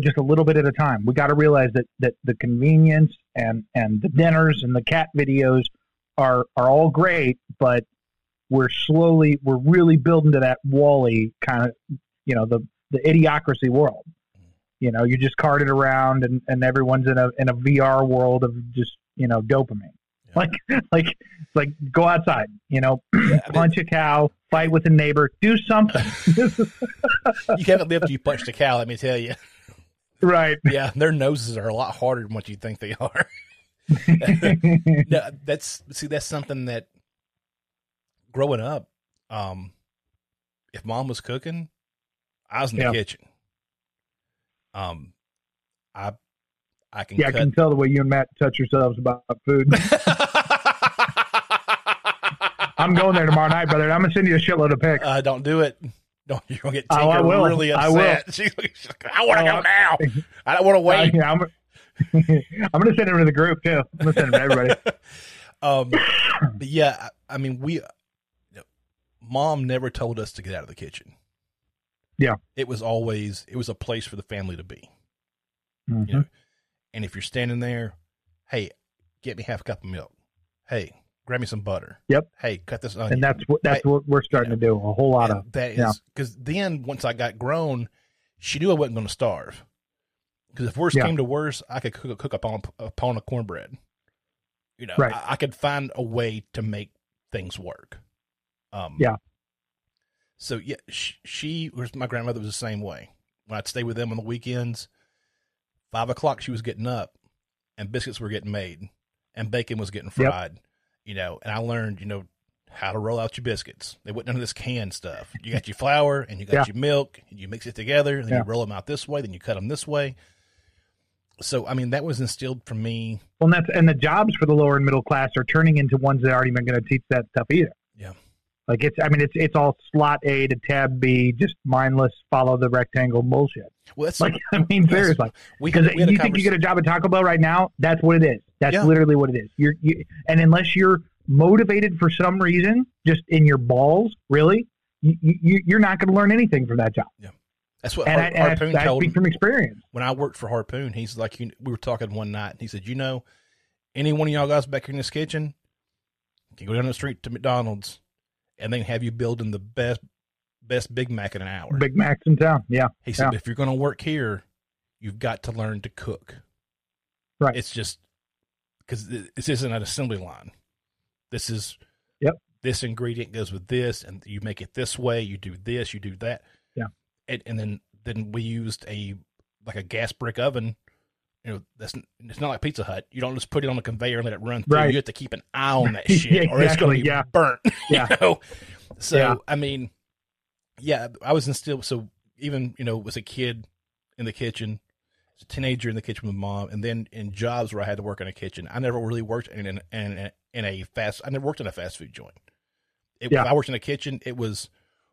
just a little bit at a time. We got to realize that that the convenience and and the dinners and the cat videos are are all great, but we're slowly we're really building to that WALL-E kind of you know the the idiocracy world. You know, you just cart it around, and, and everyone's in a in a VR world of just you know dopamine. Yeah. Like like like go outside, you know, Yeah, I mean, punch a cow, fight with a neighbor, do something. you haven't lived till you punched a cow, let me tell you. right. Yeah, their noses are a lot harder than what you think they are. no, that's see, that's something that growing up, um, if mom was cooking, I was in the Yeah. kitchen. Um, I I can yeah, I can tell the way you and Matt touch yourselves about food. I'm going there tomorrow night, brother. I'm gonna send you a shitload of pics. uh, don't do it. No, you're gonna get Oh, I will. really I will. upset. She's like, she's like, I want to Oh, go now. I don't want to wait. I, am I'm gonna send him to the group too. I'm gonna send him to everybody. Um, yeah, I, I mean, we, mom never told us to get out of the kitchen. Yeah. it was always it was a place for the family to be. Mhm. You know, and if you're standing there, hey, get me half a cup of milk. Hey, grab me some butter. Yep. Hey, cut this onion. And that's what that's what we're starting to do. A whole lot of. that yeah. because then once I got grown, she knew I wasn't going to starve. Because if worse Yeah. came to worse, I could cook, cook up on upon a cornbread. You know, Right. I, I could find a way to make things work. Um, Yeah. So yeah, she, she was my grandmother was the same way. When I'd stay with them on the weekends, five o'clock she was getting up, and biscuits were getting made, and bacon was getting Yep. fried. You know, and I learned you know how to roll out your biscuits. They wasn't none of this canned stuff. You got your flour and you got your milk, and you mix it together, and then Yeah. you roll them out this way, then you cut them this way. So I mean, that was instilled from me. Well, and that's and the jobs for the lower and middle class are turning into ones that aren't even going to teach that stuff either. Yeah. Like it's, I mean, it's it's all slot A to tab B, just mindless follow the rectangle bullshit. Well, that's Like, I mean, seriously, because had, we had a you think you get a job at Taco Bell right now, that's what it is. That's Yeah. literally what it is. You're, you, and unless you're motivated for some reason, just in your balls, really, you, you you're not going to learn anything from that job. Yeah. That's what And, I, Har- and I, Harpoon I told speak from experience. when I worked for Harpoon, he's like, you, we were talking one night, and he said, you know, any one of y'all guys back here in this kitchen can go down the street to McDonald's, and they can have you building the best best Big Mac in an hour. Big Macs in town, yeah. he said, yeah. if you're going to work here, you've got to learn to cook. Right. It's just because this isn't an assembly line. This is Yep. This ingredient goes with this, and you make it this way. You do this, you do that. Yeah. and, and then then we used a like a gas brick oven. You know, that's it's not like Pizza Hut. You don't just put it on a conveyor and let it run through. Right. You have to keep an eye on that Yeah, shit, or it's going to be yeah. burnt. Yeah. You know? So Yeah. I mean, yeah, I was instilled. So even you know, was a kid in the kitchen, as a teenager in the kitchen with mom, and then in jobs where I had to work in a kitchen, I never really worked in in in, in a fast. I never worked in a fast food joint. It, Yeah. If I worked in a kitchen, it was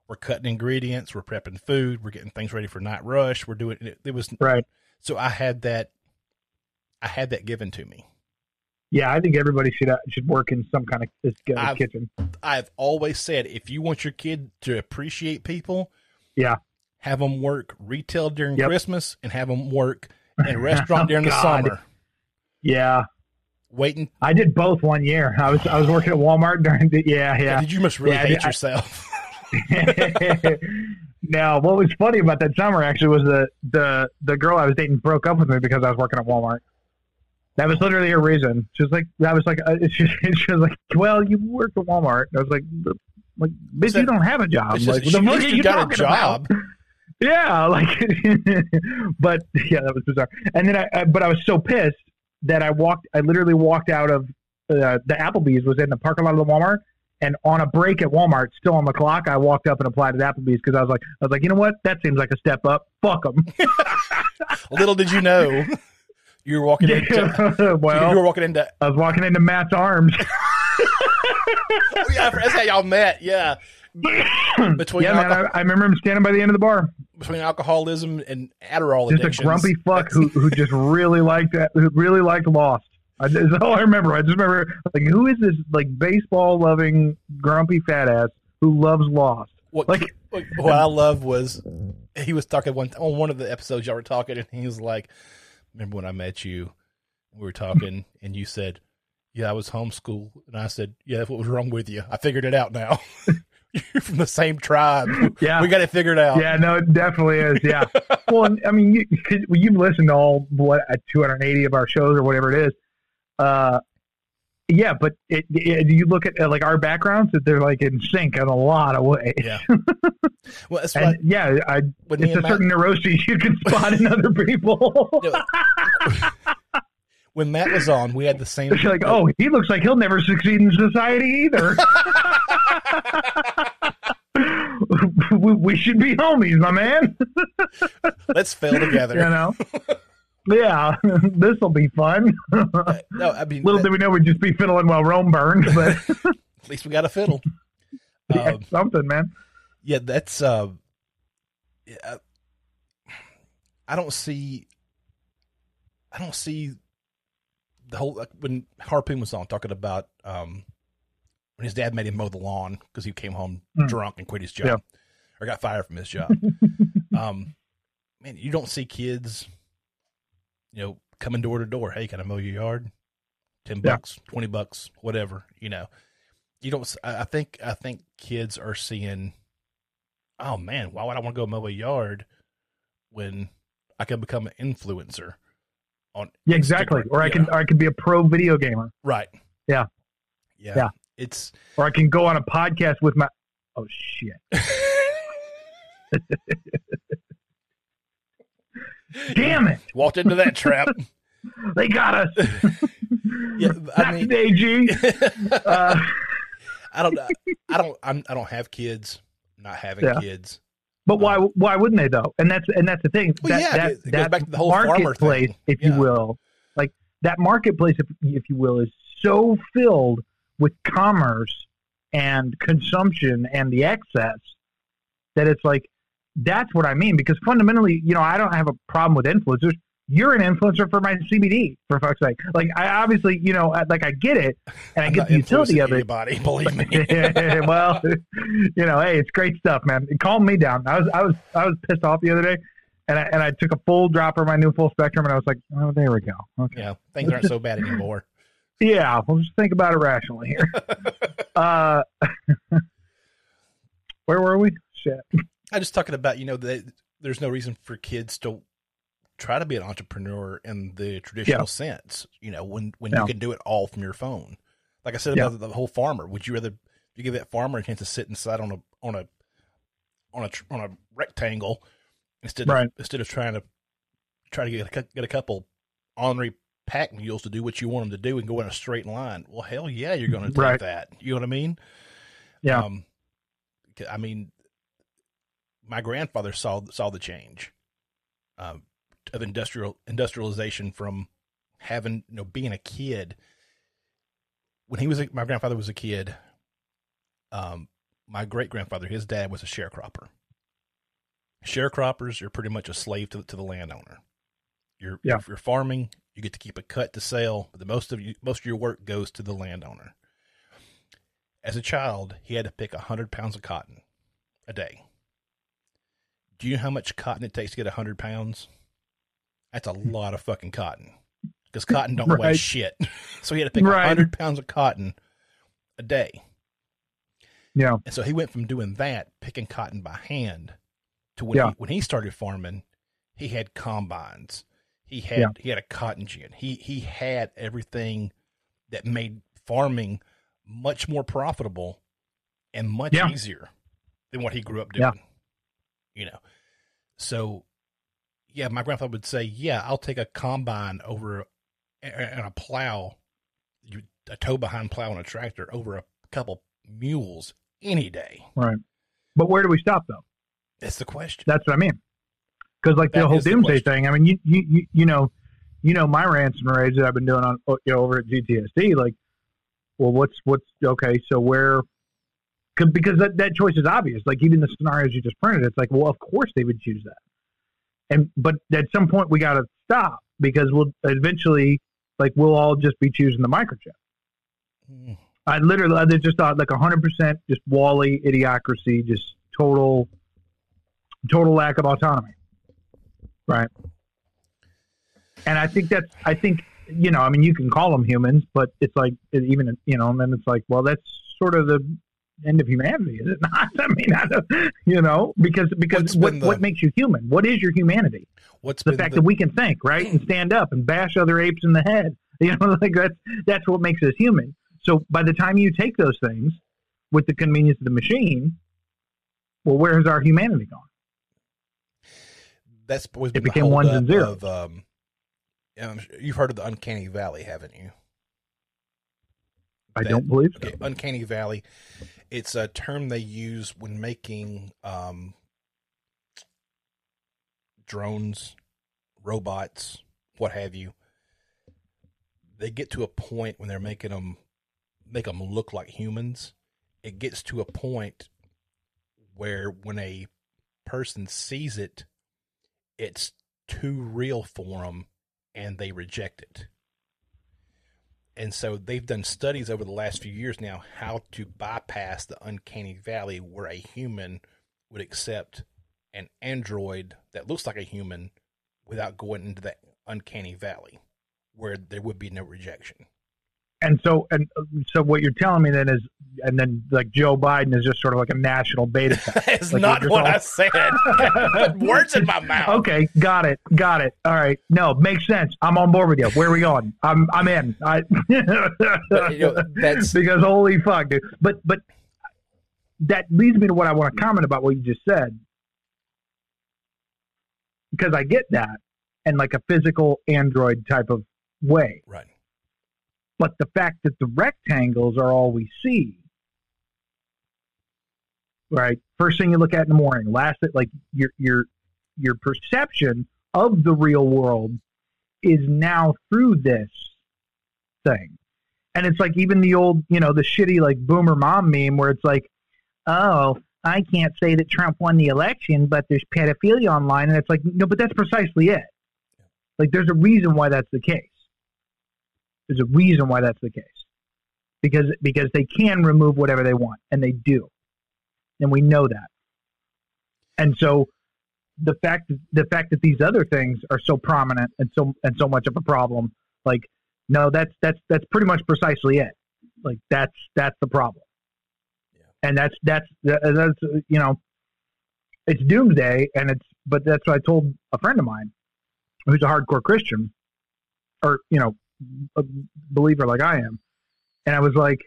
we're cutting ingredients, we're prepping food, we're getting things ready for night rush, we're doing it. It was Right. so I had that. I had that given to me. Yeah, I think everybody should uh, should work in some kind of uh, I've- kitchen. I've always said if you want your kid to appreciate people, Yeah. have them work retail during Yep. Christmas and have them work in a restaurant Oh, during the summer. Yeah, Waiting. I did both one year. I was I was working at Walmart during the yeah yeah. Did you must really Yeah, hate I- yourself? now, what was funny about that summer actually was the the the girl I was dating broke up with me because I was working at Walmart. That was literally her reason. She was like, "I was like, uh, she, she was like, well, you work at Walmart." I was like, "Like, bitch, that- you don't have a job. It's Like, just, the fuck you you got a talking about?" job. Yeah, like, but yeah, that was bizarre. And then I, I, but I was so pissed that I walked. I literally walked out of uh, the Applebee's was in the parking lot of the Walmart, and on a break at Walmart, still on the clock, I walked up and applied at Applebee's because I was like, I was like, you know what? That seems like a step up. Fuck them. Little did you know, you were walking into. you were walking into. I was walking into Matt's arms. Oh yeah, that's how y'all met. Yeah, between yeah, man, I, I remember him standing by the end of the bar. between alcoholism and Adderall Just addictions. a grumpy fuck who, who just really liked that, who really liked Lost. I, that's all I remember. I just remember like who is this like baseball loving grumpy fat ass who loves Lost? What, Like- what, what I love was he was talking one on one of the episodes y'all were talking, and he was like, "Remember when I met you? We were talking, and you said, yeah, I was homeschooled,' and I said, yeah, what was wrong with you? I figured it out now. You're from the same tribe. Yeah. we got it figured out. Yeah, no, it definitely is. Yeah. well, I mean, you, you've listened to all what uh, 280 of our shows or whatever it is. Uh, yeah, but it, it, you look at like our backgrounds that they're like in sync in a lot of ways. Yeah. Well, that's And yeah, I, it's a Matt, certain neuroses you can spot in other people. when Matt was on, we had the same. It's like, oh, he looks like he'll never succeed in society either. we, we should be homies, my man. let's fail together. You know? Yeah, this will be fun. no, I mean, Little did we know we'd just be fiddling while Rome burned, but at least we got a fiddle. yeah, Um, something, man. yeah, that's uh, uh, I don't see, I don't see the whole like when Harpoon was on talking about um when his dad made him mow the lawn because he came home Mm. drunk and quit his job or got fired from his job. um, man, you don't see kids, you know, coming door to door. Hey, can I mow your yard? Ten Yeah. bucks, twenty bucks, whatever. You know, you don't. I think I think kids are seeing. Oh man, why would I want to go mow a yard when I can become an influencer on Yeah, exactly. Or I can know? or I can be a pro video gamer, right. Yeah. yeah, Yeah. It's or I can go on a podcast with my. Oh shit! Damn it! walked into that trap. They got us. Yeah, I mean- AG. Uh, I don't. I don't. I'm, I don't have kids. Not having Yeah. kids. but why? Why wouldn't they though? And that's and that's the thing. Well, that, yeah, that, it that back to the whole farmer marketplace, thing. if Yeah. you will, like that marketplace, if if you will, is so filled with commerce and consumption and the excess that it's like that's what I mean. Because fundamentally, you know, I don't have a problem with influencers. You're an influencer for my CBD, for fuck's sake. Like I obviously, you know, like I get it, and I get the utility of it. Anybody, believe me. well, you know, hey, it's great stuff, man. It calmed me down. I was, I was, I was pissed off the other day, and I and I took a full drop of my new full spectrum, and I was like, oh, there we go. Okay, yeah, things aren't so bad anymore. yeah, we'll just think about it rationally here. uh, where were we? Shit. I just talking about you know that there's no reason for kids to try to be an entrepreneur in the traditional Yeah. sense. You know, when when Yeah. you can do it all from your phone. Like I said Yeah. about the, the whole farmer. Would you rather you give that farmer a chance to sit inside on a on a on a on a rectangle instead of Right. instead of trying to try to get a, get a couple ornery pack mules to do what you want them to do and go in a straight line? Well, hell yeah, you're going to take Right. that. You know what I mean? Yeah. Um, I mean, my grandfather saw saw the change um, of industrial industrialization from having you know being a kid. When he was a, my grandfather was a kid, um, my great grandfather, his dad was a sharecropper. Sharecroppers, you're pretty much a slave to, to the landowner. You're Yeah. if you're farming, you get to keep a cut to sell, but the most of you most of your work goes to the landowner. As a child, he had to pick hundred pounds of cotton a day. Do you know how much cotton it takes to get hundred pounds? That's a hmm. lot of fucking cotton. Because cotton don't weigh shit. So he had to pick Right. hundred pounds of cotton a day. Yeah. And so he went from doing that, picking cotton by hand, to when Yeah. he, when he started farming, he had combines. He had Yeah. he had a cotton gin. He he had everything that made farming much more profitable and much Yeah. easier than what he grew up Yeah. doing. You know. So yeah, my grandfather would say, "Yeah, I'll take a combine over and a plow, you a tow behind plow and a tractor over a couple mules any day." Right. But where do we stop though? That's the question. That's what I mean. Because like the whole the doomsday thing. I mean, you, you you you know, you know my rants and raves that I've been doing on you know, over at GTST. Like, well, what's what's okay? So where? Cause, that, that choice is obvious. Like even the scenarios you just printed, it's like, well, of course they would choose that. And but at some point we got to stop because we'll eventually, like, we'll all just be choosing the microchip. Mm. I literally, I just thought like hundred percent, just WALL-E idiocracy, just total, total lack of autonomy, right? And I think that's, I think, you know, I mean, you can call them humans, but it's like even, you know, and then it's like, well, that's sort of the end of humanity, is it not? I mean, I don't, you know, because because What's what the- what makes you human? What is your humanity? What's the fact the, that we can think, right, and stand up and bash other apes in the head. You know, like that's that's what makes us human. So by the time you take those things with the convenience of the machine, well, where has our humanity gone? that's always been it became ones and zeros. Of, um, um, you've heard of the uncanny valley, haven't you? I That- don't believe so. Okay, uncanny valley. It's a term they use when making um, drones, robots, what have you. They get to a point when they're making them make them look like humans. It gets to a point where when a person sees it, it's too real for them and they reject it. And so they've done studies over the last few years now how to bypass the uncanny valley where a human would accept an android that looks like a human without going into that uncanny valley where there would be no rejection. And so, and uh, so, what you're telling me then is, and then like Joe Biden is just sort of like a national beta test. That's Like, not what all- I said. Put Words in my mouth. Okay, got it, got it. All right, no, makes sense. I'm on board with you. Where are we going? I'm I'm in. I, But, you know, that's because holy fuck, dude. But but that leads me to what I want to comment about what you just said, because I get that, and like a physical android type of way. right. But the fact that the rectangles are all we see, right? First thing you look at in the morning, last like your your your perception of the real world is now through this thing. And it's like even the old, you know, the shitty like boomer mom meme where it's like, oh, I can't say that Trump won the election, but there's pedophilia online. And it's like, no, but that's precisely it. Like, there's a reason why that's the case. There's a reason why that's the case. Because because they can remove whatever they want, and they do. And we know that. And so the fact the fact that these other things are so prominent and so and so much of a problem, like no, that's that's that's pretty much precisely it. Like that's that's the problem. And that's that's that's you know, it's doomsday, and it's but that's what I told a friend of mine who's a hardcore Christian, or you know, a believer like I am, and I was like,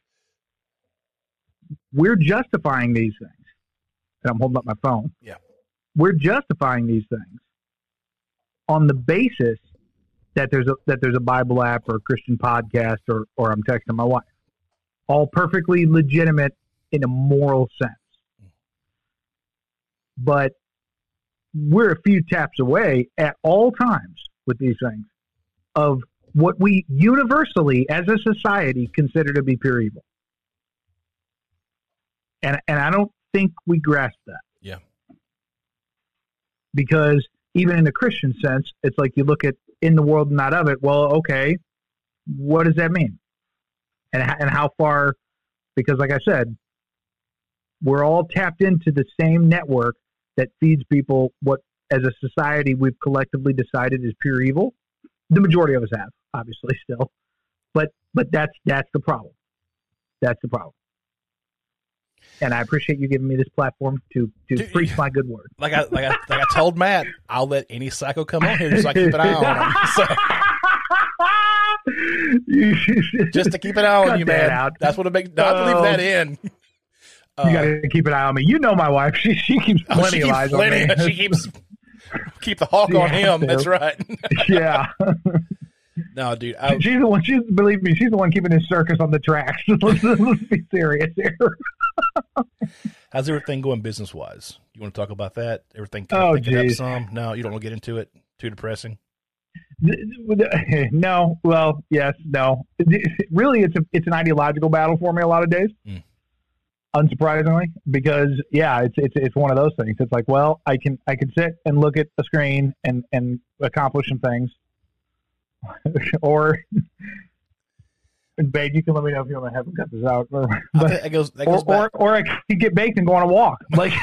we're justifying these things. And I'm holding up my phone. Yeah. We're justifying these things on the basis that there's a that there's a Bible app or a Christian podcast or or I'm texting my wife. All perfectly legitimate in a moral sense. But we're a few taps away at all times with these things of what we universally as a society consider to be pure evil. And and I don't think we grasp that. Yeah. Because even in a Christian sense, it's like you look at in the world and not of it. Well, okay, what does that mean? And and how far? Because like I said, we're all tapped into the same network that feeds people what, as a society, we've collectively decided is pure evil. The majority of us have, obviously, still, but but that's that's the problem. That's the problem. And I appreciate you giving me this platform to to Dude, preach my good word. Like I like I like I told Matt, I'll let any psycho come on here just so I keep an eye on him. So, just to keep an eye on Cut you, man. out. That's what it makes. No, I leave Oh. that in. Uh, you got to keep an eye on me. You know my wife; she she keeps oh, plenty she of keeps eyes plenty- on me. She keeps keep the hawk She on him. That's right. yeah, no, dude. I, she's the one. She's believe me, she's the one keeping his circus on the tracks. let's, let's be serious here. how's everything going business wise? You want to talk about that? Everything Oh, picking up geez. some? No, you don't want to get into it. Too depressing. no, well, yes, no. Really, it's a it's an ideological battle for me a lot of days. Mm. Unsurprisingly, because yeah, it's it's it's one of those things. It's like, well, I can I can sit and look at a screen and and accomplish some things, or. Babe, you can let me know if you want to have cut this out. I But, that goes. That or, goes or or I could get baked and go on a walk, like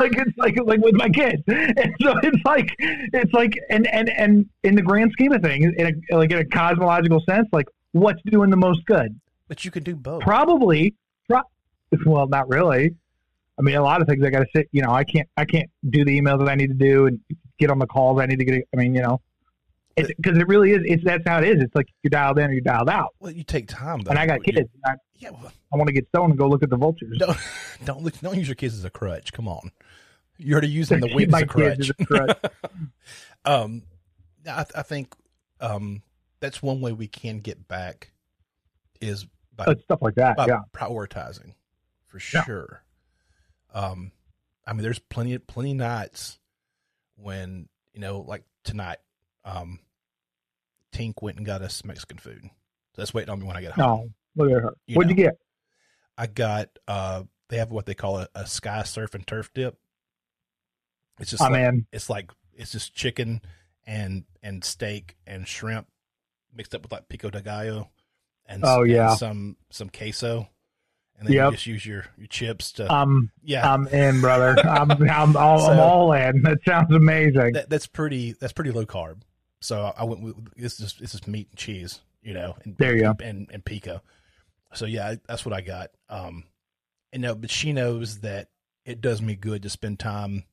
like it's like like with my kids. And so it's like it's like and and and in the grand scheme of things, in a, like in a cosmological sense, like what's doing the most good? but you can do both. Probably, pro- well, not really. I mean, a lot of things I got to sit. You know, I can't I can't do the emails that I need to do and get on the calls I need to get. I mean, you know. Because it really is. It's that's how it is. It's like you're dialed in or you're dialed out. well, you take time though. And I got You- kids. I, Yeah. Well, I want to get stoned and go look at the vultures. don't don't look, don't use your kids as a crutch. Come on, you're already using the week as a crutch. as a crutch. um, I, I think um that's one way we can get back is by, Uh, stuff like that. yeah. prioritizing for Yeah. sure. Um, I mean, there's plenty of plenty nights when you know, like tonight, um, Tink went and got us Mexican food. So that's waiting on me when I get home. No, look at her. You What'd you get? I got uh they have what they call a, a sky surf and turf dip. It's just I'm like, in. it's like it's just chicken and and steak and shrimp mixed up with like pico de gallo and, Oh, and yeah. some some queso and then Yep. you just use your your chips to Um, yeah I'm in, brother. I'm I'm all, I'm all in. That sounds amazing. that, that's pretty that's pretty low carb so I went with this is this is meat and cheese you know and There you go. and, and pico so yeah that's what I got um and no but she knows that it does me good to spend time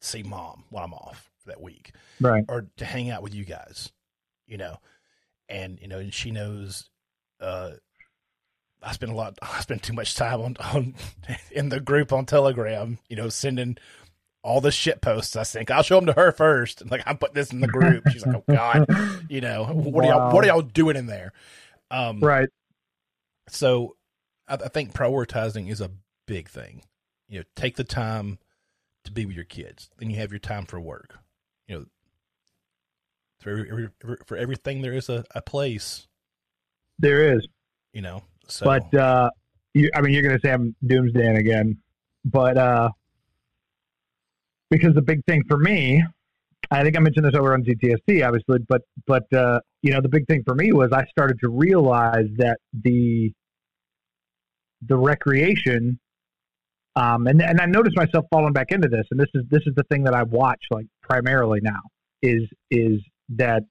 see mom while I'm off for that week Right. or to hang out with you guys, you know. And you know, and she knows uh I spend a lot I spend too much time on on in the group on Telegram, you know, sending all the shit posts. I think I'll show them to her first. Like I'm putting this in the group. She's like, "Oh God, you know, what are y'all what are y'all doing in there?" Um, Right. so I, I think prioritizing is a big thing. You know, take the time to be with your kids. Then you have your time for work. You know, for every, every, for everything there is a, a place. There is. You know, so But uh, you, I mean, you're going to say I'm doomsdaying again, but uh, because the big thing for me, I think I mentioned this over on GTST, obviously, but but uh, you know, the big thing for me was I started to realize that the the recreation, um, and and I noticed myself falling back into this, and this is this is the thing that I watch like primarily now is is that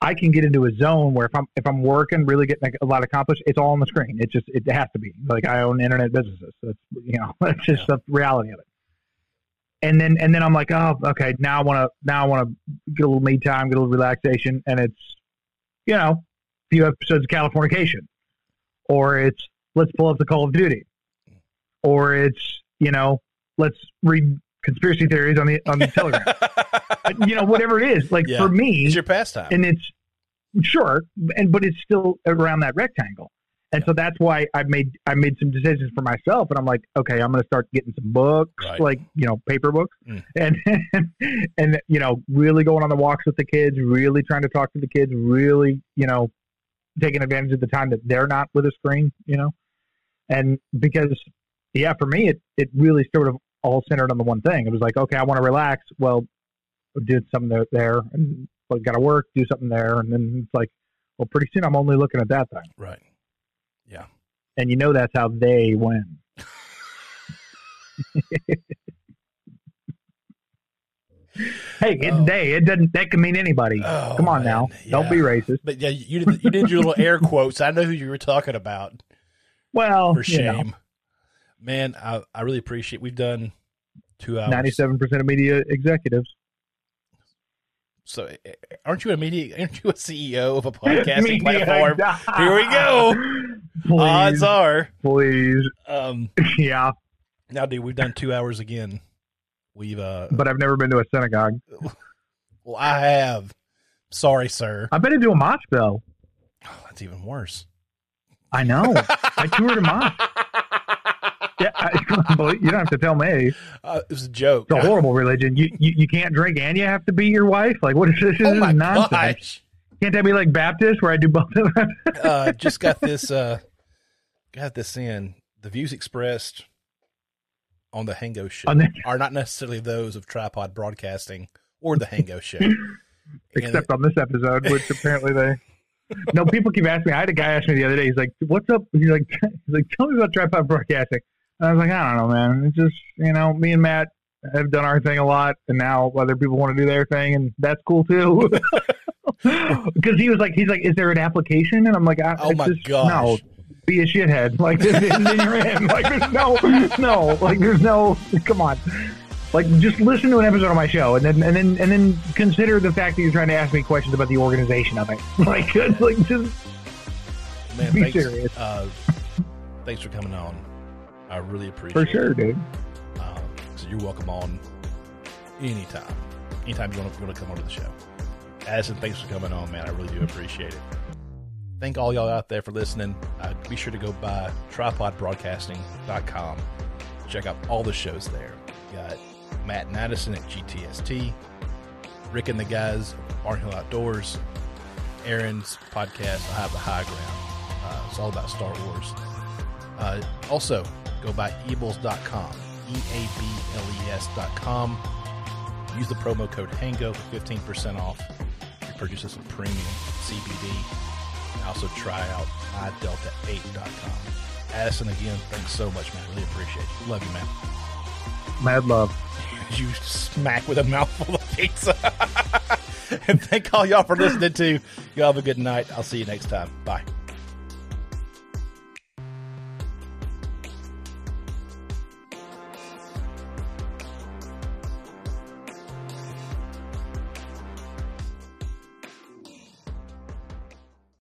I can get into a zone where if I'm if I'm working, really getting a lot accomplished, it's all on the screen. It just it has to be. Like I own internet businesses. That's you know that's just the reality of it. And then and then I'm like, oh, okay, now I want to now I want to get a little me time, get a little relaxation, and it's you know a few episodes of Californication, or it's let's pull up the Call of Duty, or it's you know let's read conspiracy theories on the on the Telegram. you know whatever it is. Like Yeah. for me, it's your pastime. and it's sure and but it's still around that rectangle and so that's why i made i made some decisions for myself and i'm like okay i'm going to start getting some books Right. like you know paper books. Mm. and and you know really going on the walks with the kids really trying to talk to the kids really you know taking advantage of the time that they're not with a screen you know? And because yeah for me it it really sort of all centered on the one thing. It was like okay i want to relax. Well did something there, there and like got to work, do something there, and then it's like, well, pretty soon I'm only looking at that thing, right. Yeah. and you know that's how they win. hey, it's Oh. they. It doesn't. That can mean anybody. Oh, Come on man. now, don't be racist. But yeah, you did you did your little air quotes. I know who you were talking about. Well, For shame. Man, I, I really appreciate we've done two hours. ninety-seven percent of media executives. So eh, aren't you a media aren't you a CEO of a podcasting platform? Here we go. Please, Odds are. please, Um yeah. now dude, we've done two hours again. We've uh But I've never been to a synagogue. well I have. Sorry, sir. I've been into a mosque though. Oh, that's even worse. I know. I toured a mosque. Yeah, I, you don't have to tell me. Uh, it was a joke. It's a horrible religion. You, you you can't drink and you have to be your wife. Like what is this? This oh is nonsense. gosh. Can't that be like Baptist where I do both of them? uh, just got this uh, got this in. The views expressed on the Hango show the- are not necessarily those of Tripod Broadcasting or the Hango show. Except on this episode, which apparently they. No, people keep asking me. I had a guy ask me the other day. He's like, "What's up?" He's like, "He's like, tell me about tripod broadcasting." And I was like, "I don't know, man. It's just you know, me and Matt have done our thing a lot, and now other people want to do their thing, and that's cool too." Because he was like, "He's like, is there an application?" And I'm like, I, Oh my just, gosh. No, be a shithead. Like, then you're in. Like, there's no, no. Like, there's no. Come on. Like, just listen to an episode of my show, and then and then and then consider the fact that you're trying to ask me questions about the organization of it. Like, like just Man, Be thanks, serious. Uh, thanks for coming on. I really appreciate it. for it. sure, dude. Um, so you're welcome on anytime. Anytime you want to, want to come onto the show. Addison, thanks for coming on, man. I really do appreciate it. Thank all y'all out there for listening. Uh, be sure to go by tripodbroadcasting.com. Check out all the shows there. We got Matt and Addison at GTST, Rick and the guys at Barnhill Outdoors, Aaron's podcast, I Have the High Ground. Uh, it's all about Star Wars. Uh, also, go by eables.com. E-A-B-L-E-S dot com. Use the promo code HANGO for 15% off your purchases of premium CBD. And also try out mydelta8.com. Addison, again, thanks so much, man. Really appreciate you. Love you, man. Mad love. You smack with a mouthful of pizza. and thank all y'all for listening to. Y'all have a good night. I'll see you next time. Bye.